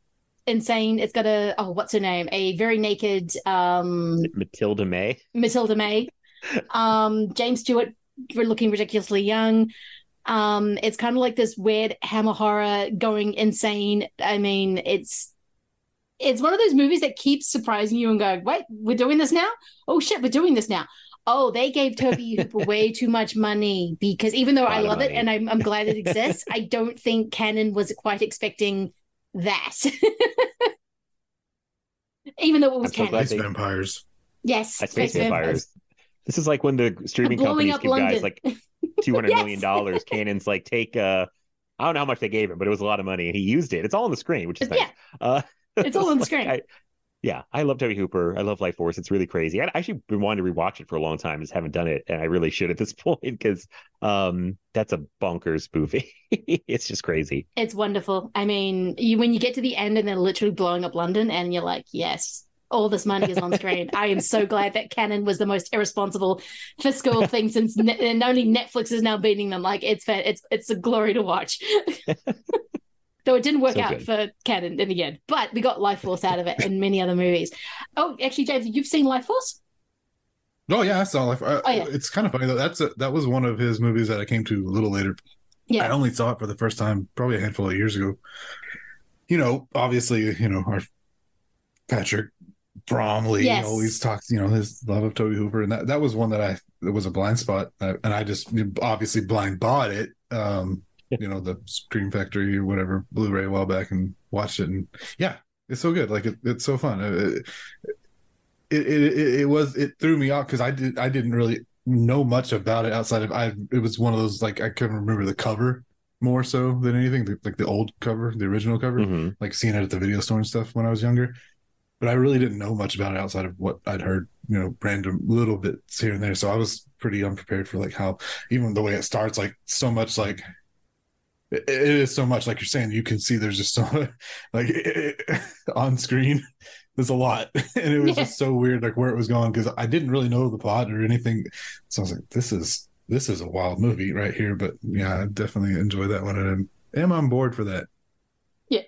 insane. It's got a oh, what's her name? A very naked um Matilda May. Matilda May. Um, James Stewart for looking ridiculously young. Um, it's kind of like this weird hammer horror going insane. I mean, it's it's one of those movies that keeps surprising you and going, wait, we're doing this now? Oh shit, we're doing this now. Oh, they gave Tobe Hooper way too much money because even though I Lot of love it and I'm, I'm glad it exists, I don't think Cannon was quite expecting that. even though it was I'm so Cannon. Space vampires Yes, Uh, Space vampires. This is like when the streaming companies up give guys like two hundred million Yes. dollars. Cannon's like take uh I don't know how much they gave him, but it was a lot of money, and he used it. It's all on the screen, which is nice. Yeah. Uh, It's all on the screen. I- yeah, I love Tobe Hooper. I love Life Force. It's really crazy. I'd actually been wanting to rewatch it for a long time, just haven't done it, and I really should at this point because um, that's a bonkers movie. it's just crazy. It's wonderful. I mean, you when you get to the end and they're literally blowing up London, and you're like, yes, all this money is on screen. I am so glad that Cannon was the most irresponsible fiscal thing since ne- and only Netflix is now beating them. Like it's fair, it's it's a glory to watch. Though it didn't work So out good. for Cannon in the end, but we got Life Force out of it and many other movies. Oh, actually, James, you've seen Life Force? Oh yeah, I saw Life. Uh, Oh, yeah. It's kind of funny though. That's a, that was one of his movies that I came to a little later. Yeah. I only saw it for the first time probably a handful of years ago. You know, obviously, you know our Patrick Bromley Yes. always talks. You know his love of Tobe Hooper, and that that was one that I that was a blind spot, and I just obviously blind bought it. Um, you know the Scream Factory or whatever Blu-ray a while back and watched it, and yeah, it's so good. Like it, it's so fun. It, it, it, it was it threw me off because I did I didn't really know much about it outside of I it was one of those like I couldn't remember the cover more so than anything the, like the old cover the original cover Mhm. like seeing it at the video store and stuff when I was younger but I really didn't know much about it outside of what I'd heard you know random little bits here and there so I was pretty unprepared for like how even the way it starts like so much like it, it is so much like you're saying you can see there's just so much like on screen there's a lot and it was Yeah. just so weird like where it was going because i didn't really know the plot or anything so i was like this is this is a wild movie right here but yeah i definitely enjoy that one and am on board for that Yeah.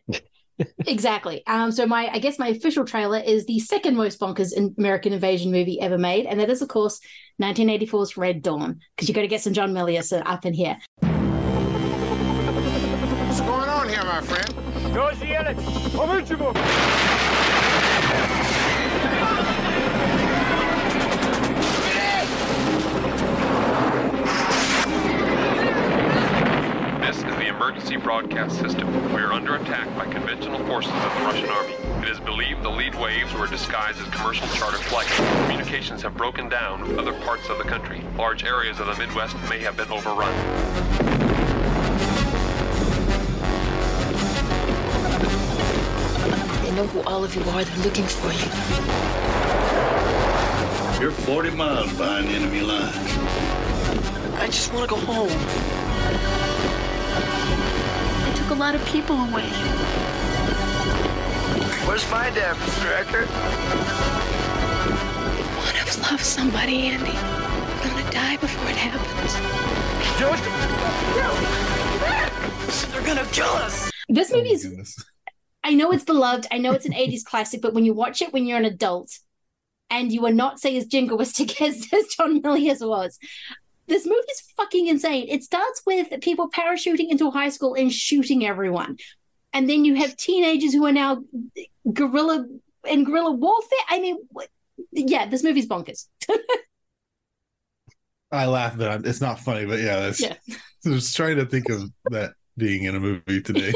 exactly. Um, so my I guess my official trailer is the second most bonkers American invasion movie ever made, and that is of course 1984's Red Dawn, because you got to get some John Milius up in here. Going on here, my friend? This is the emergency broadcast system. We are are under attack by conventional forces of the Russian army. It is believed the lead waves were disguised as commercial charter flights. Communications have broken down with other parts of the country. Large areas of the Midwest may have been overrun. Know who all of you are. They're looking for you. You're 40 miles behind enemy lines. I just want to go home. They took a lot of people away. Where's my dad, Mr. Eckert? One of us loves somebody, Andy. We're gonna die before it happens. no They're gonna kill us. This oh movie is. I know it's beloved. I know it's an 80s classic, but when you watch it when you're an adult and you are not, say, as jingoistic as, as John Milius was, this movie is fucking insane. It starts with people parachuting into high school and shooting everyone. And then you have teenagers who are now guerrilla in guerrilla warfare. I mean, yeah, this movie's bonkers. I laugh, but it's not funny. But yeah, that's, Yeah. I was trying to think of that being in a movie today.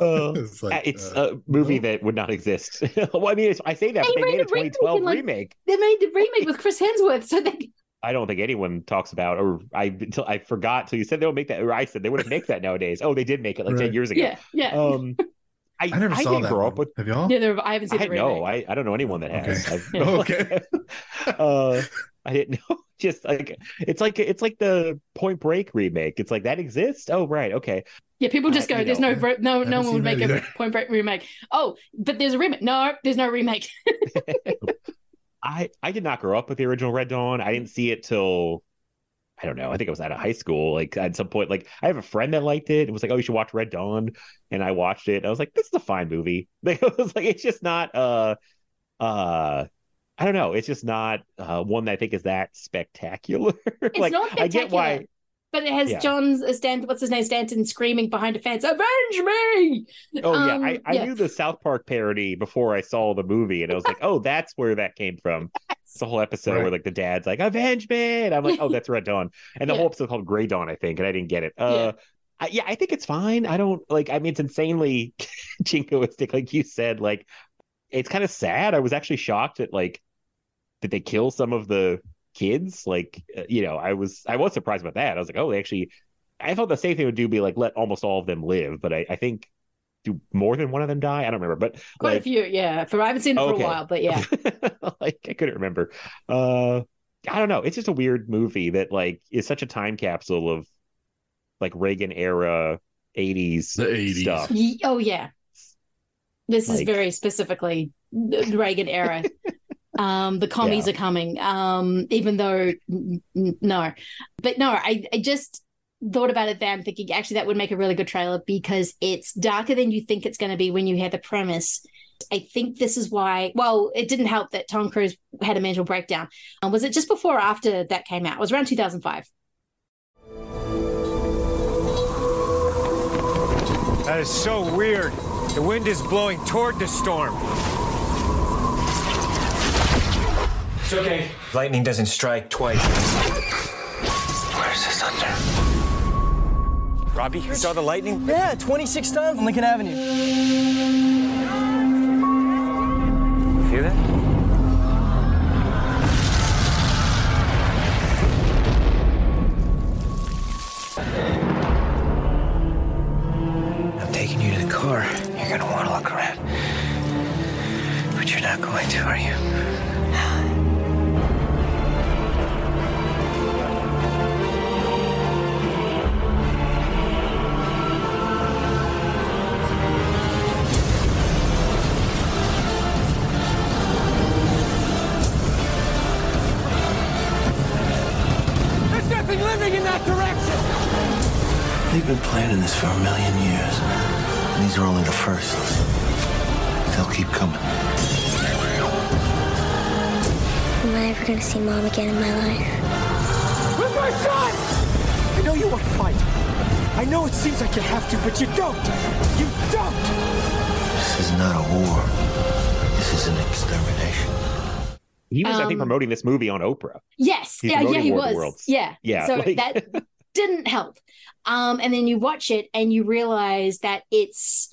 Uh, it's like, it's uh, a movie that would not exist. well, I mean, it's, I say that, but they made a 2012 like- remake. They made the remake with Chris Hemsworth, so they I don't think anyone talks about, or I until I forgot. So you said they would make that, or I said they wouldn't make that nowadays. Oh, they did make it like ten years ago. Yeah, yeah. Um, I, I never I saw didn't that grow one. up with. Have y'all? Neither I haven't seen I the remake. know. I, I don't know anyone that has. Okay. I've- okay. uh, I didn't know. Just like it's like it's like the Point Break remake. It's like that exists. Oh, right. Okay. Yeah, people just Uh, go. There's know, no no no one would make that a. Point Break remake. Oh, but there's a remake. No, there's no remake. I I did not grow up with the original Red Dawn. I didn't see it till I don't know. I think I was out of high school. Like at some point, like I have a friend that liked it. It was like, oh, you should watch Red Dawn, and I watched it. I was like, this is a fine movie. Like, it was like it's just not uh uh. I don't know. It's just not uh, one that I think is that spectacular. It's like not I get why. spectacular. But it has Yeah. John's uh, Stanton. What's his name? Stanton screaming behind a fence, "Avenge me!" Oh Um, yeah, I, I knew the South Park parody before I saw the movie, and I was like, oh, that's where that came from. It's the whole episode where like the dad's like, "Avenge me!" And I'm like, oh, that's Red Dawn, and the Yeah. whole episode called Gray Dawn, I think, and I didn't get it. Uh, I, yeah, I think it's fine. I don't like. I mean, it's insanely jingoistic, like you said. Like, it's kind of sad. I was actually shocked at like, did they kill some of the kids? Like, uh, you know, I was I was surprised about that. I was like, oh, they actually. I thought the safe thing would do be like let almost all of them live, but I, I think do more than one of them die? I don't remember, but Quite like, a few, yeah. For I haven't seen it for a while, but yeah. like I couldn't remember. Uh I don't know. It's just a weird movie that like is such a time capsule of like Reagan era 80s, The 80s. stuff. Oh yeah, this is very specifically Reagan era. um, the commies Yeah. are coming. Um, even though n- n- no, but no, I I just thought about it then, thinking actually that would make a really good trailer because it's darker than you think it's going to be when you hear the premise. I think this is why. Well, it didn't help that Tom Cruise had a mental breakdown. Um, was it just before or after that came out? It was around 2005. That is so weird. The wind is blowing toward the storm. It's okay. Lightning doesn't strike twice. Where's this thunder? Robbie, you saw the lightning? Yeah, 26 times on Lincoln Avenue. You hear that? I'm taking you to the car. You're gonna want to look around. But you're not going to, are you? Been planning this for a million years. And these are only the first. They'll keep coming. Am I ever gonna see mom again in my life? Where's my son? I know you want to fight. I know it seems like you have to, but you don't. You don't. This is not a war. This is an extermination. He was, I think, Um, promoting this movie on Oprah. Yes, He's yeah, yeah, he War the was. Worlds. Yeah, Yeah, So like- that didn't help. Um, and then you watch it and you realize that it's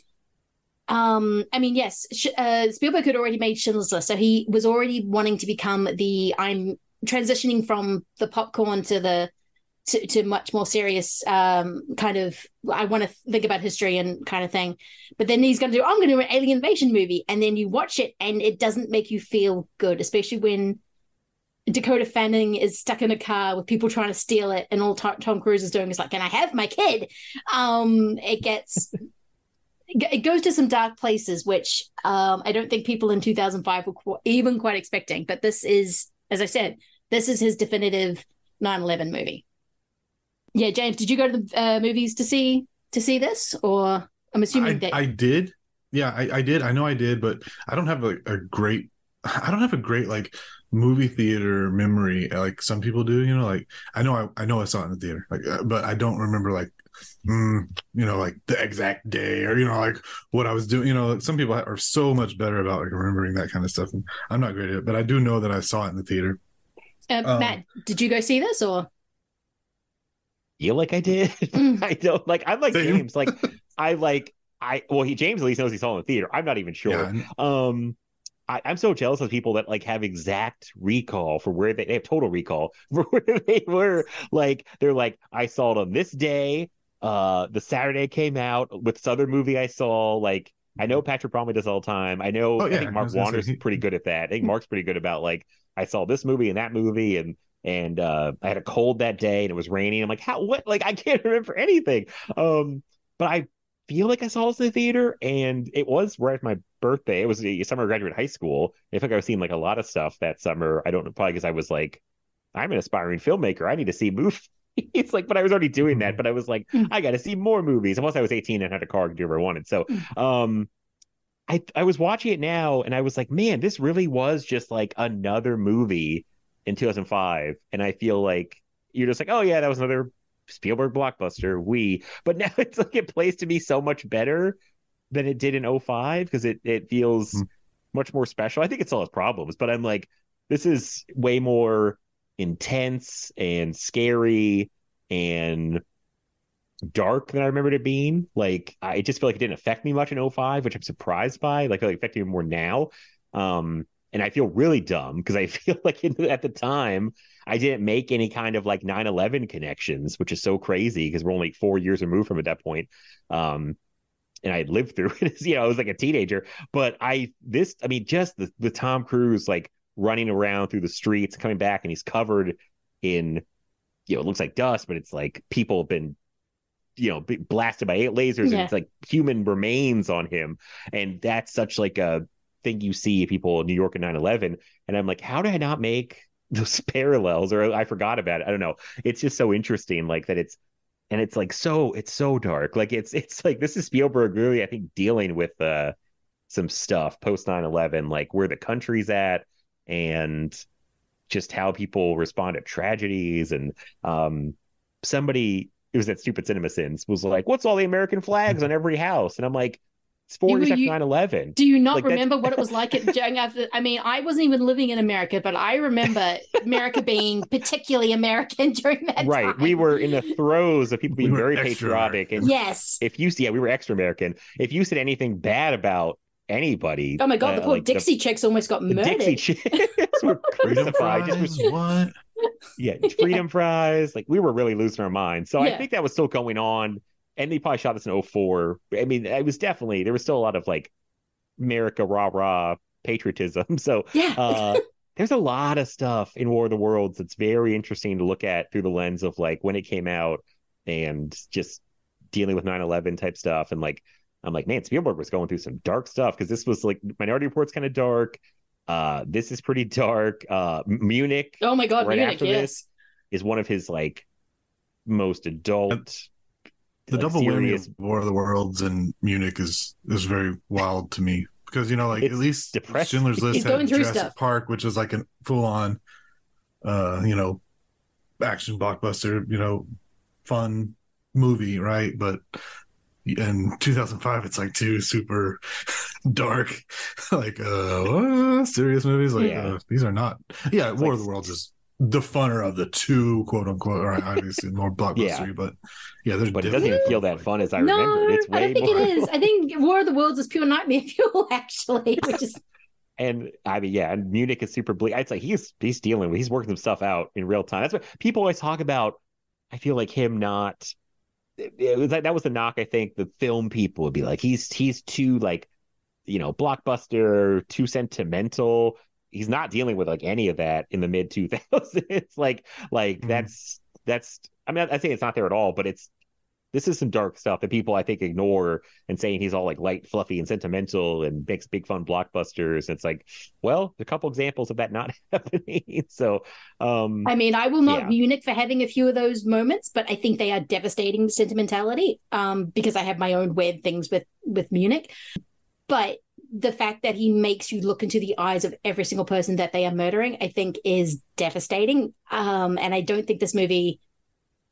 um i mean yes uh, spielberg had already made schindler's list so he was already wanting to become the i'm transitioning from the popcorn to the to, to much more serious um kind of i want to think about history and kind of thing but then he's going to do i'm going to do an alien invasion movie and then you watch it and it doesn't make you feel good especially when dakota fanning is stuck in a car with people trying to steal it and all Tom, Cruise is doing is like can i have my kid um it gets it goes to some dark places, which um, I don't think people in 2005 were qu- even quite expecting. But this is, as I said, this is his definitive 9/11 movie. Yeah, James, did you go to the uh, movies to see to see this, or I'm assuming I, that I did. Yeah, I, I did. I know I did, but I don't have a, a great. I don't have a great like movie theater memory like some people do. You know, like I know I, I know I saw it in the theater, like, uh, but I don't remember like mm, you know, like the exact day or, you know, like what I was doing. You know, some people are so much better about like remembering that kind of stuff. And I'm not great at it, but I do know that I saw it in the theater. uh, um, Matt, did you go see this or? feel like I did. I don't like. I'm like Same. James. Like I like. I well, he James at least knows he saw it in the theater. I'm not even sure. Yeah. Um, I, I'm so jealous of people that like have exact recall for where they, they have total recall for where they were. Like they're like, I saw it on this day. Uh, the Saturday came out with this other movie I saw. Like I know Patrick Bromley does all the time. I know. Oh, I think Mark was gonna say Warner's pretty good at that. I think Mark's pretty good about like I saw this movie and that movie and and uh I had a cold that day and it was raining. I'm like, how what like I can't remember anything. Um but I feel like I saw this in the theater and it was right my birthday. It was the summer I graduated high school. I feel like I was seeing like a lot of stuff that summer. I don't know, probably because I was like, I'm an aspiring filmmaker. I need to see movies. It's like, but I was already doing that. Mm-hmm. But I was like, mm-hmm. I got to see more movies. And once I was 18 and had a car to do whatever I wanted. So, mm-hmm. um, I I was watching it now and I was like, man, this really was just like another movie in 2005. And I feel like you're just like, oh yeah, that was another Spielberg blockbuster. We, but now it's like it plays to me so much better than it did in 05 because it it feels much more special. I think it all its problems, but I'm like, this is way more intense and scary and dark than I remembered it being. Like I just feel like it didn't affect me much in 05, which I'm surprised by. Like I feel like it affected me more now. Um, and I feel really dumb because I feel like in, at the time I didn't make any kind of like 9/11 connections, which is so crazy because we're only four years removed from at that point. Um, and I had lived through it. You know, I was like a teenager, but I this I mean, just the the Tom Cruise like running around through the streets, coming back, and he's covered in you know, it looks like dust, but it's like people have been you know blasted by eight lasers and it's like human remains on him. And that's such like a thing you see people in new york in 9-11 and i'm like how did i not make those parallels? Or i forgot about it. I don't know. It's just so interesting like that it's and it's like so it's so dark. Like it's it's like this is spielberg really i think dealing with uh some stuff post 9-11 like where the country's at and just how people respond to tragedies and um somebody it was that stupid CinemaSins was like what's all the american flags on every house? And i'm like it's four You- years after you- 9-11 Do you not Like, remember what it was like at, during after? I mean, I wasn't even living in America, but I remember America being particularly American during that right time. we were in the throes of people being were very extra patriotic and Yes. if you yeah we were extra american if you said anything bad about anybody Oh my god, the uh, poor like the- Dixie chicks almost got the murdered. Dixie chicks were crucified. Just fries, was- what? yeah, freedom fries. Like we were really losing our minds. So Yeah. I think that was still going on. And they probably shot this in 04. I mean, it was definitely there was still a lot of like America rah rah patriotism. So Yeah. uh there's a lot of stuff in War of the Worlds that's very interesting to look at through the lens of like when it came out and just dealing with 9-11 type stuff. And like I'm like, man, Spielberg was going through some dark stuff because this was like Minority Report's kind of dark. Uh, this is pretty dark. Uh, Munich. Oh my god, right Munich, after yes. this is one of his like most adult. The like, double whammy of War of the Worlds and Munich is is very wild to me because you know, like It's at least depressing. Schindler's List He's had going Jurassic stuff. Park, which is like a full on, uh, you know, action blockbuster, you know, fun movie, right? But in 2005, it's like two super dark, like uh, what? serious movies. Like Yeah. uh, these are not. Yeah, War like- of the Worlds is the funner of the two, quote unquote. Or obviously more blockbuster, Yeah. but yeah, there's but it doesn't even feel that fun as I no, remember. It's I way don't think more. it is. I think War of the Worlds is pure nightmare fuel, actually, which is And I mean, yeah, and Munich is super bleak. It's like he's he's dealing with, he's working some stuff out in real time. That's what people always talk about. I feel like him not. It, it was like that was the knock. I think the film people would be like, he's he's too like, you know, blockbuster, too sentimental. He's not dealing with like any of that in the mid two thousands. It's like like that's that's. I mean, I, I think it's not there at all, but it's this is some dark stuff that people I think ignore and saying he's all like light, fluffy, and sentimental and makes big fun blockbusters. It's like, well, a couple examples of that not happening. so, um, I mean, I will not yeah. Munich for having a few of those moments, but I think they are devastating sentimentality. Um, because I have my own weird things with with Munich. But the fact that he makes you look into the eyes of every single person that they are murdering, I think, is devastating. Um, and I don't think this movie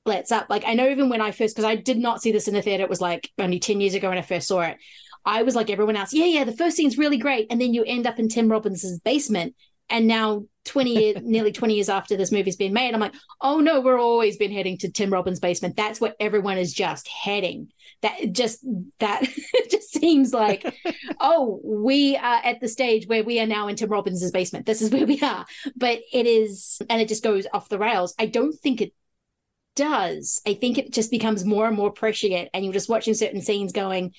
lets up. Like I know even when I first, because I did not see this in the theater, it was like only ten years ago when I first saw it. I was like everyone else, yeah, yeah, the first scene's really great, and then you end up in Tim Robbins' basement, and now 20 years nearly 20 years after this movie's been made i'm like oh no we're always been heading to tim robbins basement. That's where everyone is just heading. That just that just seems like oh we are at the stage where we are now in tim robbins' basement. This is where we are. But it is and it just goes off the rails. I don't think it does. I think it just becomes more and more prescient and you're just watching certain scenes going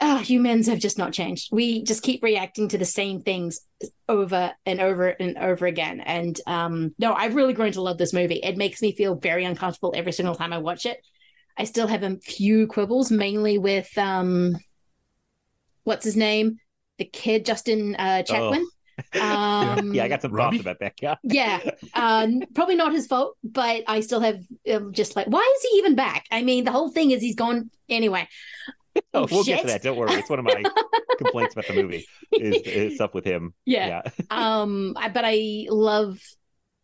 oh, humans have just not changed. We just keep reacting to the same things over and over and over again. And um, no, I've really grown to love this movie. It makes me feel very uncomfortable every single time I watch it. I still have a few quibbles, mainly with um, what's his name, the kid Justin uh, Chatwin. Um, yeah, I got some thoughts about that guy. yeah, um, probably not his fault, but I still have um, just like, why is he even back? I mean, the whole thing is he's gone anyway. Oh, we'll get to that. Don't worry. It's one of my complaints about the movie is, is stuff with him. Yeah. um, I, but I love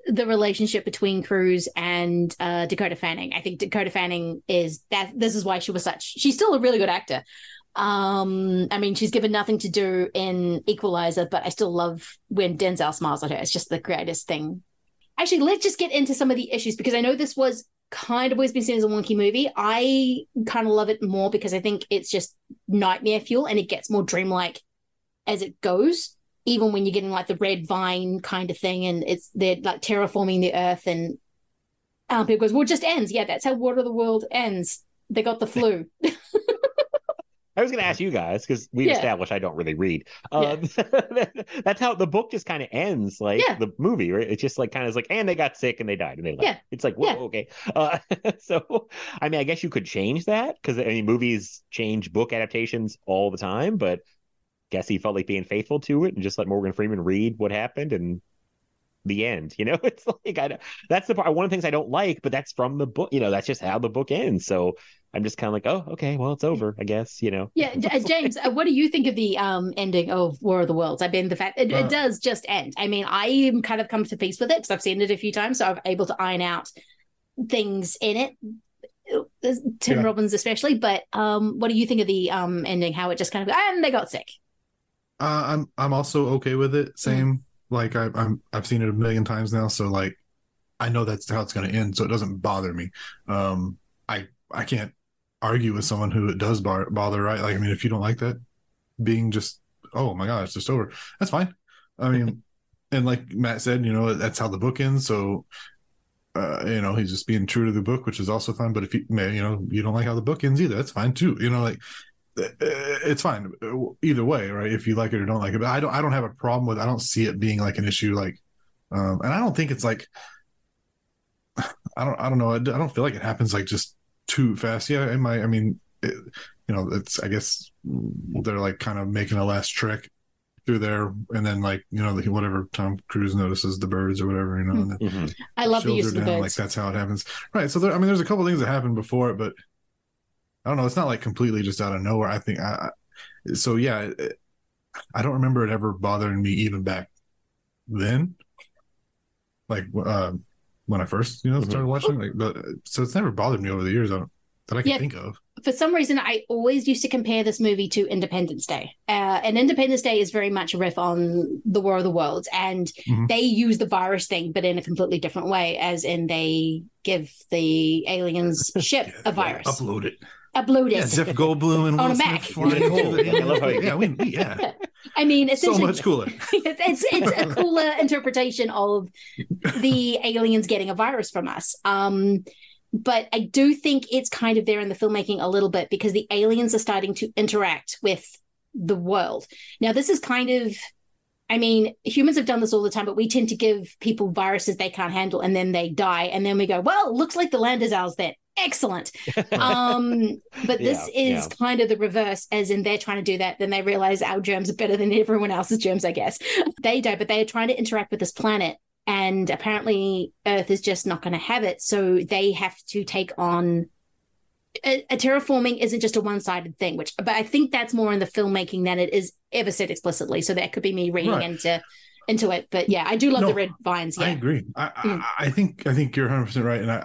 the relationship between Cruise and uh, Dakota Fanning. I think Dakota Fanning is that. This is why she was such. She's still a really good actor. Um, I mean, she's given nothing to do in Equalizer, but I still love when Denzel smiles at her. It's just the greatest thing. Actually, let's just get into some of the issues because I know this was kind of always been seen as a wonky movie. I kind of love it more because I think it's just nightmare fuel and it gets more dreamlike as it goes. Even when you're getting like the red vine kind of thing, and it's they're like terraforming the earth, and um, people goes, "Well, it just ends." Yeah, that's how War of the World ends. They got the flu. I was going to ask you guys because we Yeah. established I don't really read. Um, that's how the book just kind of ends, like Yeah. the movie, right? It's just like kind of like, and they got sick and they died and they left. Yeah. It's like, whoa, Yeah. okay. Uh, so, I mean, I guess you could change that because I mean, movies change book adaptations all the time, but guess he felt like being faithful to it and just let Morgan Freeman read what happened and the end. You know, it's like I don't- that's the part. One of the things I don't like, but that's from the book. You know, that's just how the book ends. So I'm just kind of like, oh, okay, well, it's over, I guess. You know. Yeah, uh, James, uh, what do you think of the um ending of War of the Worlds? I mean, the fact it, Uh, it does just end. I mean, I am kind of come to peace with it because I've seen it a few times, so I'm able to iron out things in it. Uh, Tim Yeah. Robbins, especially. But um, what do you think of the um ending? How it just kind of and they got sick. Uh, I'm I'm also okay with it. Same, like I, I'm I've seen it a million times now, so like I know that's how it's going to end, so it doesn't bother me. Um, I I can't argue with someone who it does bar- bother, right? Like I mean, if you don't like that being just oh my god, it's just over, that's fine. I mean, and like Matt said, you know that's how the book ends, so. Uh, you know, he's just being true to the book, which is also fine. But if you, you know, you don't like how the book ends either, that's fine too. You know, like uh, it's fine either way, right? If you like it or don't like it, but I don't, I don't have a problem with. I don't see it being like an issue, like, um, and I don't think it's like, I don't, I don't know, I don't feel like it happens like just too fast. Yeah, it might. I mean, it, you know, it's. I guess they're like kind of making a last trek through there, and then like you know, like whatever Tom Cruise notices the birds or whatever, you know, and Mm-hmm. I love the shields use her of the down, birds. Like that's how it happens, right? So there, I mean, there's a couple things that happened before it, but I don't know. It's not like completely just out of nowhere. I think. I, I so yeah, it, I don't remember it ever bothering me even back then. Like uh, when I first, you know, Mm-hmm. started watching, like, but so it's never bothered me over the years. I don't, that I can Yeah. think of. for some reason, I always used to compare this movie to Independence Day. Uh, and Independence Day is very much a riff on the War of the Worlds, and Mhm. they use the virus thing, but in a completely different way, as in they give the aliens ship a virus, Upload it. Upload it. Yeah, Jeff Goldblum and On a Mac. Smith flying into the I love how you- Yeah, we, yeah. I mean, So much cooler. it's, it's it's a cooler interpretation of the aliens getting a virus from us. Um, but I do think it's kind of there in the filmmaking a little bit because the aliens are starting to interact with the world. Now, this is kind of, I mean, humans have done this all the time, but we tend to give people viruses they can't handle and then they die. And then we go, well, looks like the land is ours then. Excellent. Um, but this Yeah, is yeah. kind of the reverse, as in they're trying to do that. Then they realize our germs are better than everyone else's germs, I guess. They die, but they are trying to interact with this planet. And apparently, Earth is just not going to have it. So they have to take on. A, a terraforming isn't just a one-sided thing, which, but I think that's more in the filmmaking than it is ever said explicitly. So that could be me reading Right. into into it. But yeah, I do love No, the red vines. Yeah, I agree. I, Mm. I I think I think you're 100 percent right, and I,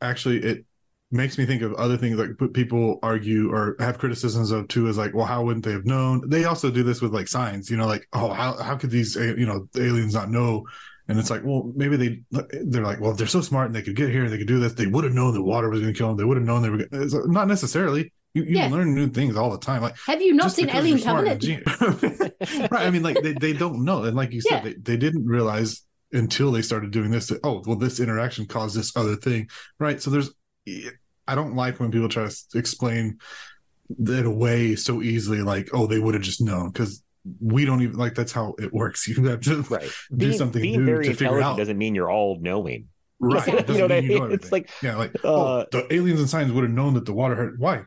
I actually it makes me think of other things like people argue or have criticisms of too is like, well, how wouldn't they have known? They also do this with like signs, you know, like oh, how how could these you know aliens not know? And it's like, well, maybe they they're like, well, if they're so smart and they could get here and they could do this, they would have known the water was going to kill them. They would have known they were. Gonna, it's not necessarily. You, you Yeah. learn new things all the time. Like have you not seen Alien you're smart and Covenant? right. I mean, like they, they don't know. And like you said, Yeah. they, they didn't realize until they started doing this that, oh, well, this interaction caused this other thing. Right. So there's, I don't like when people try to explain it away so easily, like, oh, they would have just known. Cause we don't even like that's how it works. You have to Right. do being, something being new very to figure intelligent out. doesn't mean you're all knowing. Right. It doesn't know what I mean you know? It's like, yeah, like uh, oh, the aliens and science would have known that the water hurt. Why?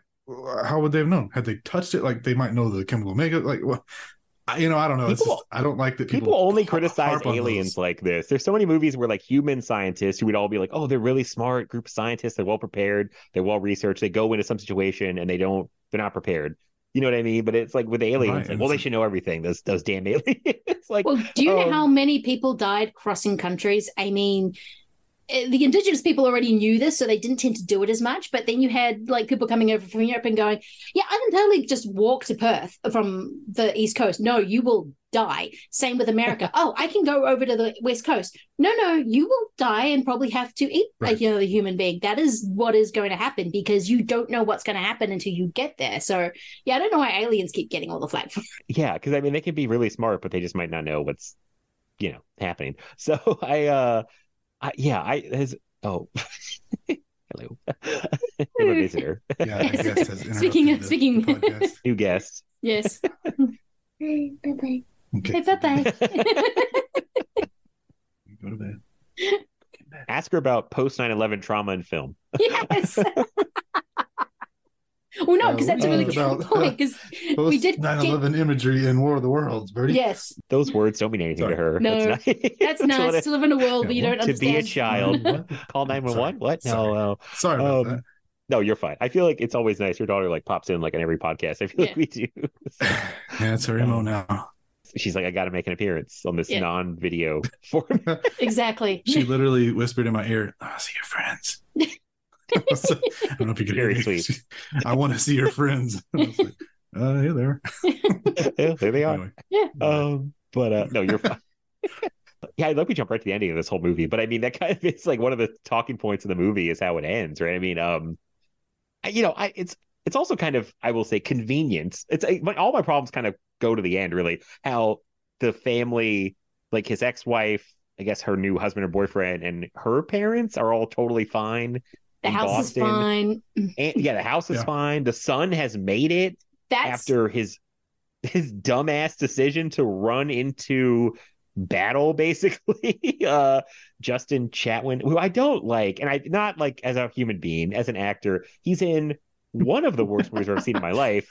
How would they have known? Had they touched it, like they might know the chemical makeup. Like, well, I, you know, I don't know. It's People- just, I don't like that people, People only criticize harp on aliens those. like this. There's so many movies where like human scientists who would all be like, "Oh, they're really smart group of scientists. They're well prepared. They're well researched. They go into some situation and they don't. They're not prepared. You know what I mean? But it's like with aliens, Right, like, well, they should know everything. Those those damn aliens. it's like, Well, do you know um, how many people died crossing countries? I mean, the indigenous people already knew this, so they didn't tend to do it as much. But then you had like people coming over from Europe and going, "Yeah, I can totally just walk to Perth from the East Coast." No, you will die. Same with America. oh, I can go over to the West Coast. No, no, you will die and probably have to eat Right. another human being. That is what is going to happen because you don't know what's going to happen until you get there. So, yeah, I don't know why aliens keep getting all the flack for It. yeah, because I mean, they can be really smart, but they just might not know what's, you know, happening. So I, uh, I yeah, I has oh, hello, I'm a visitor, Yeah, I Yes. guess has Speaking of- the- speaking- the podcast. new guest. Yes. Bye bye. Hey, bye bye. Go to bed. Ask her about post 9/11 trauma in film. yes. well, no, Uh, because we that's a really talked good about, point. Because we did. 9/11 imagery in War of the Worlds, Birdie. Yes, Those words don't mean anything Sorry. to her. No, that's nice. that's nice to live in a world where you don't understand. to be a child. Call 911. What? No, Sorry. no. Sorry about Um, No, you're fine. I feel like it's always nice. Your daughter like pops in like on every podcast. I feel like we do. that. Yeah, it's her emo now. She's like, I got to make an appearance on this Yeah. non-video form. Exactly. She literally whispered in my ear, "I'll see your friends." I don't know if you could Very hear me. sweet. I want to see your friends. I was like, uh, yeah, there. yeah, there they are. Anyway, Yeah. Um, but uh, no, you're fine. yeah, I'd like we jump right to the ending of this whole movie, but I mean that kind of is like one of the talking points of the movie is how it ends, right? I mean, um, I- you know, I it's it's also kind of I will say convenience. It's I, my, all my problems kind of go to the end, really. How the family, like his ex-wife, I guess her new husband or boyfriend, and her parents are all totally fine. The house Boston. is fine. And, yeah, the house is Yeah. fine. The son has made it That's after his his dumbass decision to run into battle basically uh justin chatwin who i don't like and i not like as a human being as an actor he's in one of the worst movies i've ever seen in my life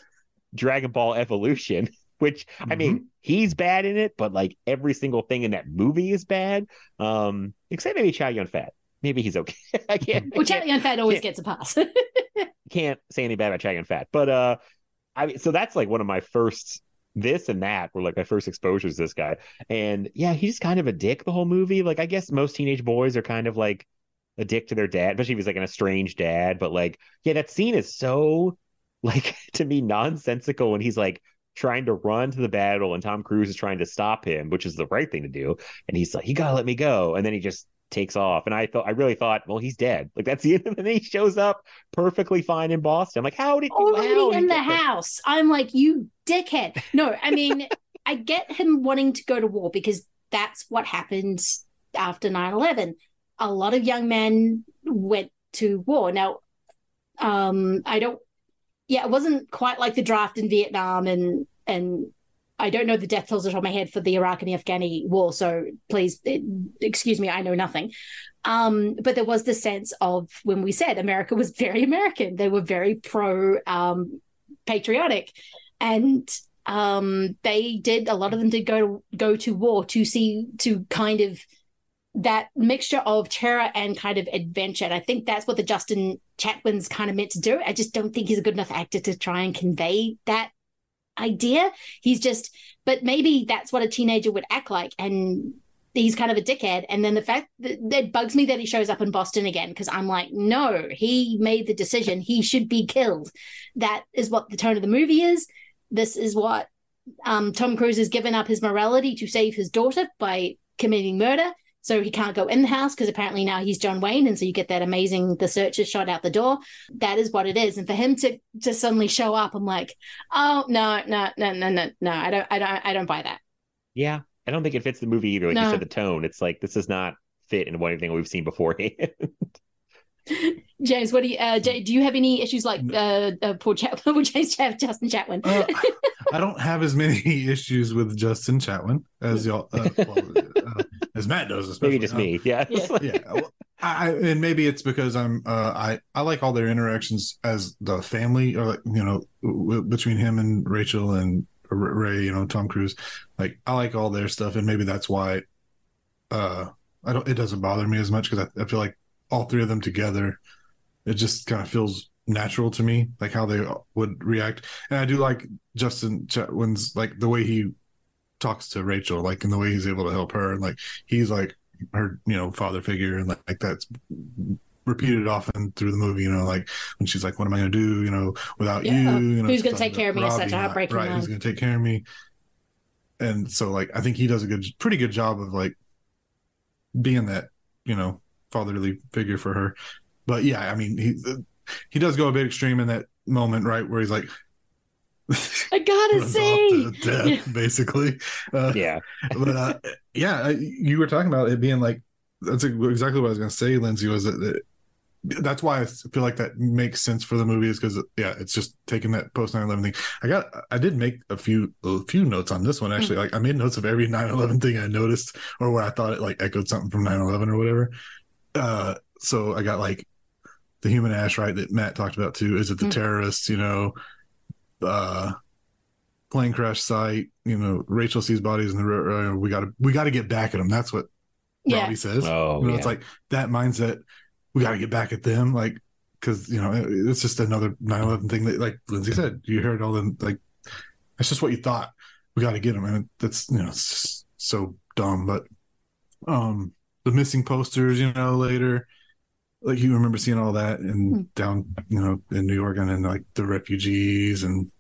dragon ball evolution which i mean he's bad in it but like every single thing in that movie is bad um except maybe chow yun fat maybe he's okay i can't well, can't- Chow Yun Fat always gets a pass. can't say any bad about Chow Yun Fat. But uh I mean so that's like one of my first this and that were like my first exposures to this guy. And yeah, he's kind of a dick the whole movie. Like I guess most teenage boys are kind of like a dick to their dad, especially if he's like an estranged dad. But like, yeah, that scene is so like to me nonsensical when he's like trying to run to the battle and Tom Cruise is trying to stop him, which is the right thing to do. And he's like, "You gotta let me go," and then he just takes off. And I thought, I really thought, well, he's dead. Like that's the end. And then he shows up perfectly fine in Boston. I'm like, how did you already how in you the house? I'm like, you dickhead. No, I mean, I get him wanting to go to war because that's what happened after 9-11. A lot of young men went to war. Now, um, I don't yeah, it wasn't quite like the draft in Vietnam and and I don't know the death tolls off my head for the Iraq and the Afghani war, so please eh, excuse me, I know nothing. Um, but there was the sense of when we said America was very American, they were very pro um, patriotic, and um, they did a lot of them did go to go to war to see to kind of that mixture of terror and kind of adventure. And I think that's what the Justin Chatwin's kind of meant to do. I just don't think he's a good enough actor to try and convey that idea. He's just, but maybe that's what a teenager would act like. And he's kind of a dickhead. And then the fact that it bugs me that he shows up in Boston again, because I'm like, no, he made the decision. He should be killed. That is what the tone of the movie is. This is what um, Tom Cruise has given up his morality to save his daughter by committing murder. So he can't go in the house because apparently now he's John Wayne, and so you get that amazing the searcher shot out the door. That is what it is. And for him to to suddenly show up, I'm like, oh no, no, no, no, no, no. I don't, I don't, I don't buy that. Yeah, I don't think it fits the movie either. Like No. you said, the tone. It's like this does not fit in what anything we've seen beforehand. James, what do you, uh, Jay, do you have any issues like uh, uh poor Chat, poor James Chat, Justin Chatwin? Uh, I don't have as many issues with Justin Chatwin as y'all, uh, well, uh, as Matt does, especially. Maybe just me. Yeah. yeah. Well, I, I- and maybe it's because I'm uh, I I like all their interactions as the family, or like you know, w- between him and Rachel and R- Ray, you know, Tom Cruise. Like I like all their stuff, and maybe that's why. Uh, I don't. It doesn't bother me as much because I, I feel like all three of them together, it just kind of feels natural to me, like how they would react. And I do like Justin Chatwin's like the way he talks to Rachel, like in the way he's able to help her, and like he's like her, you know, father figure, and like, like that's repeated often through the movie. You know, like when she's like, "What am I going to do? You know, without Yeah. you? You know, Who's gonna take talking care of me about such a Robbie, heartbreaking Right, who's going to take care of me? And so, like, I think he does a good, pretty good job of like being that, you know, fatherly figure for her. But yeah, I mean, he he does go a bit extreme in that moment, right, where he's like, I gotta say, to death, Yeah. basically. Uh, yeah, but uh, yeah, I- you were talking about it being like that's exactly what I was going to say, Lindsay. Was that that- that's why I feel like that makes sense for the movie is because yeah, it's just taking that post 9/11 thing. I got I did make a few a few notes on this one actually. Like I made notes of every 9/11 thing I noticed or where I thought it like echoed something from 9/11 or whatever. Uh, so I got like the human ash right that Matt talked about too. Is it the Mm. terrorists? You know, uh, plane crash site. You know, Rachel sees bodies in the road. Uh, we got to we got to get back at them. That's what Yeah. Robbie says. Oh, you know, it's like that mindset. We got to get back at them, like because you know it- it's just another 9/11 thing that, like Lindsay said, you heard all the like. That's just what you thought. We got to get them, and that's you know it's so dumb. But um, the missing posters, you know, later, like you remember seeing all that and down, you know, in New York, and then like the refugees and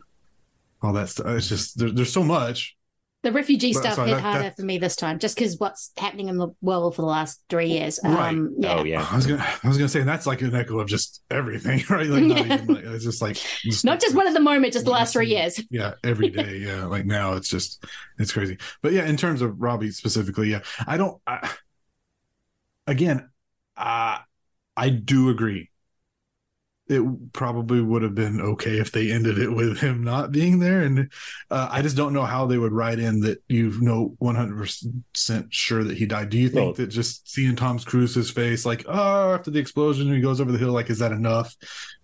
all that stuff. It's just there, there's so much. The refugee But- stuff sorry, hit that- harder that- for me this time, just because what's happening in the world for the last three years. Right. Um, yeah. I was gonna, I was gonna say that's like an echo of just everything, right? Like, not even, like it's just like, just, Not just one at the moment, just the last three years. yeah, every day, yeah. Like now, it's just, it's crazy. But yeah, in terms of Robbie specifically, yeah, I don't. I, again, uh, I do agree. It probably would have been okay if they ended it with him not being there, and uh, I just don't know how they would write in that you know one hundred percent sure that he died. Do you think Well- that just seeing Tom Cruise's face, like oh, after the explosion, he goes over the hill, like is that enough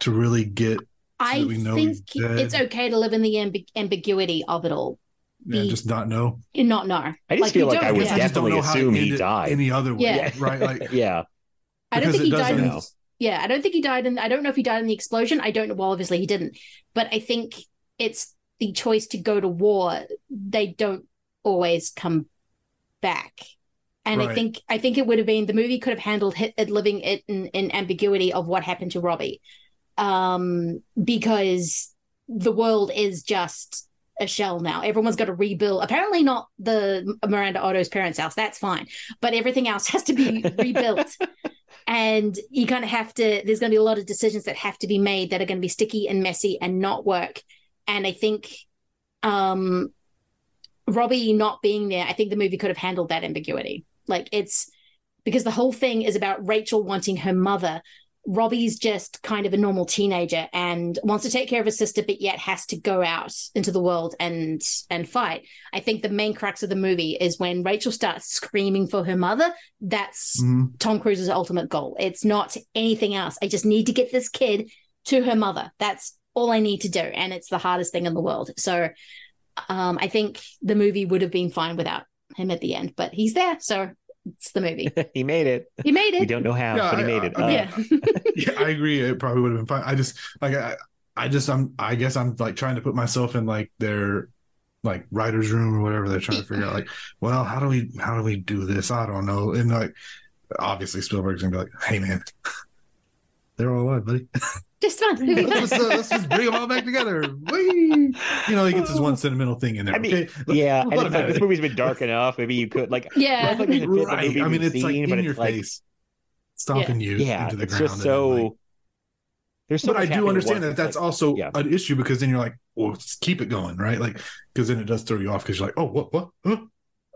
to really get? so I that we know think he's dead? it's okay to live in the ambi- ambiguity of it all. Yeah, Be- just not know. and not know. I just you feel like I would yeah. I just don't definitely know how assume he died. any other way, Yeah. right? Like yeah, I don't think he died. In, yeah, I don't think he died in. I don't know if he died in the explosion. I don't know. Well, obviously he didn't. But I think it's the choice to go to war. They don't always come back. And I think I think it would have been the movie could have handled it, it living it in, in ambiguity of what happened to Robbie, um, because the world is just a shell now. Everyone's got to rebuild. Apparently, not the Miranda Otto's parents' house. That's fine, but everything else has to be rebuilt. And you kind of have to. There's going to be a lot of decisions that have to be made that are going to be sticky and messy and not work. And I think, um, Robbie not being there, I think the movie could have handled that ambiguity. Like it's because the whole thing is about Rachel wanting her mother. Robbie's just kind of a normal teenager and wants to take care of his sister, but yet has to go out into the world and and fight. I think the main crux of the movie is when Rachel starts screaming for her mother. That's Mhm. Tom Cruise's ultimate goal. It's not anything else. I just need to get this kid to her mother. That's all I need to do, and it's the hardest thing in the world. So, um, I think the movie would have been fine without him at the end, but he's there, so it's the movie. he made it. He made it. We don't know how, Yeah, but he I- made it. I- Uh, yeah. yeah, I agree. It probably would have been fine. I just like I, I just I'm I guess I'm like trying to put myself in like their like writer's room or whatever they're trying to figure out like, well, how do we how do we do this? I don't know. And like obviously Spielberg's gonna be like, hey man, they're all alive, buddy. Just fun. let's, just, uh, let's just bring them all back together. Whee! You know, he gets his one sentimental thing in there. I mean, okay, yeah, Let and him it's like this movie's been dark enough. Maybe you could like, Yeah. like there's a bit of the Right. movie I mean, we've it's like in your it's like, face, stomping you yeah, into the it's ground. just so. then, like- there's so but I do understand that that's like, also yeah. an issue because then you're like, well, let's keep it going, right? Like, because then it does throw you off because you're like, oh, what, what, huh?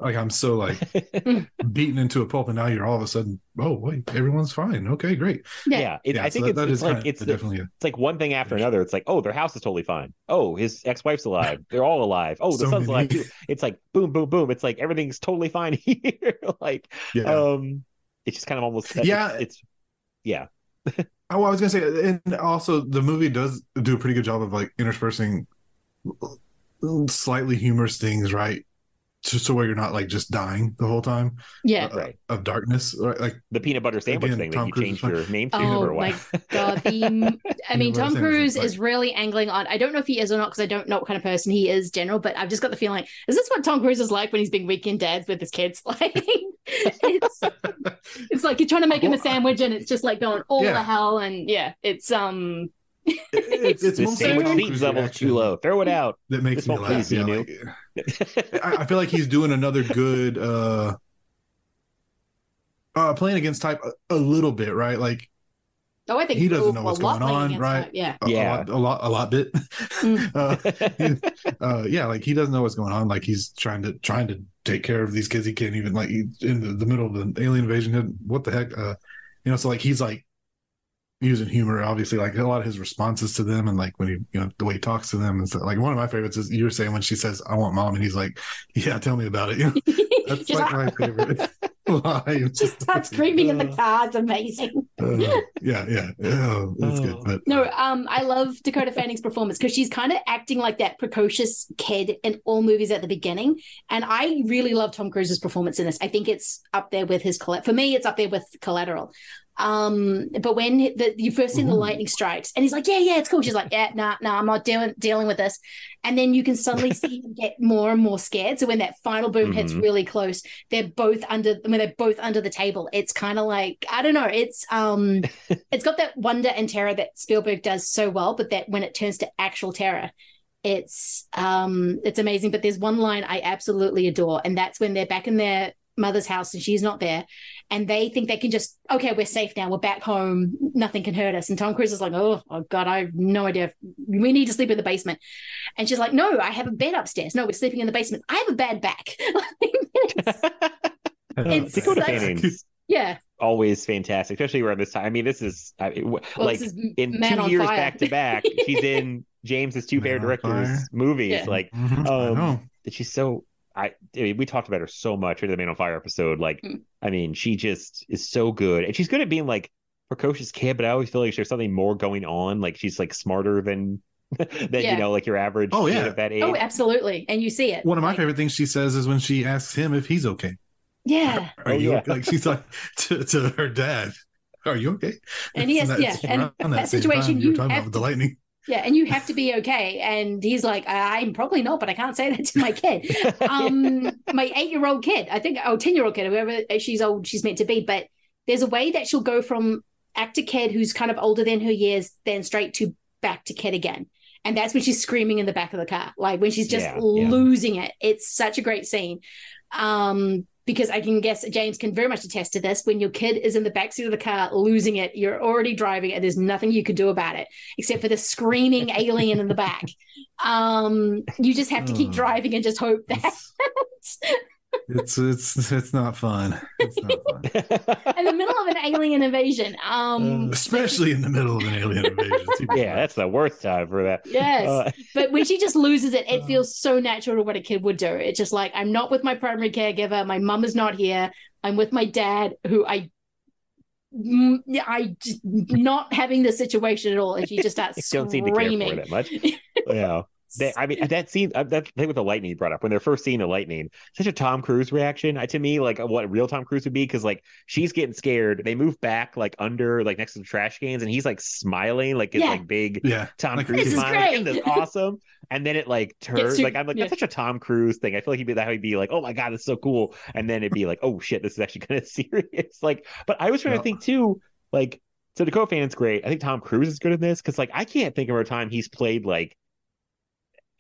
Like I'm so like beaten into a pulp, and now you're all of a sudden, oh wait, everyone's fine. Okay, great. Yeah, it, I think so it's, that it's like it's the- definitely a- it's like one thing after another. It's like, oh, their house is totally fine. Oh, his ex-wife's alive. They're all alive. Oh, the So son's many. alive too. It's like boom, boom, boom. It's like everything's totally fine here. like, Yeah. um, it's just kind of almost Yeah. It's, it's yeah. Oh, I was gonna say, and also the movie does do a pretty good job of like interspersing slightly humorous things, right? Just so where you're not like just dying the whole time. Yeah. uh, Of darkness, right? Like the peanut butter sandwich again, thing Tom that you Cruise changed your name to Oh or what? my god! The I mean, what Tom saying is Cruise is really angling on. I don't know if he is or not because I don't know what kind of person he is, general. But I've just got the feeling: is this what Tom Cruise is like when he's being weekend dads with his kids? Like, it's it's like you're trying to make him a sandwich, and it's just like going all Yeah. the hell. And yeah, it's um, it's, it's This mostly sandwich Tom level too low. Throw it out. that makes This me laugh. Yeah, like, I, I feel like he's doing another good uh uh playing against type a, a little bit, right? Like oh, I think he doesn't know what's going on, right? that, Yeah. A, Yeah. a lot, a lot, a lot bit. uh, uh, yeah, like he doesn't know what's going on. Like he's trying to trying to take care of these kids. He can't even like he's in the, the middle of an alien invasion. What the heck? Uh, you know, so like he's like using humor, obviously, like a lot of his responses to them, and like when he, you know, the way he talks to them, and so like one of my favorites is you were saying when she says, "I want mom," and he's like, "Yeah, tell me about it." You know, that's like my favorite line. She starts screaming in the car. It's amazing. Uh, yeah, yeah, oh, that's good. But No, um, I love Dakota Fanning's performance because she's kind of acting like that precocious kid in all movies at the beginning, and I really love Tom Cruise's performance in this. I think it's up there with his for me. It's up there with Collateral. Um, but when the, you first see the lightning strikes, and he's like, "Yeah, yeah, it's cool." She's like, "Yeah, nah, nah, I'm not dealing dealing with this." And then you can suddenly see him get more and more scared. So when that final boom hits Mhm. really close, they're both under when they're both under the table. It's kind of like I don't know. It's um, it's got that wonder and terror that Spielberg does so well, but that when it turns to actual terror, it's um, it's amazing. But there's one line I absolutely adore, and that's when they're back in their mother's house and she's not there, and they think they can just okay, we're safe now, we're back home, nothing can hurt us. And Tom Cruise is like, oh, oh god, I have no idea. We need to sleep in the basement, and she's like, no, I have a bed upstairs. No, we're sleeping in the basement. I have a bad back. It's Dakota such- Fanning's yeah, always fantastic, especially around this time. I mean, this is I, it- Well, like this is in Man two on years Fire. back to back. She's in James's two favorite Man on Fire. directors movies. Yeah. Like, Mhm, I um, know. that she's so. I, I mean, we talked about her so much in the Man on Fire episode. Like, Mm. I mean, she just is so good, and she's good at being like precocious kid. But I always feel like there's something more going on. Like, she's like smarter than than Yeah. you know, like your average Oh, kid yeah. of that age. oh, absolutely, and you see it. One of my Like, favorite things she says is when she asks him if he's okay. yeah. Are Oh, you yeah. okay? like she's like to, to her dad? Are you okay? And he has- that's yeah, and around that situation, time you were you talking have about with the lightning. Yeah, and you have to be okay. And he's like, I'm probably not, but I can't say that to my kid. Um, my eight year old kid, I think, oh, 10 year old kid, whoever she's old, she's meant to be. But there's a way that she'll go from actor kid who's kind of older than her years, then straight to back to kid again. and that's when she's screaming in the back of the car, like when she's just Yeah, yeah. losing it. It's such a great scene. Um, because I can guess James can very much attest to this. When your kid is in the backseat of the car losing it, you're already driving and there's nothing you can do about it except for the screaming alien in the back. Um, you just have to keep Oh. driving and just hope that It's it's it's not fun. It's not fun. in the middle of an alien invasion. Um, Especially in the middle of an alien invasion. yeah, that's the worst time for that. Yes. Uh, but when she just loses it, it feels so natural to what a kid would do. It's just like, I'm not with my primary caregiver. My mum is not here. I'm with my dad, who I. mm, I just not having the situation at all, and she just starts don't seem to care for screaming. it that much. yeah. They, I mean, that scene, uh, that thing with the lightning you brought up when they're first seeing the lightning, such a Tom Cruise reaction uh, to me, like what real Tom Cruise would be. Cause like she's getting scared. They move back like under, like next to the trash cans, and he's like smiling, like his Yeah. like big Yeah. Tom Like, Cruise This is smile. great. Isn't this awesome? And then it like turns, like I'm like, yeah. that's such a Tom Cruise thing. I feel like he'd be that he'd be like, oh my God, it's so cool. And then it'd be like, oh shit, this is actually kind of serious. Like, but I was trying Yeah. to think too, like, so Dakota Fanning's great. I think Tom Cruise is good in this because like I can't think of a time he's played like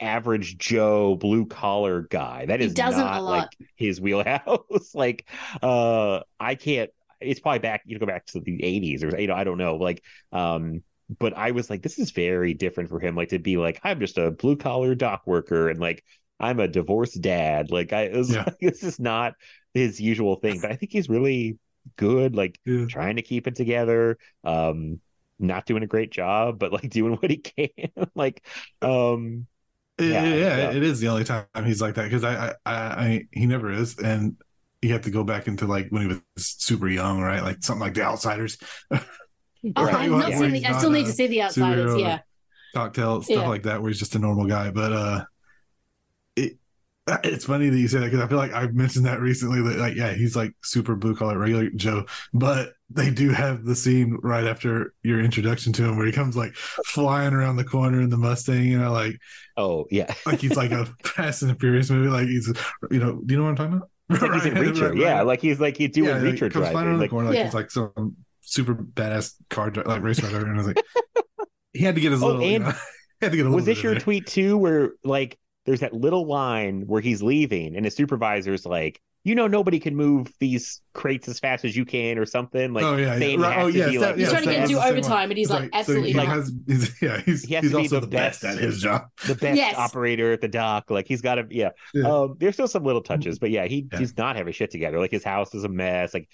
average Joe blue collar guy. That is doesn't not like his wheelhouse. like uh I can't it's probably back you know go back to the 80s or you know I don't know like um but I was like this is very different for him like to be like I'm just a blue collar dock worker and like I'm a divorced dad like I it was Yeah. like, this is not his usual thing but I think he's really good like Yeah. trying to keep it together um not doing a great job but like doing what he can like um Yeah, Yeah, yeah, yeah. it is the only time he's like that because I, I, I, I, he never is, and you have to go back into like when he was super young, right? Like something like The Outsiders, Oh, Right. I've not seen the, I still need to see the outsiders. Yeah. cocktail stuff Yeah. like that, where he's just a normal guy. But uh, it, it's funny that you say that because I feel like I've mentioned that recently. That like, yeah, he's like super blue collar regular Joe, but they do have the scene right after your introduction to him where he comes like flying around the corner in the Mustang, you know, like oh yeah like he's like a Fast and Furious movie. Like he's, you know, do you know what I'm talking about? It's like he's in Reacher, right, yeah. right. Like he's like he's doing yeah, like, Reacher comes flying driving. around Like, the corner like Yeah. he's like some super badass car dri- like race car driver, and I was like, he had to get his Oh, little. you know, he had to get a was this your there. tweet too, where like there's that little line where he's leaving and his supervisor's like, you know, nobody can move these crates as fast as you can, or something. Like, oh yeah, saying yeah. Right. oh to yes, be, that- like, He's yes, trying to get was into overtime, and he's It's like, absolutely so he not. has, he's, yeah, he's He has he's to be also the the best best. at his job. the best Yes. operator at the dock. Like he's got to, yeah. Yeah. Um, there's still some little touches, but yeah, he Yeah. does not have his shit together. Like his house is a mess. Like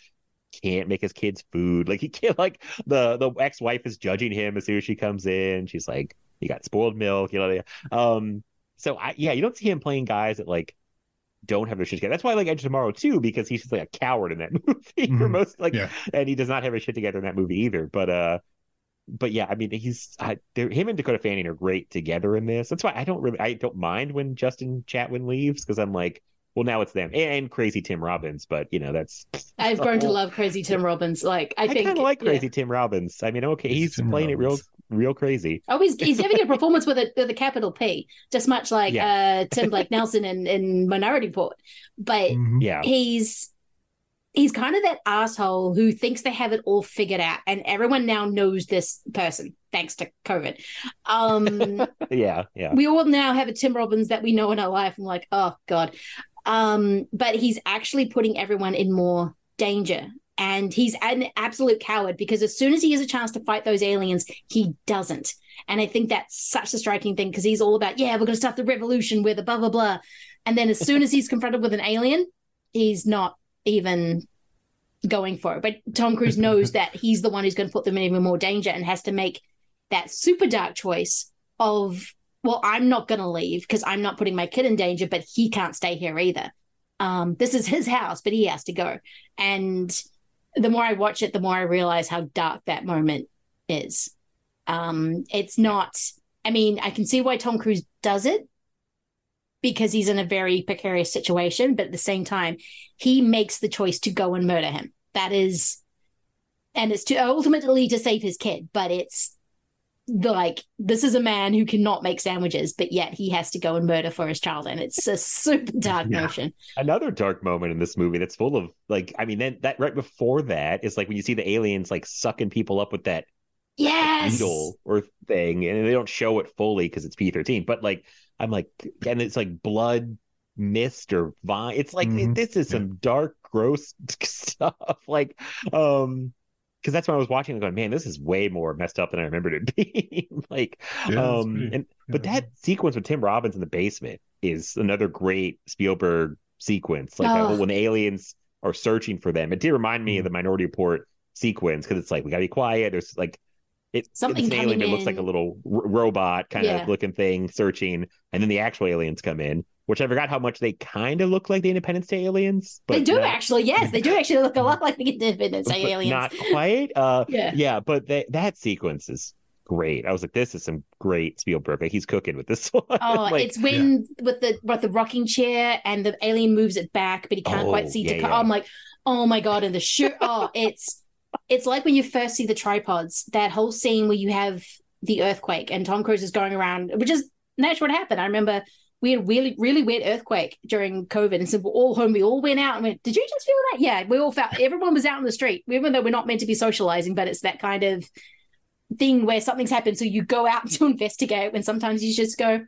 can't make his kids food. Like he can't. Like the the ex wife is judging him as soon as she comes in. She's like, "You got spoiled milk," you know. Um, so I yeah, you don't see him playing guys that like don't have their shit together. That's why I like Edge of Tomorrow too, because he's just like a coward in that movie for Mhm. most like, Yeah. and he does not have his shit together in that movie either. But uh, but yeah, I mean, he's I, him and Dakota Fanning are great together in this. That's why I don't really I don't mind when Justin Chatwin leaves because I'm like, well, now it's them and, and crazy Tim Robbins. But you know, that's I've grown to love Crazy Tim Robbins. Like I, I, think kind of like yeah. crazy Tim Robbins. I mean, okay, he's Tim playing it real real crazy. Oh, he's he's giving a performance with a with a capital P, just much like uh, Tim Blake Nelson in, in Minority Report. But Mhm. Yeah, he's he's kind of that asshole who thinks they have it all figured out, and everyone now knows this person thanks to COVID. Um, yeah, yeah. we all now have a Tim Robbins that we know in our life. I'm like, oh god. Um, but he's actually putting everyone in more danger. And he's an absolute coward because as soon as he has a chance to fight those aliens, he doesn't. And I think that's such a striking thing because he's all about, yeah, we're going to start the revolution with a blah, blah, blah. And then as soon as he's confronted with an alien, he's not even going for it. But Tom Cruise knows that he's the one who's going to put them in even more danger and has to make that super dark choice of, well, I'm not going to leave because I'm not putting my kid in danger, but he can't stay here either. Um, this is his house, but he has to go. And the more I watch it, the more I realize how dark that moment is. Um, it's not, I mean, I can see why Tom Cruise does it because he's in a very precarious situation, but at the same time, he makes the choice to go and murder him. That is, and it's to ultimately to save his kid, but it's the, like this is a man who cannot make sandwiches, but yet he has to go and murder for his child, and it's a super dark Yeah. notion. Another dark moment in this movie that's full of like, I mean, then that right before that is like when you see the aliens like sucking people up with that Yes. beetle or thing, and they don't show it fully because it's P thirteen. But like, I'm like, and it's like blood mist or vine. It's like Mhm. this is some dark, gross stuff. Like, um, because that's when I was watching, and going, man, this is way more messed up than I remembered it being. like, Yeah, um, pretty- and but that sequence with Tim Robbins in the basement is another great Spielberg sequence. Like Oh. when the aliens are searching for them. It did remind me of the Minority Report sequence because it's like we gotta be quiet. There's like it, Something it's an alien coming that looks like a little r- robot kind Yeah. of looking thing searching, and then the actual aliens come in. Which I forgot how much they kind of look like the Independence Day aliens. But they do not- actually, yes, they do actually look a lot like the Independence Day aliens. Not quite. Uh, Yeah. yeah, but that that sequence is great. I was like, this is some great Spielberg. Like, he's cooking with this one. Oh, Like, it's when with the with the rocking chair and the alien moves it back, but he can't Oh, quite see yeah, to. yeah. I'm like, oh my god! And the shoot, oh, it's it's like when you first see the tripods. That whole scene where you have the earthquake and Tom Cruise is going around, which is that's what happened. I remember we had a really really weird earthquake during COVID, and so we're all home. We all went out and went. Did you just feel that? Yeah, we all felt. Everyone was out in the street, even though we're not meant to be socializing. But it's that kind of thing where something's happened, so you go out to investigate. When sometimes you just go,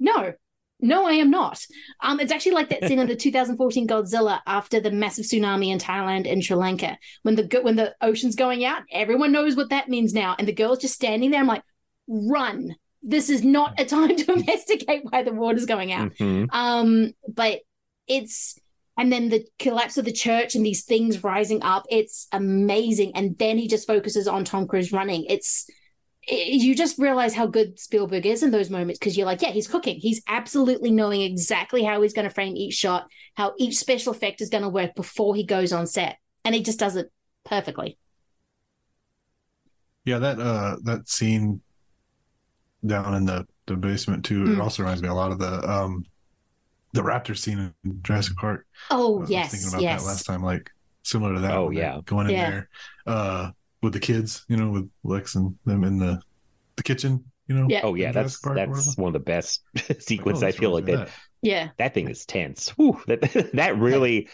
no, no, I am not. Um, it's actually like that scene in the 2014 Godzilla after the massive tsunami in Thailand and Sri Lanka when the when the ocean's going out. Everyone knows what that means now, and the girl's just standing there. I'm like, run! This is not a time to investigate why the water's going out. Mhm. Um, but it's and then the collapse of the church and these things rising up. It's amazing, and then he just focuses on Tom Cruise running. It's it- you just realize how good Spielberg is in those moments because you're like, yeah, he's cooking. He's absolutely knowing exactly how he's going to frame each shot, how each special effect is going to work before he goes on set, and he just does it perfectly. Yeah, that uh that scene down in the the basement too. It Mm. also reminds me a lot of the um the raptor scene in Jurassic Park. Oh I was yes, thinking about yes. that last time, like similar to that. Oh, yeah. going in Yeah. there uh with the kids, you know, with Lex and them in the the kitchen, you know. Yeah. Oh yeah, that's Park that's one of the best sequences. oh, I feel like reminds that, Yeah. that thing is tense. Whew, that that really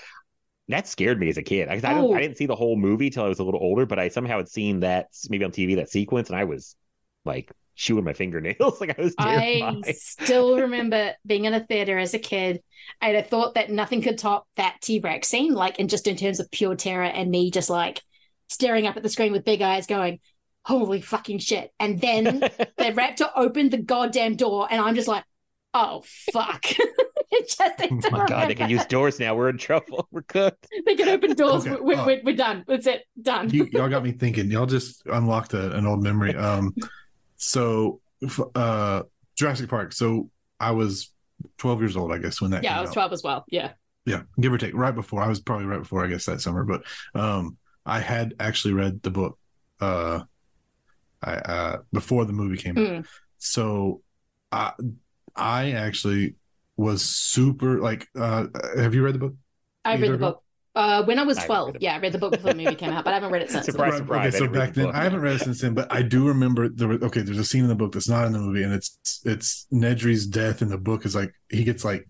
that scared me as a kid. I, I, don't, Oh. I didn't see the whole movie till I was a little older, but I somehow had seen that maybe on TV that sequence, and I was like chewing my fingernails, like I was doing. I still remember being in a theater as a kid, and I thought that nothing could top that T Rex scene, like, and just in terms of pure terror, and me just like staring up at the screen with big eyes, going, "Holy fucking shit!" And then the raptor opened the goddamn door, and I'm just like, "Oh fuck!" it just Oh my god, they can use doors now. We're in trouble. We're cooked. they can open doors. Okay, We're, uh, we're, we're done. That's it. Done. you, y'all got me thinking. Y'all just unlocked a, an old memory. Um, so uh, Jurassic Park. So I was 12 years old, I guess, when that. yeah, I was out. 12 as well. Yeah. Yeah, give or take. Right before I was probably right before, I guess, that summer. But um, I had actually read the book. Uh, I uh before the movie came out. Mm. So, I I actually was super like. uh Have you read the book? I read the book. Uh, when I was I 12, it. yeah, I read the book before the movie came out, but I haven't read it since. Surprise, Right, surprise, Okay, so back the then. I haven't read it since then, but I do remember there. Was, okay, there's a scene in the book that's not in the movie, and it's it's Nedry's death in the book is like he gets like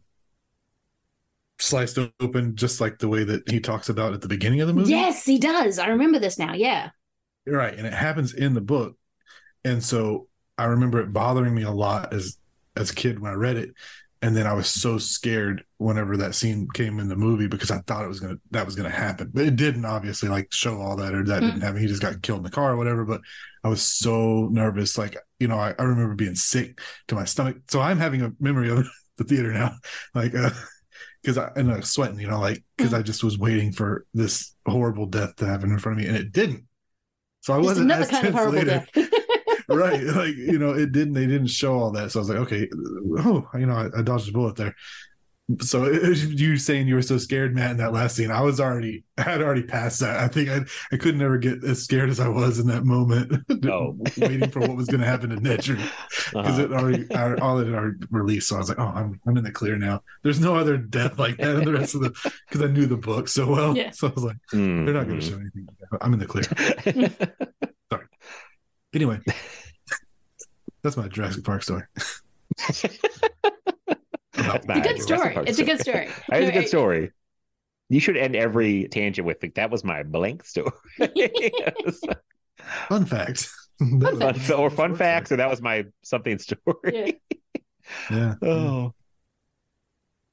sliced open, just like the way that he talks about at the beginning of the movie. Yes, he does. I remember this now. Yeah. right, and it happens in the book, and so I remember it bothering me a lot as as a kid when I read it, and then I was so scared whenever that scene came in the movie because I thought it was gonna that was gonna happen, but it didn't obviously like show all that or that didn't happen. He just got killed in the car or whatever. But I was so nervous, like you know, I, I remember being sick to my stomach. So I'm having a memory of the theater now, like uh because I and I was sweating, you know, like because I just was waiting for this horrible death to happen in front of me, and it didn't. So I wasn't another kind of horrible later. death. right. Like you know it didn't they didn't show all that. So i was like okay oh you know i, I dodged a bullet there. So it, it you saying you were so scared matt in that last scene i was already i had already passed that. I think i i could never get as scared as i was in that moment no. waiting for what was going to happen to Nedry because Uh-huh. it already I- all it had already released. So i was like oh i'm, I'm in the clear now. There's no other death like that in the rest of the because i knew the book so well. Yeah. so i was like Mm, they're not going to mm. show anything i'm in the clear. sorry anyway that's my Jurassic Park story. That's It's a good story. It's a good story. That is a good story. You should end every tangent with like, that was my blank story. Fun fact. Fun fact. or fun facts, or that was my something story. Yeah. Oh,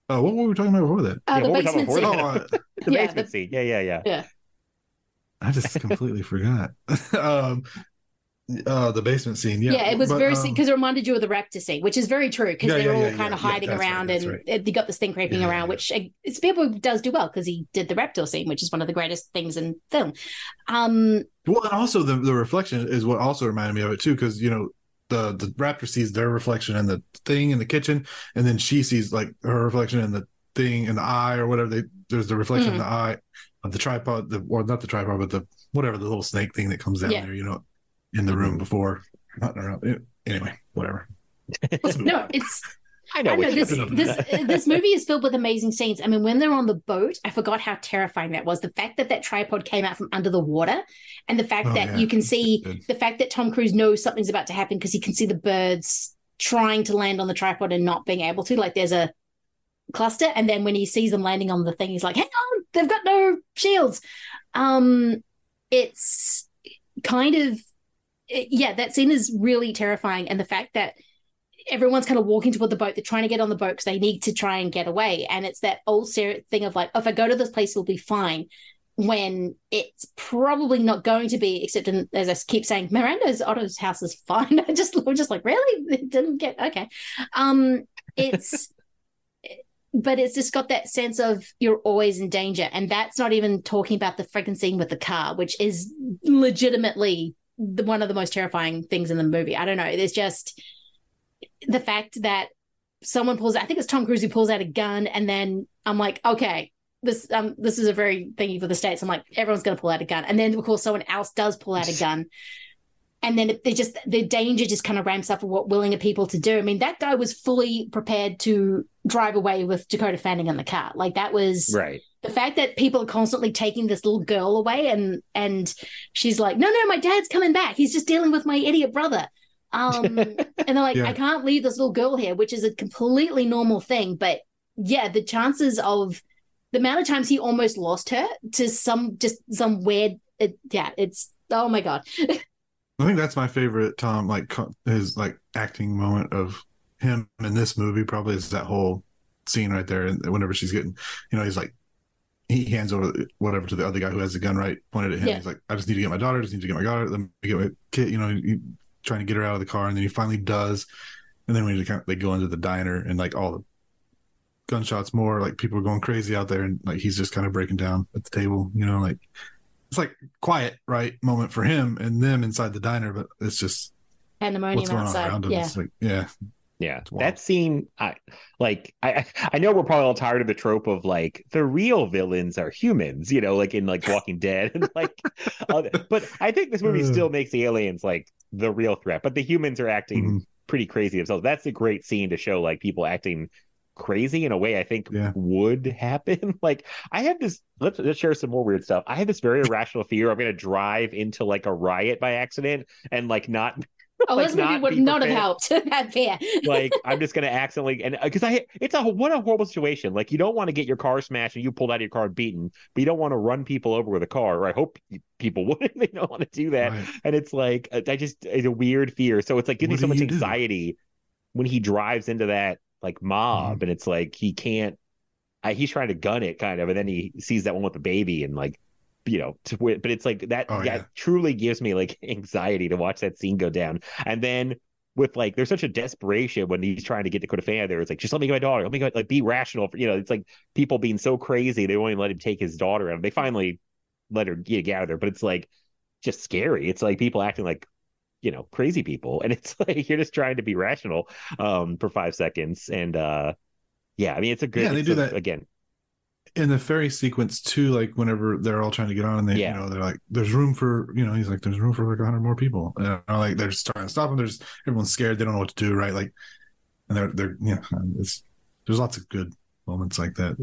Oh, what were we talking about before that? Uh, the what were we talking basement about scene. before Oh, the Yeah, basement the- scene. Yeah, yeah, yeah. Yeah. I just completely forgot. um, uh, the basement scene. Yeah, Yeah, it was but, very um, because it reminded you of the raptor scene, which is very true because Yeah, they're yeah, all yeah, kind of hiding right, around that's and right. it- you got this thing creeping around, which Spielberg does do well because he did the raptor scene, which is one of the greatest things in film. Um, Well, and also the the reflection is what also reminded me of it too, because you know the the raptor sees their reflection in the thing in the kitchen, and then she sees like her reflection in the thing in the eye or whatever. They there's the reflection in the eye of the tripod, the or not the tripod, but the whatever the little snake thing that comes down there, you know, in the room before. Not around. Anyway, whatever. no, it's I I know. know this this this movie is filled with amazing scenes. I mean, when they're on the boat, I forgot how terrifying that was. The fact that that tripod came out from under the water, and the fact Oh, that yeah. you can see the fact that Tom Cruise knows something's about to happen because he can see the birds trying to land on the tripod and not being able to. Like there's a cluster, and then when he sees them landing on the thing, he's like, "Hang on, they've got no shields." Um, it's kind of it- yeah, that scene is really terrifying, and the fact that everyone's kind of walking toward the boat. They're trying to get on the boat because they need to try and get away. And it's that old thing of like, oh, if I go to this place, it'll be fine. When it's probably not going to be, except in, as I keep saying, Miranda's Otto's house is fine. I just, I'm just like, really? It didn't get okay. Um, it's, but it's just got that sense of you're always in danger, and that's not even talking about the freaking scene with the car, which is legitimately the, one of the most terrifying things in the movie. I don't know. There's just the fact that someone pulls I think it's Tom Cruise who pulls out a gun and then I'm like, okay, this um this is a very thingy for the States. I'm like, everyone's gonna pull out a gun. And then of course someone else does pull out a gun. And then they just the danger just kind of ramps up for what willing are people to do. I mean, that guy was fully prepared to drive away with Dakota Fanning in the car. Like that was right. The fact that people are constantly taking this little girl away and and she's like no no my dad's coming back. He's just dealing with my idiot brother. Um and they're like Yeah. i can't leave this little girl here which is a completely normal thing. But yeah the chances of the amount of times he almost lost her to some just some weird it, yeah it's oh my god. I think that's my favorite Tom like his like acting moment of him in this movie probably is that whole scene right there and whenever she's getting you know he's like he hands over whatever to the other guy who has the gun right? Pointed at him. Yeah. he's like I just need to get my daughter I just need to get my daughter let me get my kid you know he, trying to get her out of the car and then he finally does. And then when kind of, they go into the diner and like all the gunshots more like people are going crazy out there and like he's just kind of breaking down at the table you know like it's like quiet right moment for him and them inside the diner but it's just what's pandemonium outside. around him. Yeah. Like yeah Yeah, that scene, I like. I I- know we're probably all tired of the trope of like the real villains are humans, you know, like in like Walking Dead, and like. other- but I think this movie still makes the aliens like the real threat, but the humans are acting Mm-hmm. pretty crazy themselves. That's a great scene to show like people acting crazy in a way I think would happen. like I have this. Let's, let's share some more weird stuff. I have this very irrational fear I'm going to drive into like a riot by accident and like not. Oh like, this movie would be not have helped that fear like I'm just gonna accidentally and because I it's a what a horrible situation. Like you don't want to get your car smashed and you pulled out of your car and beaten, but you don't want to run people over with a car. Or I hope people wouldn't. They don't want to do that. Right. And it's like I just it's a weird fear. So it's like giving What so much you do? anxiety when he drives into that like mob, Mm-hmm. and it's like he can't. I, he's trying to gun it kind of, and then he sees that one with the baby and like. You know, to, wi- but it's like that. Oh, that yeah. truly gives me like anxiety to watch that scene go down. And then with like there's such a desperation when he's trying to get Dakota Fan there. It's like just let me get my daughter. Let me go like be rational. You know, it's like people being so crazy they won't even let him take his daughter. And they finally let her get, out of there. But it's like just scary. It's like people acting like you know crazy people, and it's like you're just trying to be rational um for five seconds. And uh yeah, I mean it's a good. Yeah, they do that. again. In the ferry sequence too like whenever they're all trying to get on and they Yeah. you know they're like there's room for you know he's like there's room for like 100 more people and you know, like they're starting to stop them there's everyone's scared they don't know what to do right like and they're they're you know it's there's lots of good moments like that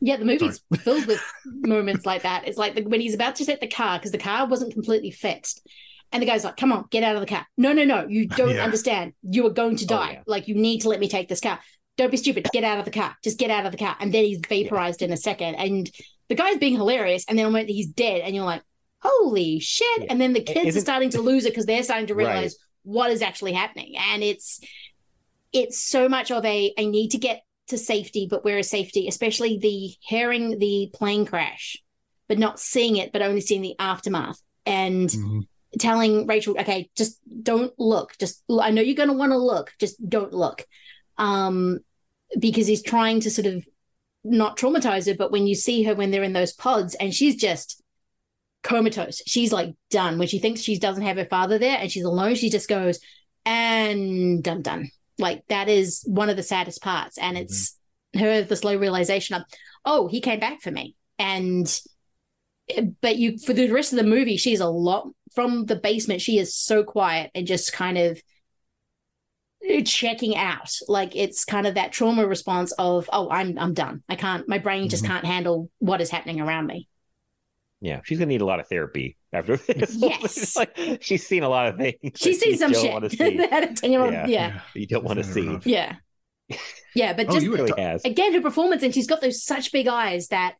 Yeah, the movie's filled with moments like that. It's like the, when he's about to set the car because the car wasn't completely fixed. And the guy's like, come on, get out of the car. No, no, no. You don't Yeah. understand. You are going to Oh, die. Like, you need to let me take this car. Don't be stupid. Get out of the car. Just get out of the car. And then he's vaporized in a second. And the guy's being hilarious. And then when he's dead, and you're like, holy shit. And then the kids are Isn't- starting to lose it because they're starting to Right. realize what is actually happening. And it's it's so much of a I need to get to safety, but where is safety? Especially the hearing the plane crash, but not seeing it, but only seeing the aftermath. And Mm-hmm. telling Rachel, okay, just don't look. Just I know you're gonna want to look, just don't look. Um because he's trying to sort of not traumatize her, but when you see her when they're in those pods and she's just comatose. She's like done. When she thinks she doesn't have her father there and she's alone, she just goes and done done. Like that is one of the saddest parts. And it's her the slow realization of, oh, he came back for me. And but you for the rest of the movie, she's a lot from the basement, she is so quiet and just kind of checking out like it's kind of that trauma response of oh i'm i'm done i can't my brain just Mhm. can't handle what is happening around me Yeah, she's gonna need a lot of therapy after this. Yes. Like, she's seen a lot of things. she's that seen some don't shit wanna see. that a 10 year old Yeah. yeah You don't want to see. yeah yeah but Oh, just you really has. again her performance and she's got those such big eyes that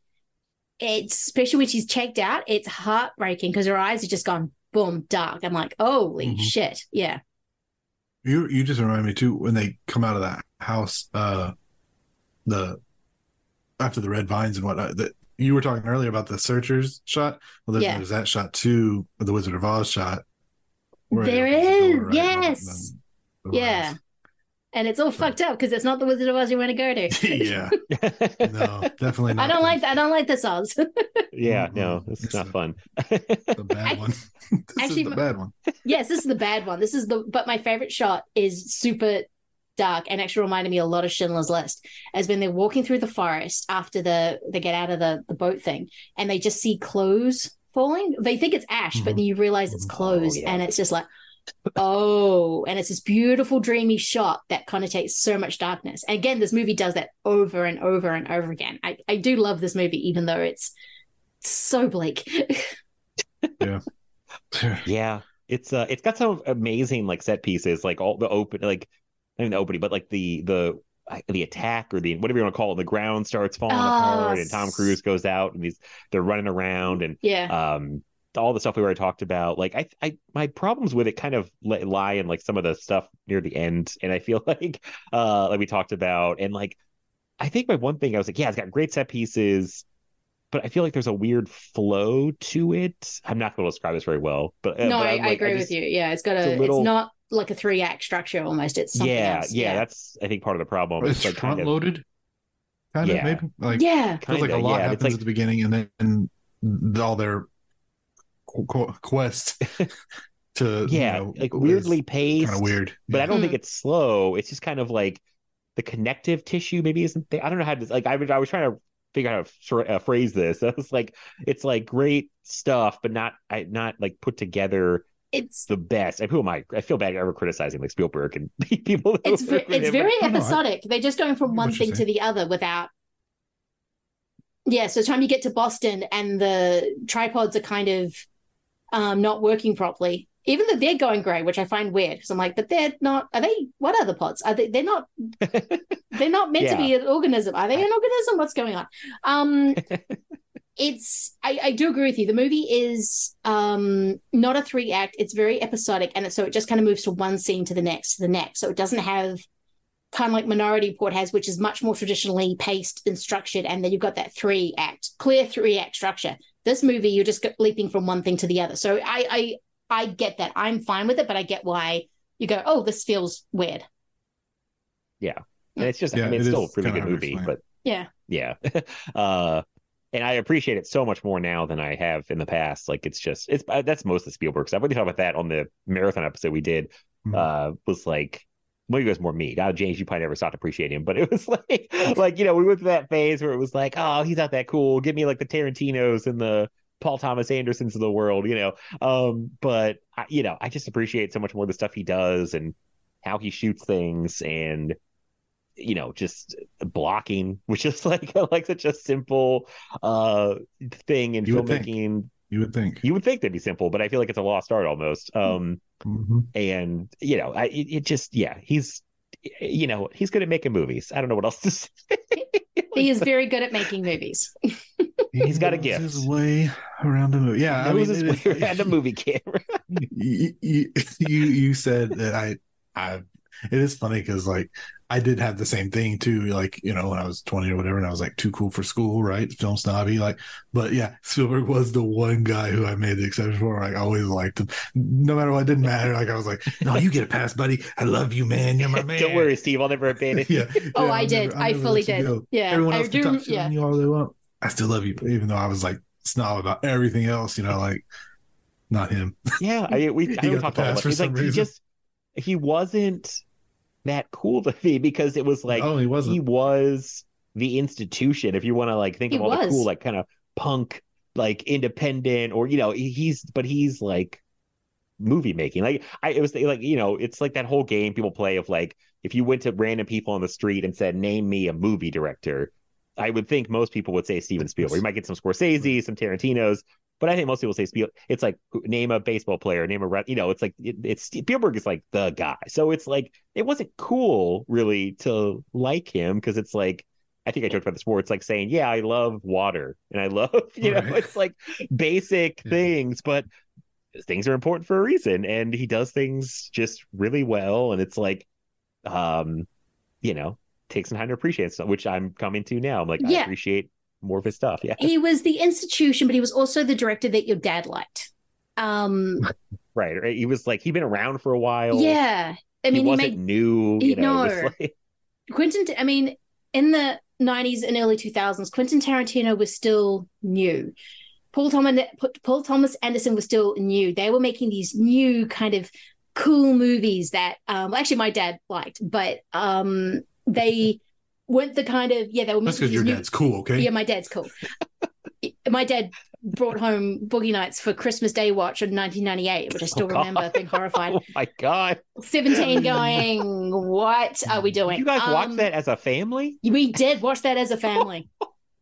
it's especially when she's checked out it's heartbreaking because her eyes are just gone boom dark i'm like holy Mhm. shit yeah You you just remind me too when they come out of that house, uh, the after the red vines and whatnot. That you were talking earlier about the searchers shot. Well, there's, Yeah. there's that shot too, the Wizard of Oz shot. there opens the right? yes yeah and it's all fucked up because it's not the wizard of oz you want to go to yeah, no, definitely i don't like i don't like this oz Yeah, no, this is not fun. the bad one. this Actually, is the bad one. yes, this is the bad one. This is the but my favorite shot is super dark and actually reminded me a lot of Schindler's List. As when they're walking through the forest after the they get out of the, the boat thing and they just see clothes falling. They think it's ash, but mm-hmm. then you realize it's oh, clothes, and it's just like, oh, and it's this beautiful dreamy shot that connotates so much darkness. And again, this movie does that over and over and over again. I, I do love this movie, even though it's so bleak. Yeah. yeah, it's uh, it's got some amazing like set pieces, like all the open, like I mean the opening, but like the the the attack or the whatever you want to call it, the ground starts falling Oh, apart, and Tom Cruise goes out and he's they're running around and Yeah. um all the stuff we already talked about. Like I, I my problems with it kind of lie in like some of the stuff near the end, and I feel like uh like we talked about, and like I think my one thing I was like, yeah, it's got great set pieces. But I feel like there's a weird flow to it. I'm not going to describe this very well, but uh, no, but I, I'm I agree just- with you. Yeah, it's got it's a, a little- it's not like a three act structure almost. It's something yeah, else. yeah, that's I think part of the problem. It's like kind front of- loaded, kind of maybe. Like Yeah. feels like a lot yeah, happens like- at the beginning, and then and all their qu- qu- quest to yeah, you know, like weirdly paced. kind of weird. but I don't think it's slow. It's just kind of like the connective tissue maybe isn't there. I don't know how to like. I was I was trying to figure out how to uh, phrase this. I was like, it's like great stuff, but not I not like put together. It's the best. And who am I? I feel bad ever criticizing like Spielberg and people. It's ve- it's him, very but- episodic. They're just going from one thing to the other without. Yeah, so the time you get to Boston and the tripods are kind of um, not working properly, even though they're going grey, which I find weird because I'm like, but they're not. Are they? What are the pods? Are they? They're not. they're not meant to be an organism. Are they an organism? What's going on? Um, it's. I, I do agree with you. The movie is um not a three act. It's very episodic, and it, so it just kind of moves to one scene to the next to the next. So it doesn't have kind of like Minority Report has, which is much more traditionally paced and structured, and then you've got that three act, clear three act structure. This movie, you're just leaping from one thing to the other. So I, I, I get that. I'm fine with it, but I get why you go, oh, this feels weird. Yeah, and it's just Yeah, I mean, it's it still a is really good movie, explain. but Yeah. yeah uh and i appreciate it so much more now than i have in the past like it's just it's uh, that's most of spielberg stuff we talked about that on the marathon episode we did Mm-hmm. uh was like well, it was more me. Now, James, you probably never stopped appreciating him, but it was like, like you know, we went through that phase where it was like, oh, he's not that cool. Give me like the Tarantinos and the Paul Thomas Andersons of the world, you know. Um, but I, you know, I just appreciate so much more the stuff he does and how he shoots things, and you know, just blocking, which is like like such a simple uh thing in You filmmaking. You would think. You would think that'd be simple, but I feel like it's a lost art almost. Um, Mhm. and you know, I it, it just yeah, he's you know he's good at making movies. I don't know what else to say. He is very good at making movies. He's got a gift. His way around the movie. Yeah, He I mean, knows his way is- around a movie camera. you, you you you said that I I it is funny because like I did have the same thing too. Like you know when I was twenty or whatever, and I was like too cool for school, right? Film snobby, like. But yeah, Spielberg was the one guy who I made the exception for. Like I always liked him, no matter what. It didn't matter. Like I was like, no, you get a pass, buddy. I love you, man. You're my man. Don't worry, Steve. I'll never abandon you. yeah. Oh, yeah, I I'll did. never- I'll I fully did. go. Yeah, Everyone I else can do- talk shit yeah. you all they want. I still love you, even though I was like snob about everything else. You know, like not him. Yeah, I we He I don't got talk the pass it. for He's like some he reason. just he wasn't that cool to me because it was like Oh, he wasn't. he was the institution. If you want to like think He of all the cool like kind of punk like independent or you know he's but he's like movie making like I it was like you know it's like that whole game people play of like if you went to random people on the street and said name me a movie director I would think most people would say Steven Spielberg. You might get some Scorsese, some Tarantino's, but I think most people say Spiel. It's like name a baseball player, name a re- you know. It's like it, it's Spielberg is like the guy. So it's like it wasn't cool really to like him because it's like I think I talked about this before. It's like saying, yeah, I love water and I love you know. Right. It's like basic things, but things are important for a reason, and he does things just really well. And it's like, um, you know, take some time to appreciate stuff, which I'm coming to now. I'm like, I appreciate more of his stuff. Yeah. He was the institution, but he was also the director that your dad liked. Um, Right. right. He was like he'd been around for a while. yeah. I mean, he he, wasn't made new. he- You know, no. like- Quentin. I mean, in the '90s and early 2000s, Quentin Tarantino was still new. Paul Thomas, Paul Thomas Anderson was still new. They were making these new kind of cool movies that, um, actually, my dad liked, but um, they weren't the kind of yeah. They were That's because your new- dad's cool, okay? Yeah, my dad's cool. my dad brought home Boogie Nights for Christmas Day watch in 1998, which I still Oh, remember being horrified. oh my god. 17 going, what are we doing? You guys watch Um, that as a family? We did watch that as a family.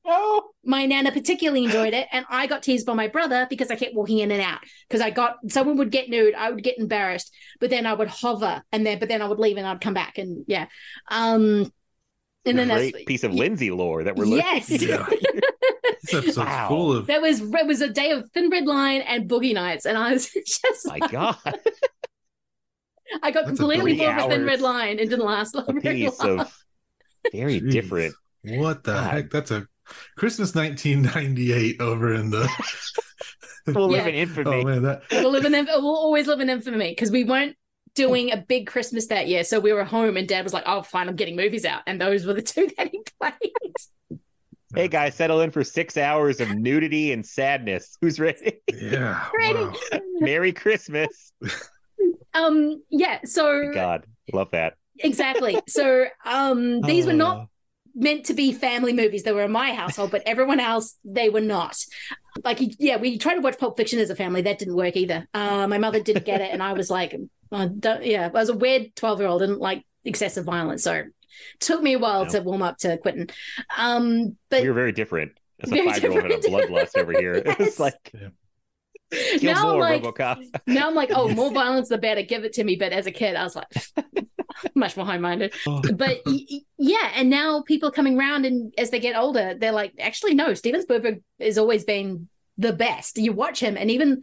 Oh. My nana particularly enjoyed it, and I got teased by my brother because I kept walking in and out. Because I got someone would get nude, I would get embarrassed, but then I would hover, and then but then I would leave and I'd come back, and yeah. Um, and then that's Great piece of Lindsay lore that we're looking yes, Yeah. This episode's Wow. full of that was it was a day of Thin Red Line and Boogie Nights, and I was just my god. I got That's completely three bored with Thin Red Line and didn't last A very piece long. of very Jeez. different. what the God. heck? That's a Christmas 1998 over in the. We'll live in oh, infamy. Oh man, that we'll live in inf- we'll always live in infamy because we weren't doing a big Christmas that year, so we were home, and Dad was like, "Oh, fine, I'm getting movies out," and those were the two that he played. Hey guys, settle in for six hours of nudity and sadness. Who's ready? yeah. Ready. wow. Merry Christmas. Um, yeah, so God, love that. exactly. So, um, these were Uh. not meant to be family movies. They were in my household, but everyone else they were not. Like, yeah, we tried to watch Pulp Fiction as a family. That didn't work either. Uh, my mother didn't get it, and I was like, uh, don't, yeah, I was a weird twelve year old, didn't like excessive violence, so it took me a while No. to warm up to Quentin. Um, but we were very different. As a Very five year old and a different. bloodlust over here. It was Yes. like kill now I'm like, Robocop. now I'm like, oh, more violence the better. Give it to me. But as a kid, I was like, much more high minded. But y- y- yeah, and now people are coming around, and as they get older, they're like, actually, no, Steven Spielberg has always been the best. You watch him, and even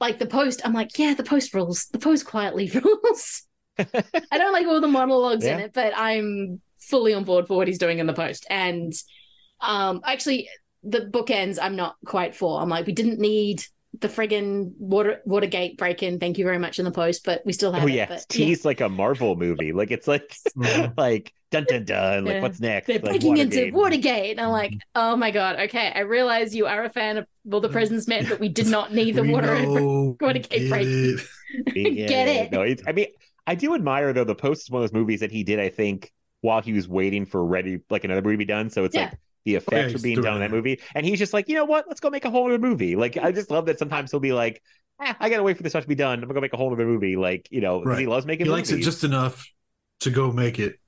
like the post, I'm like, yeah, the post rules. The post quietly rules. I don't like all the monologues in it, but I'm fully on board for what he's doing in the post. And um actually the bookends I'm not quite for. I'm like, we didn't need the friggin' water Watergate break in. Thank you very much in the post, but we still have Oh it. yeah, but, it's teased like a Marvel movie. Like it's like like dun dun dun. Like Yeah. what's next? They're like, breaking into Watergate. Watergate. And I'm like, oh my God, okay. I realize you are a fan of all the President's Men, but we did not need the We water know, Watergate get break. it. Yeah, Get it. No, it's, I mean, I do admire though. The Post is one of those movies that he did. I think while he was waiting for ready, like another movie to be done. So it's Yeah. like the effects he's are being done in that movie, and he's just like, you know what? Let's go make a whole other movie. Like I just love that sometimes he'll be like, eh, I gotta wait for this stuff to be done. I'm gonna go make a whole other movie. Like you know, Right. he loves making. He likes it just enough to go make it.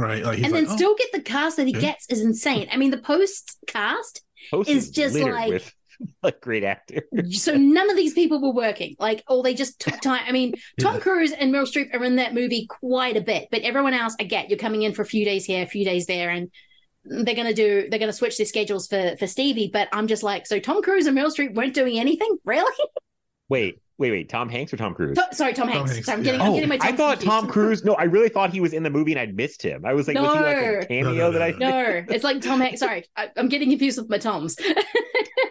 Right. Like he's and like, then oh, still get the cast that he Yeah. gets is insane. I mean, the post cast Post is just like- with like great actor. so none of these people were working like or they just took time i mean tom Yeah. cruise and meryl streep are in that movie quite a bit but everyone else i get you're coming in for a few days here a few days there and they're gonna do they're gonna switch their schedules for for Stevie, but I'm just like, so Tom Cruise and Meryl Streep weren't doing anything, really? Wait, wait, wait. Tom Hanks or Tom Cruise? To- sorry, Tom Hanks. Hanks, Sorry, I'm yeah. getting I'm Oh, getting my I thought confused. Tom Cruise. No, I really thought he was in the movie and I'd missed him. I was like, was he like No. a cameo No, no, that I? no, No, it's like Tom Hanks. Sorry, I, I'm getting confused with my Toms.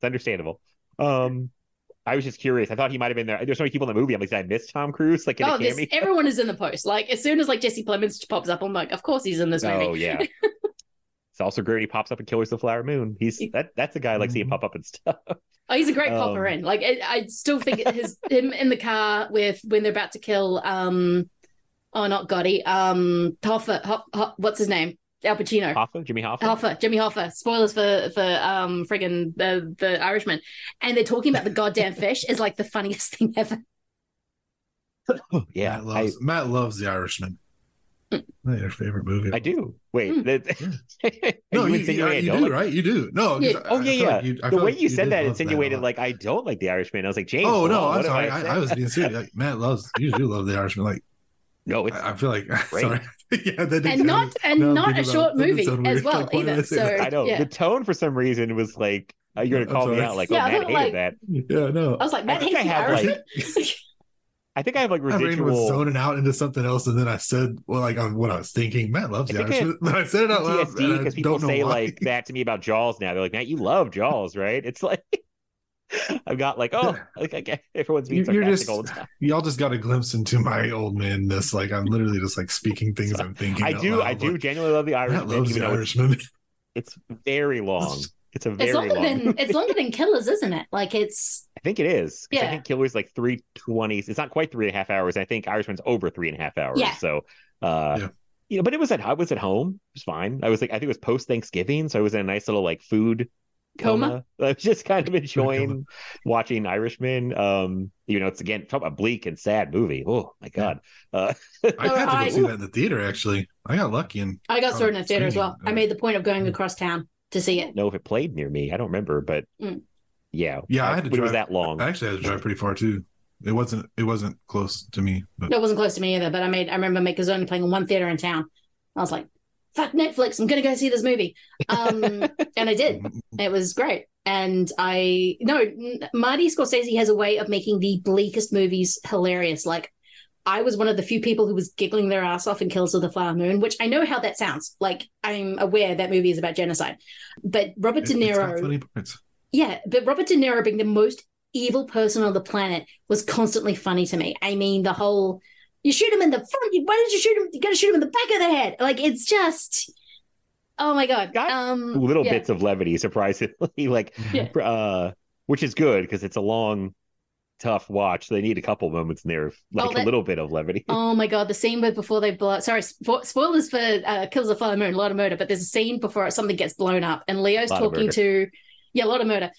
It's understandable. Um, I was just curious. I thought he might have been there. There's so many people in the movie. I'm like, did I miss Tom Cruise? Like in oh, a this, everyone is in the post. Like as soon as like Jesse Plemons pops up, I'm like, of course he's in this movie. Oh yeah. it's also great. He pops up in Killers of the Flower Moon. He's that. That's a guy I like seeing pop up and stuff. Oh, he's a great popper Um, in. Like I, I still think his him in the car with when they're about to kill um oh not Gotti um Hoffa Ho, Ho, what's his name Al Pacino Hoffa, Jimmy Hoffa. Hoffa Jimmy Hoffa spoilers for for um friggin' the the Irishman and they're talking about the goddamn fish is like the funniest thing ever. yeah, Matt loves, Matt loves The Irishman. Your favorite movie? I do. Wait, that, No, you you, you, I you don't do, like- right? You do. No. 'cause Yeah. Oh I yeah, feel yeah. like you- the way like you said that insinuated lot. like I don't like the Irishman. I was like, James. Oh no, what I'm sorry. I. I, I was being serious. Like, Matt loves. You do love The Irishman. Like, no, it's I, I feel like. great. Sorry. yeah, And sound- not and now I'm not a short it. That did movie as well Like, why did I either. So? I know yeah. the tone for some reason was like uh, you're gonna call me out like Yeah, oh Matt thought, hated like- that. Yeah, no. I was like, Matt think hates I the have, like, Irishman. I think I have like My brain was residual zoning out into something else, and then I said, "Well, like on what I was thinking." Matt loves I The think I Irishman. I said it out loud, because people say why. like that to me about Jaws now. They're like, Matt, you love Jaws, right? It's like I've got like, oh, like okay, everyone's being You- You're just all the time. y'all just got a glimpse into my old manness. Like I'm literally just like speaking things I'm thinking. I do, loud. I do Like, genuinely love the Matt Irishman, loves The though it's, it's very long. It's a very It's longer long. than it's longer than Killers, isn't it? Like it's I think it is. 'Cause I think Killer's like three twenties. It's not quite three and a half hours. I think Irishman's over three and a half hours. Yeah. So, uh, Yeah. you know, but it was at I was at home. It was fine. I was like, I think it was post Thanksgiving, so I was in a nice little like food Coma? I was just kind of enjoying watching Irishman. Um, you know, it's again a bleak and sad movie. Oh my god. Uh, I had to I- go see that in the theater. Actually, I got lucky and I got Oh, saw it in the theater as well. I made the point of going across town to see it. know if it played near me. I don't remember, but Mm. yeah, yeah, I had to when it was drive. that long. I actually had to drive pretty far too. It wasn't. It wasn't close to me, but That wasn't close to me either, but I made I remember make only playing in one theater in town. I was like, fuck Netflix, I'm gonna go see this movie. Um and I did. It was great. And I no Marty Scorsese has a way of making the bleakest movies hilarious. Like I was one of the few people who was giggling their ass off in Kills of the Flower Moon, which I know how that sounds. Like I'm aware that movie is about genocide. But Robert De it- it's Niro funny parts. yeah, but Robert De Niro being the most evil person on the planet was constantly funny to me. I mean, the whole you shoot him in the front. you- Why did you shoot him? You got to shoot him in the back of the head. Like it's just, oh my god. Um, little yeah. bits of levity, surprisingly, like Yeah. uh, which is good because it's a long, tough watch. They need a couple moments in there, like Oh, that- a little bit of levity. Oh my god, the scene where before they blow. Sorry, spo- spoilers for uh, Kills of the Flower Moon. A lot of murder, but there's a scene before something gets blown up, and Leo's talking to. Yeah, a lot of murder.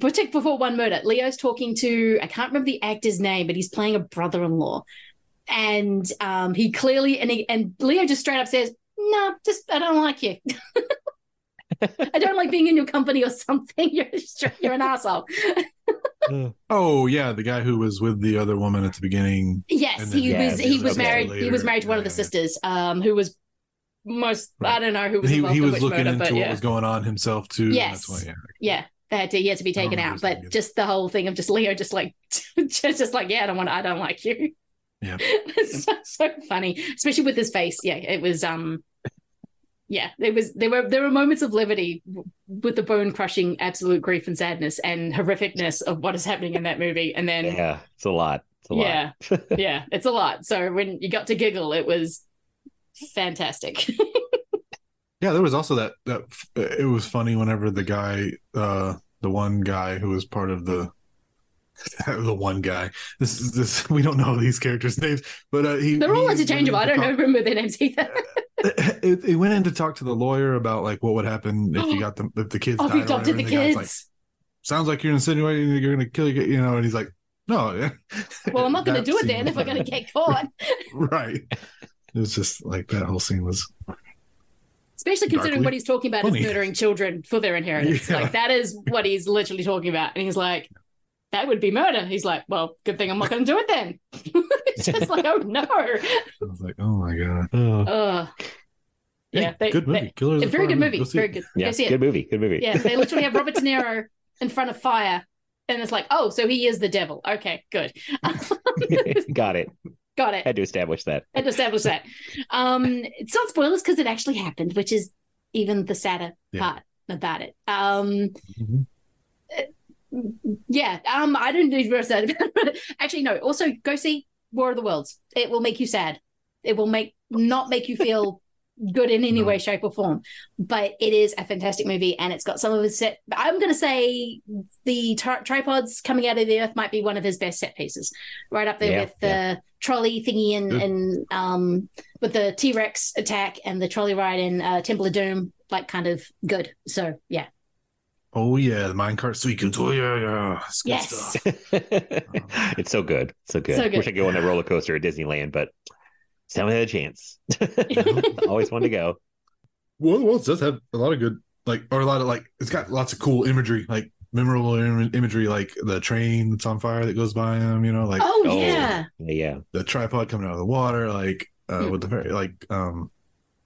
Protect before one murder. Leo's talking to. I can't remember the actor's name, but he's playing a brother-in-law, and um, he clearly and he, and Leo just straight up says, "No, just I don't like you. I don't like being in your company or something. You're you're an asshole." Oh yeah, the guy who was with the other woman at the beginning. Yes, and then he Yeah, was. he He was was okay married. He was married to one of the sisters, um, who was most. I don't know who was He, he was looking murder, into but what was going on himself too. Yes. That's why, yeah. yeah, they had to. He had to be taken out. But name. just the whole thing of just Leo, just like, just, just like, yeah, I don't want. I don't like you. Yeah. it's so, so funny, especially with his face. Yeah, it was. Um, yeah, it was. There were there were moments of levity with the bone crushing absolute grief and sadness and horrificness of what is happening in that movie, and then Yeah, it's a lot. It's a yeah, lot. yeah, it's a lot. So when you got to giggle, it was fantastic. Yeah, there was also that that it was funny whenever the guy, uh, the one guy who was part of the the one guy. This is this we don't know these characters' names, but uh, he They're all he interchangeable. I don't in know remember their names either. It, it went in to talk to the lawyer about like what would happen if you got the if the kids oh, died adopted whatever, the kids. like, Sounds like you're insinuating that you're going to kill your, you know, and he's like, no, well, I'm not going to do it then if we're going to get caught. right. It was just like that whole scene was Especially considering what he's talking about funny. is murdering children for their inheritance. Yeah. Like that is what he's literally talking about. And he's like, that would be murder. He's like, well, good thing I'm not going to do it then. it's just like, oh no. I was like, oh my god. Ugh. Yeah, Hey, good movie. Killers a very good movie. Moon. Very good. Yeah, Go see it. good movie. Good movie. Yeah, they literally have Robert De Niro in front of fire, and it's like, oh, so he is the devil. Okay, good. Got it. Got it. Had to establish that. Had to establish that. Um, it's not spoilers because it actually happened, which is even the sadder Yeah. part about it. Um, yeah, um, I very sad about it. Actually, no. Also, go see War of the Worlds. It will make you sad. It will make not make you feel good in any way, shape, or form. But it is a fantastic movie, and it's got some of his set. I'm going to say the tri- tripods coming out of the earth might be one of his best set pieces, right up there Yeah, with the trolley thingy and Good. and um with the T Rex attack and the trolley ride in uh, Temple of Doom. Like, kind of good. So, yeah. Oh yeah, the minecart sequence. Oh yeah, yeah. It's good Yes. stuff. it's so good. So good. So good. Wish I could go on that roller coaster at Disneyland, but just haven't had a chance. Always wanted to go. Well, well, it does have a lot of good, like, or a lot of like, it's got lots of cool imagery, like memorable Im- imagery, like the train that's on fire that goes by them. You know, like Oh, yeah. Yeah. the tripod coming out of the water, like uh, Hmm. with the very like. um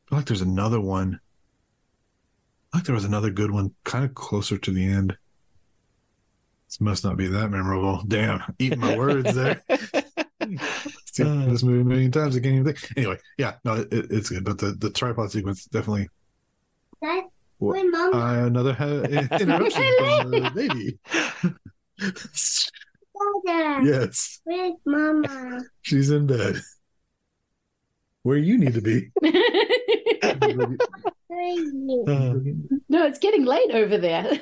I feel like there's another one. I like there was another good one, kind of closer to the end. This must not be that memorable. Damn, eating my words there. Seen this movie a million times. I can't even think. Anyway, yeah, no, it, it's good, but the the tripod sequence definitely. Dad, my mom. Uh, another ha- interruption from the baby. Dada, yes, where's Mama? she's in bed. Where you need to be. Where are you? No, it's getting late over there.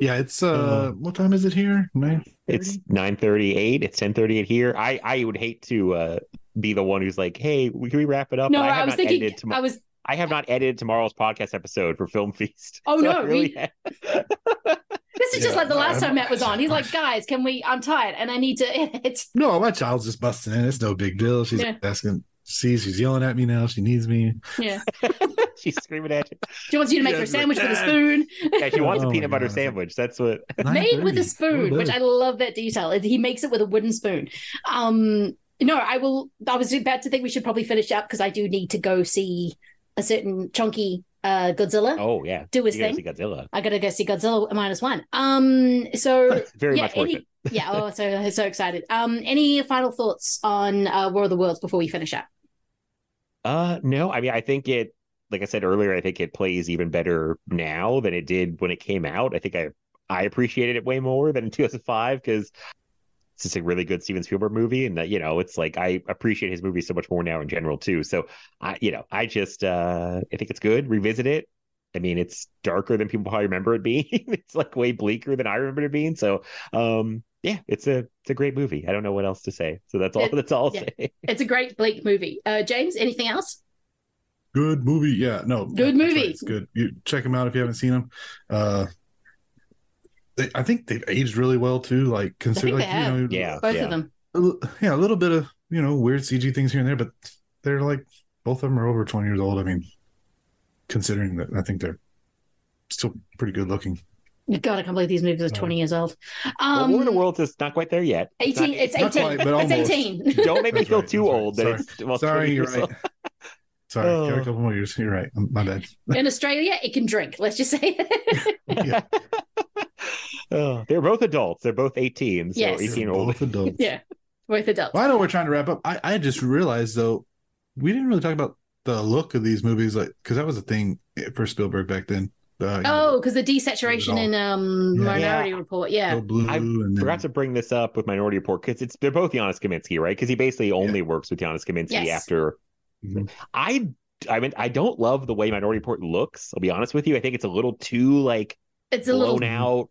Yeah, it's uh, what time is it here? Nine. It's nine thirty eight. It's ten thirty eight here. I I would hate to uh be the one who's like, hey, can we wrap it up? No, But I have was not thinking- edited I was- I have not edited tomorrow's podcast episode for Film Feast. Oh, So no, really we- This is just like the last I'm- time Matt was on. He's like, guys, can we? I'm tired and I need to edit. No, my child's just busting in. It's no big deal. She's Yeah. asking. Sees she's yelling at me now. She needs me. Yeah. She's screaming at you. She wants you to make Yeah, her a it's like, sandwich with a spoon. Yeah, she wants Oh a peanut butter God. sandwich. That's what. Made with a spoon, Oh, which I love that detail. He makes it with a wooden spoon. Um, no, I will. I was about to think we should probably finish up because I do need to go see a certain chunky uh, Godzilla. Oh yeah, Do his You thing. see Godzilla. I gotta go see Godzilla minus one. Um, so Very yeah, much worth any, it. yeah. Oh, so so excited. Um, any final thoughts on uh, War of the Worlds before we finish up? Uh, no. I mean, I think it. Like I said earlier, I think it plays even better now than it did when it came out. I think I I appreciated it way more than in 2005 because it's just a really good Steven Spielberg movie, and uh, you know, it's like I appreciate his movies so much more now in general too. So I, you know, I just uh I think it's good. Revisit it. I mean, it's darker than people probably remember it being. it's like way bleaker than I remember it being. So, um, yeah, it's a it's a great movie. I don't know what else to say. So that's all. It- that's all yeah. It's a great bleak movie. Uh, James, anything else? Good movie. Yeah, no. Good that's right, movie. It's good. You check them out if you haven't seen them. Uh, they, I think they've aged really well too. Like consider, like have. you know, Yeah, Both yeah. of them. a yeah, a little bit of you know weird CG things here and there, but they're like both of them are over twenty years old. I mean, considering that, I think they're still pretty good looking. God, I can't believe these movies are 20 years old. well, Um, War of the Worlds is not quite there yet. 18, it's not 18. quite, but it's 18. Don't make me That's feel right, too that's right. old that Sorry. it's well, Sorry, you're right. Old. Sorry, got Oh. a couple more years. You're right. My bad. In Australia, it can drink. Let's just say Yeah. Oh, they're both adults. They're both 18, so Yes. 18 or older. Both adults. yeah, both adults. Well, I know we're trying to wrap up. I, I just realized though, we didn't really talk about the look of these movies, like because that was a thing for Spielberg back then. Uh, Oh, because the desaturation in um Yeah. Minority Report. Yeah. go blue I and then, forgot to bring this up with Minority Report because it's they're both Janusz Kaminski, right? Because he basically only works with Janusz Kaminski Yes. after. Mhm. I I mean I don't love the way Minority Report looks. I'll be honest with you. I think it's a little too like It's a little. blown out,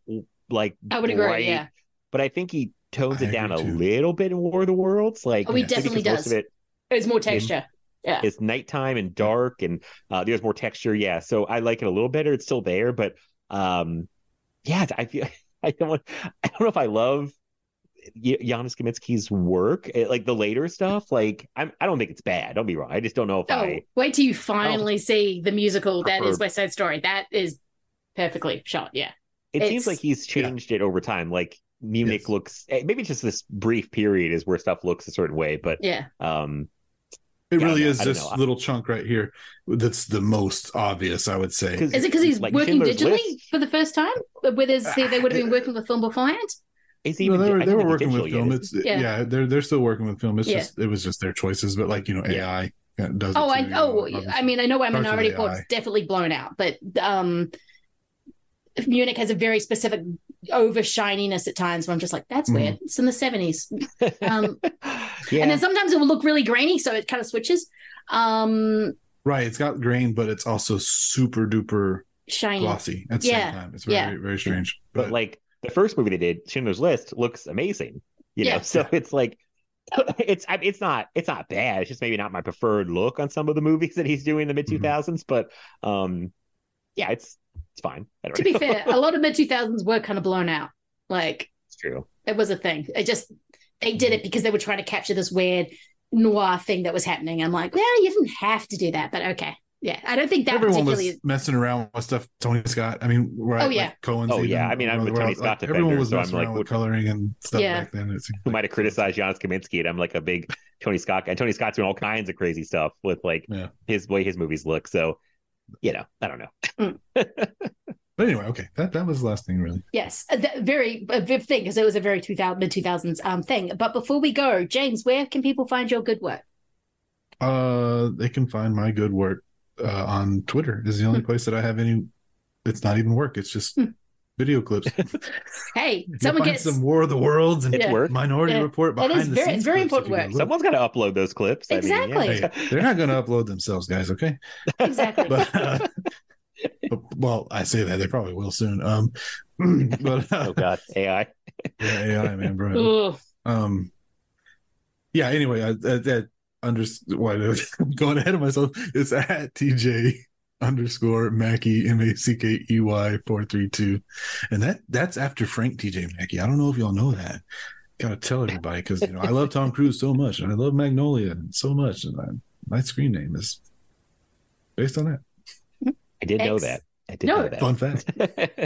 like I would agree. bright. Yeah. But I think he tones I it down a too. little bit in War of the Worlds. Like Oh, he maybe definitely 'cause most does. of it It's more texture. Yeah. it's nighttime and dark and uh there's more texture yeah so i like it a little better it's still there but um yeah i feel i don't want i don't know if i love Y- Janusz Kaminski's work like the later stuff like I'm, i don't think it's bad don't be wrong i just don't know if Oh, i wait till you finally see the musical that Prefer- is West Side Story. That is perfectly shot. Yeah. it it's- seems like he's changed it over time like Munich Yes. looks eh, maybe just this brief period is where stuff looks a certain way, but Yeah. um, It Yeah, really is know. I don't this know. little chunk right here that's the most obvious, I would say. Is it because he's Like working Schindler's digitally List? for the first time? Whether they, they would have been working with film beforehand? Is he No, they were, they were working with film. is It's? Yeah. yeah. they're they're still working with film. It's Yeah. just it was just their choices, but like you know, Yeah. AI does. Oh, it I oh, know, I mean, I know why Starts with Minority AI. Report's definitely blown out, but um, Munich has a very specific over shininess at times where I'm just like, that's weird. It's in the 70s. Um, Yeah. And then sometimes it will look really grainy, so it kind of switches. Um, right. It's got grain, but it's also super duper shiny. glossy at the Yeah. same time. It's very Yeah. very strange. but like the first movie they did, Schindler's List, looks amazing. You know, Yeah. so it's like it's it's not it's not bad. It's just maybe not my preferred look on some of the movies that he's doing in the mid two thousands. But um, yeah, it's it's fine. I don't To be fair, a lot of mid 2000s were kind of blown out. Like, it's true. it was a thing. It just, they did it because they were trying to capture this weird noir thing that was happening. I'm like, well, you didn't have to do that, but okay. Yeah. I don't think that Everyone particularly. was messing around with stuff. Tony Scott. I mean, right? Oh, yeah. Like Coen's. Oh, yeah. even, I mean, I'm a where- Tony like, Scott Everyone was so I'm messing like, around with coloring and stuff Yeah. back then. It Who like- might have criticized Jan Kaminski, and I'm like a big Tony Scott guy. Tony Scott's doing all kinds of crazy stuff with like Yeah. his way his movies look. So, you know, I don't know. But anyway, okay. That that was the last thing, really. Yes, a th- very a big thing because it was a very 2000 mid 2000s um thing. But before we go, James, where can people find your good work? Uh, they can find my good work uh, on Twitter. Is the Hmm. only place that I have any. It's not even work. It's just video clips. Hey, You'll someone find gets some War of the Worlds and It's Yeah. work. Minority Yeah. Report It behind is the very- scenes. it's very clips, important if you work. go look. Someone's got to upload those clips. I mean, yeah. Exactly. Hey, they're not going to upload themselves, guys. Okay. exactly. But, uh, but- well, I say that they probably will soon. Um, but uh, oh god, AI. yeah, AI man, bro. Um, yeah. Anyway, I, that, that under why I'm going ahead of myself. It's at TJ underscore Mackey M A C K E Y four three two, and that that's after Frank TJ Mackey. I don't know if y'all know that. Gotta tell everybody because you know I love Tom Cruise so much, and I love Magnolia so much, and I, my screen name is based on that. I did know X. that. I did No. know that. Fun fact.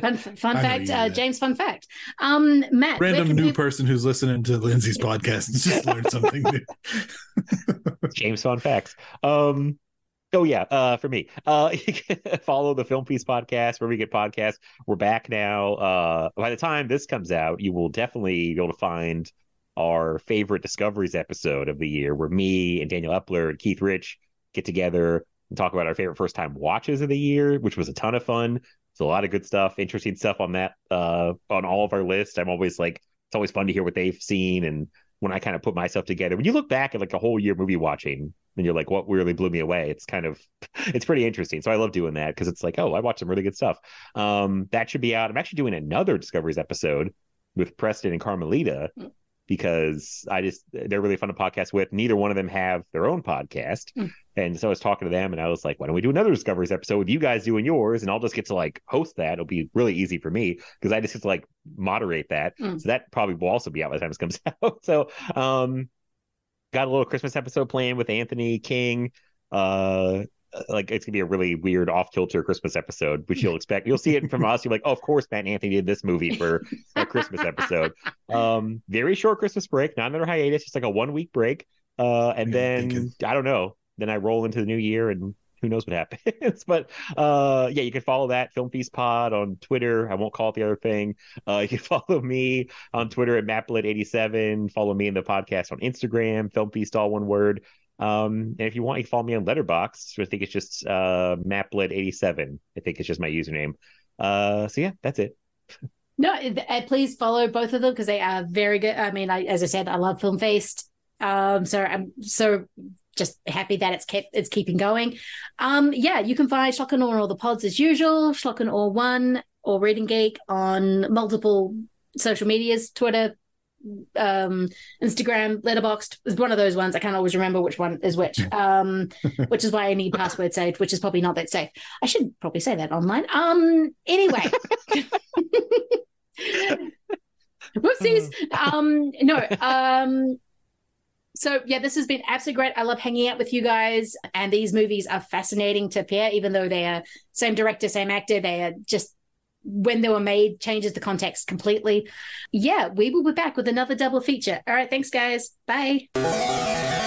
Fun, fun fact, uh. James. Fun fact. Um, Matt, Random new people- person who's listening to Lindsay's podcast and just learned something new. James Fun Facts. Um, oh yeah, uh, for me, uh, you can follow the Film Feast podcast where we get podcasts. We're back now. Uh, by the time this comes out, you will definitely be able to find our favorite discoveries episode of the year, where me and Daniel Epler and Keith Rich get together and talk about our favorite first time watches of the year, which was a ton of fun. It's a lot of good stuff, interesting stuff on that, uh, on all of our lists. I'm always like, it's always fun to hear what they've seen and when I kind of put myself together. When you look back at like a whole year movie watching, and you're like, what really blew me away? It's kind of, it's pretty interesting. So I love doing that because it's like, oh, I watched some really good stuff. Um, that should be out. I'm actually doing another Discoveries episode with Preston and Carmelita because I just they're really fun to podcast with. Neither one of them have their own podcast. Mm. And so I was talking to them and I was like, why don't we do another Discoveries episode with you guys doing yours? And I'll just get to like host that. It'll be really easy for me because I just get to like moderate that. Mm. So that probably will also be out by the time this comes out. So um got a little Christmas episode planned with Anthony King. Uh like it's gonna be a really weird off kilter Christmas episode, which you'll expect. You'll see it from us. You're like, oh, of course, Matt and Anthony did this movie for a Christmas episode. Um, very short Christmas break, not another hiatus, just like a one week break. Uh, and Yeah, then thinking. I don't know. Then I roll into the new year and who knows what happens. but uh yeah, you can follow that Film Feast Pod on Twitter. I won't call it the other thing. Uh you can follow me on Twitter at Maplet87. Follow me in the podcast on Instagram, Film Feast, all one word. Um, and if you want, you can follow me on Letterboxd. I think it's just uh Maplet87. I think it's just my username. Uh so yeah, that's it. No, uh, please follow both of them because they are very good. I mean, I, as I said, I love Film Feast. Um, so I'm so just happy that it's kept it's keeping going. Um, yeah, you can find Schlock and all the pods as usual. Schlock and Awe One or Reading Geek on multiple social medias, Twitter, um, Instagram, Letterboxd is one of those ones. I can't always remember which one is which. Um, which is why I need password saved, which is probably not that safe. I should probably say that online. Um, anyway. Whoopsies. Um, no. Um, so yeah, this has been absolutely great. I love hanging out with you guys, and these movies are fascinating to pair, even though they are same director, same actor. They are just when they were made changes the context completely. Yeah, we will be back with another double feature. All right, thanks, guys. Bye.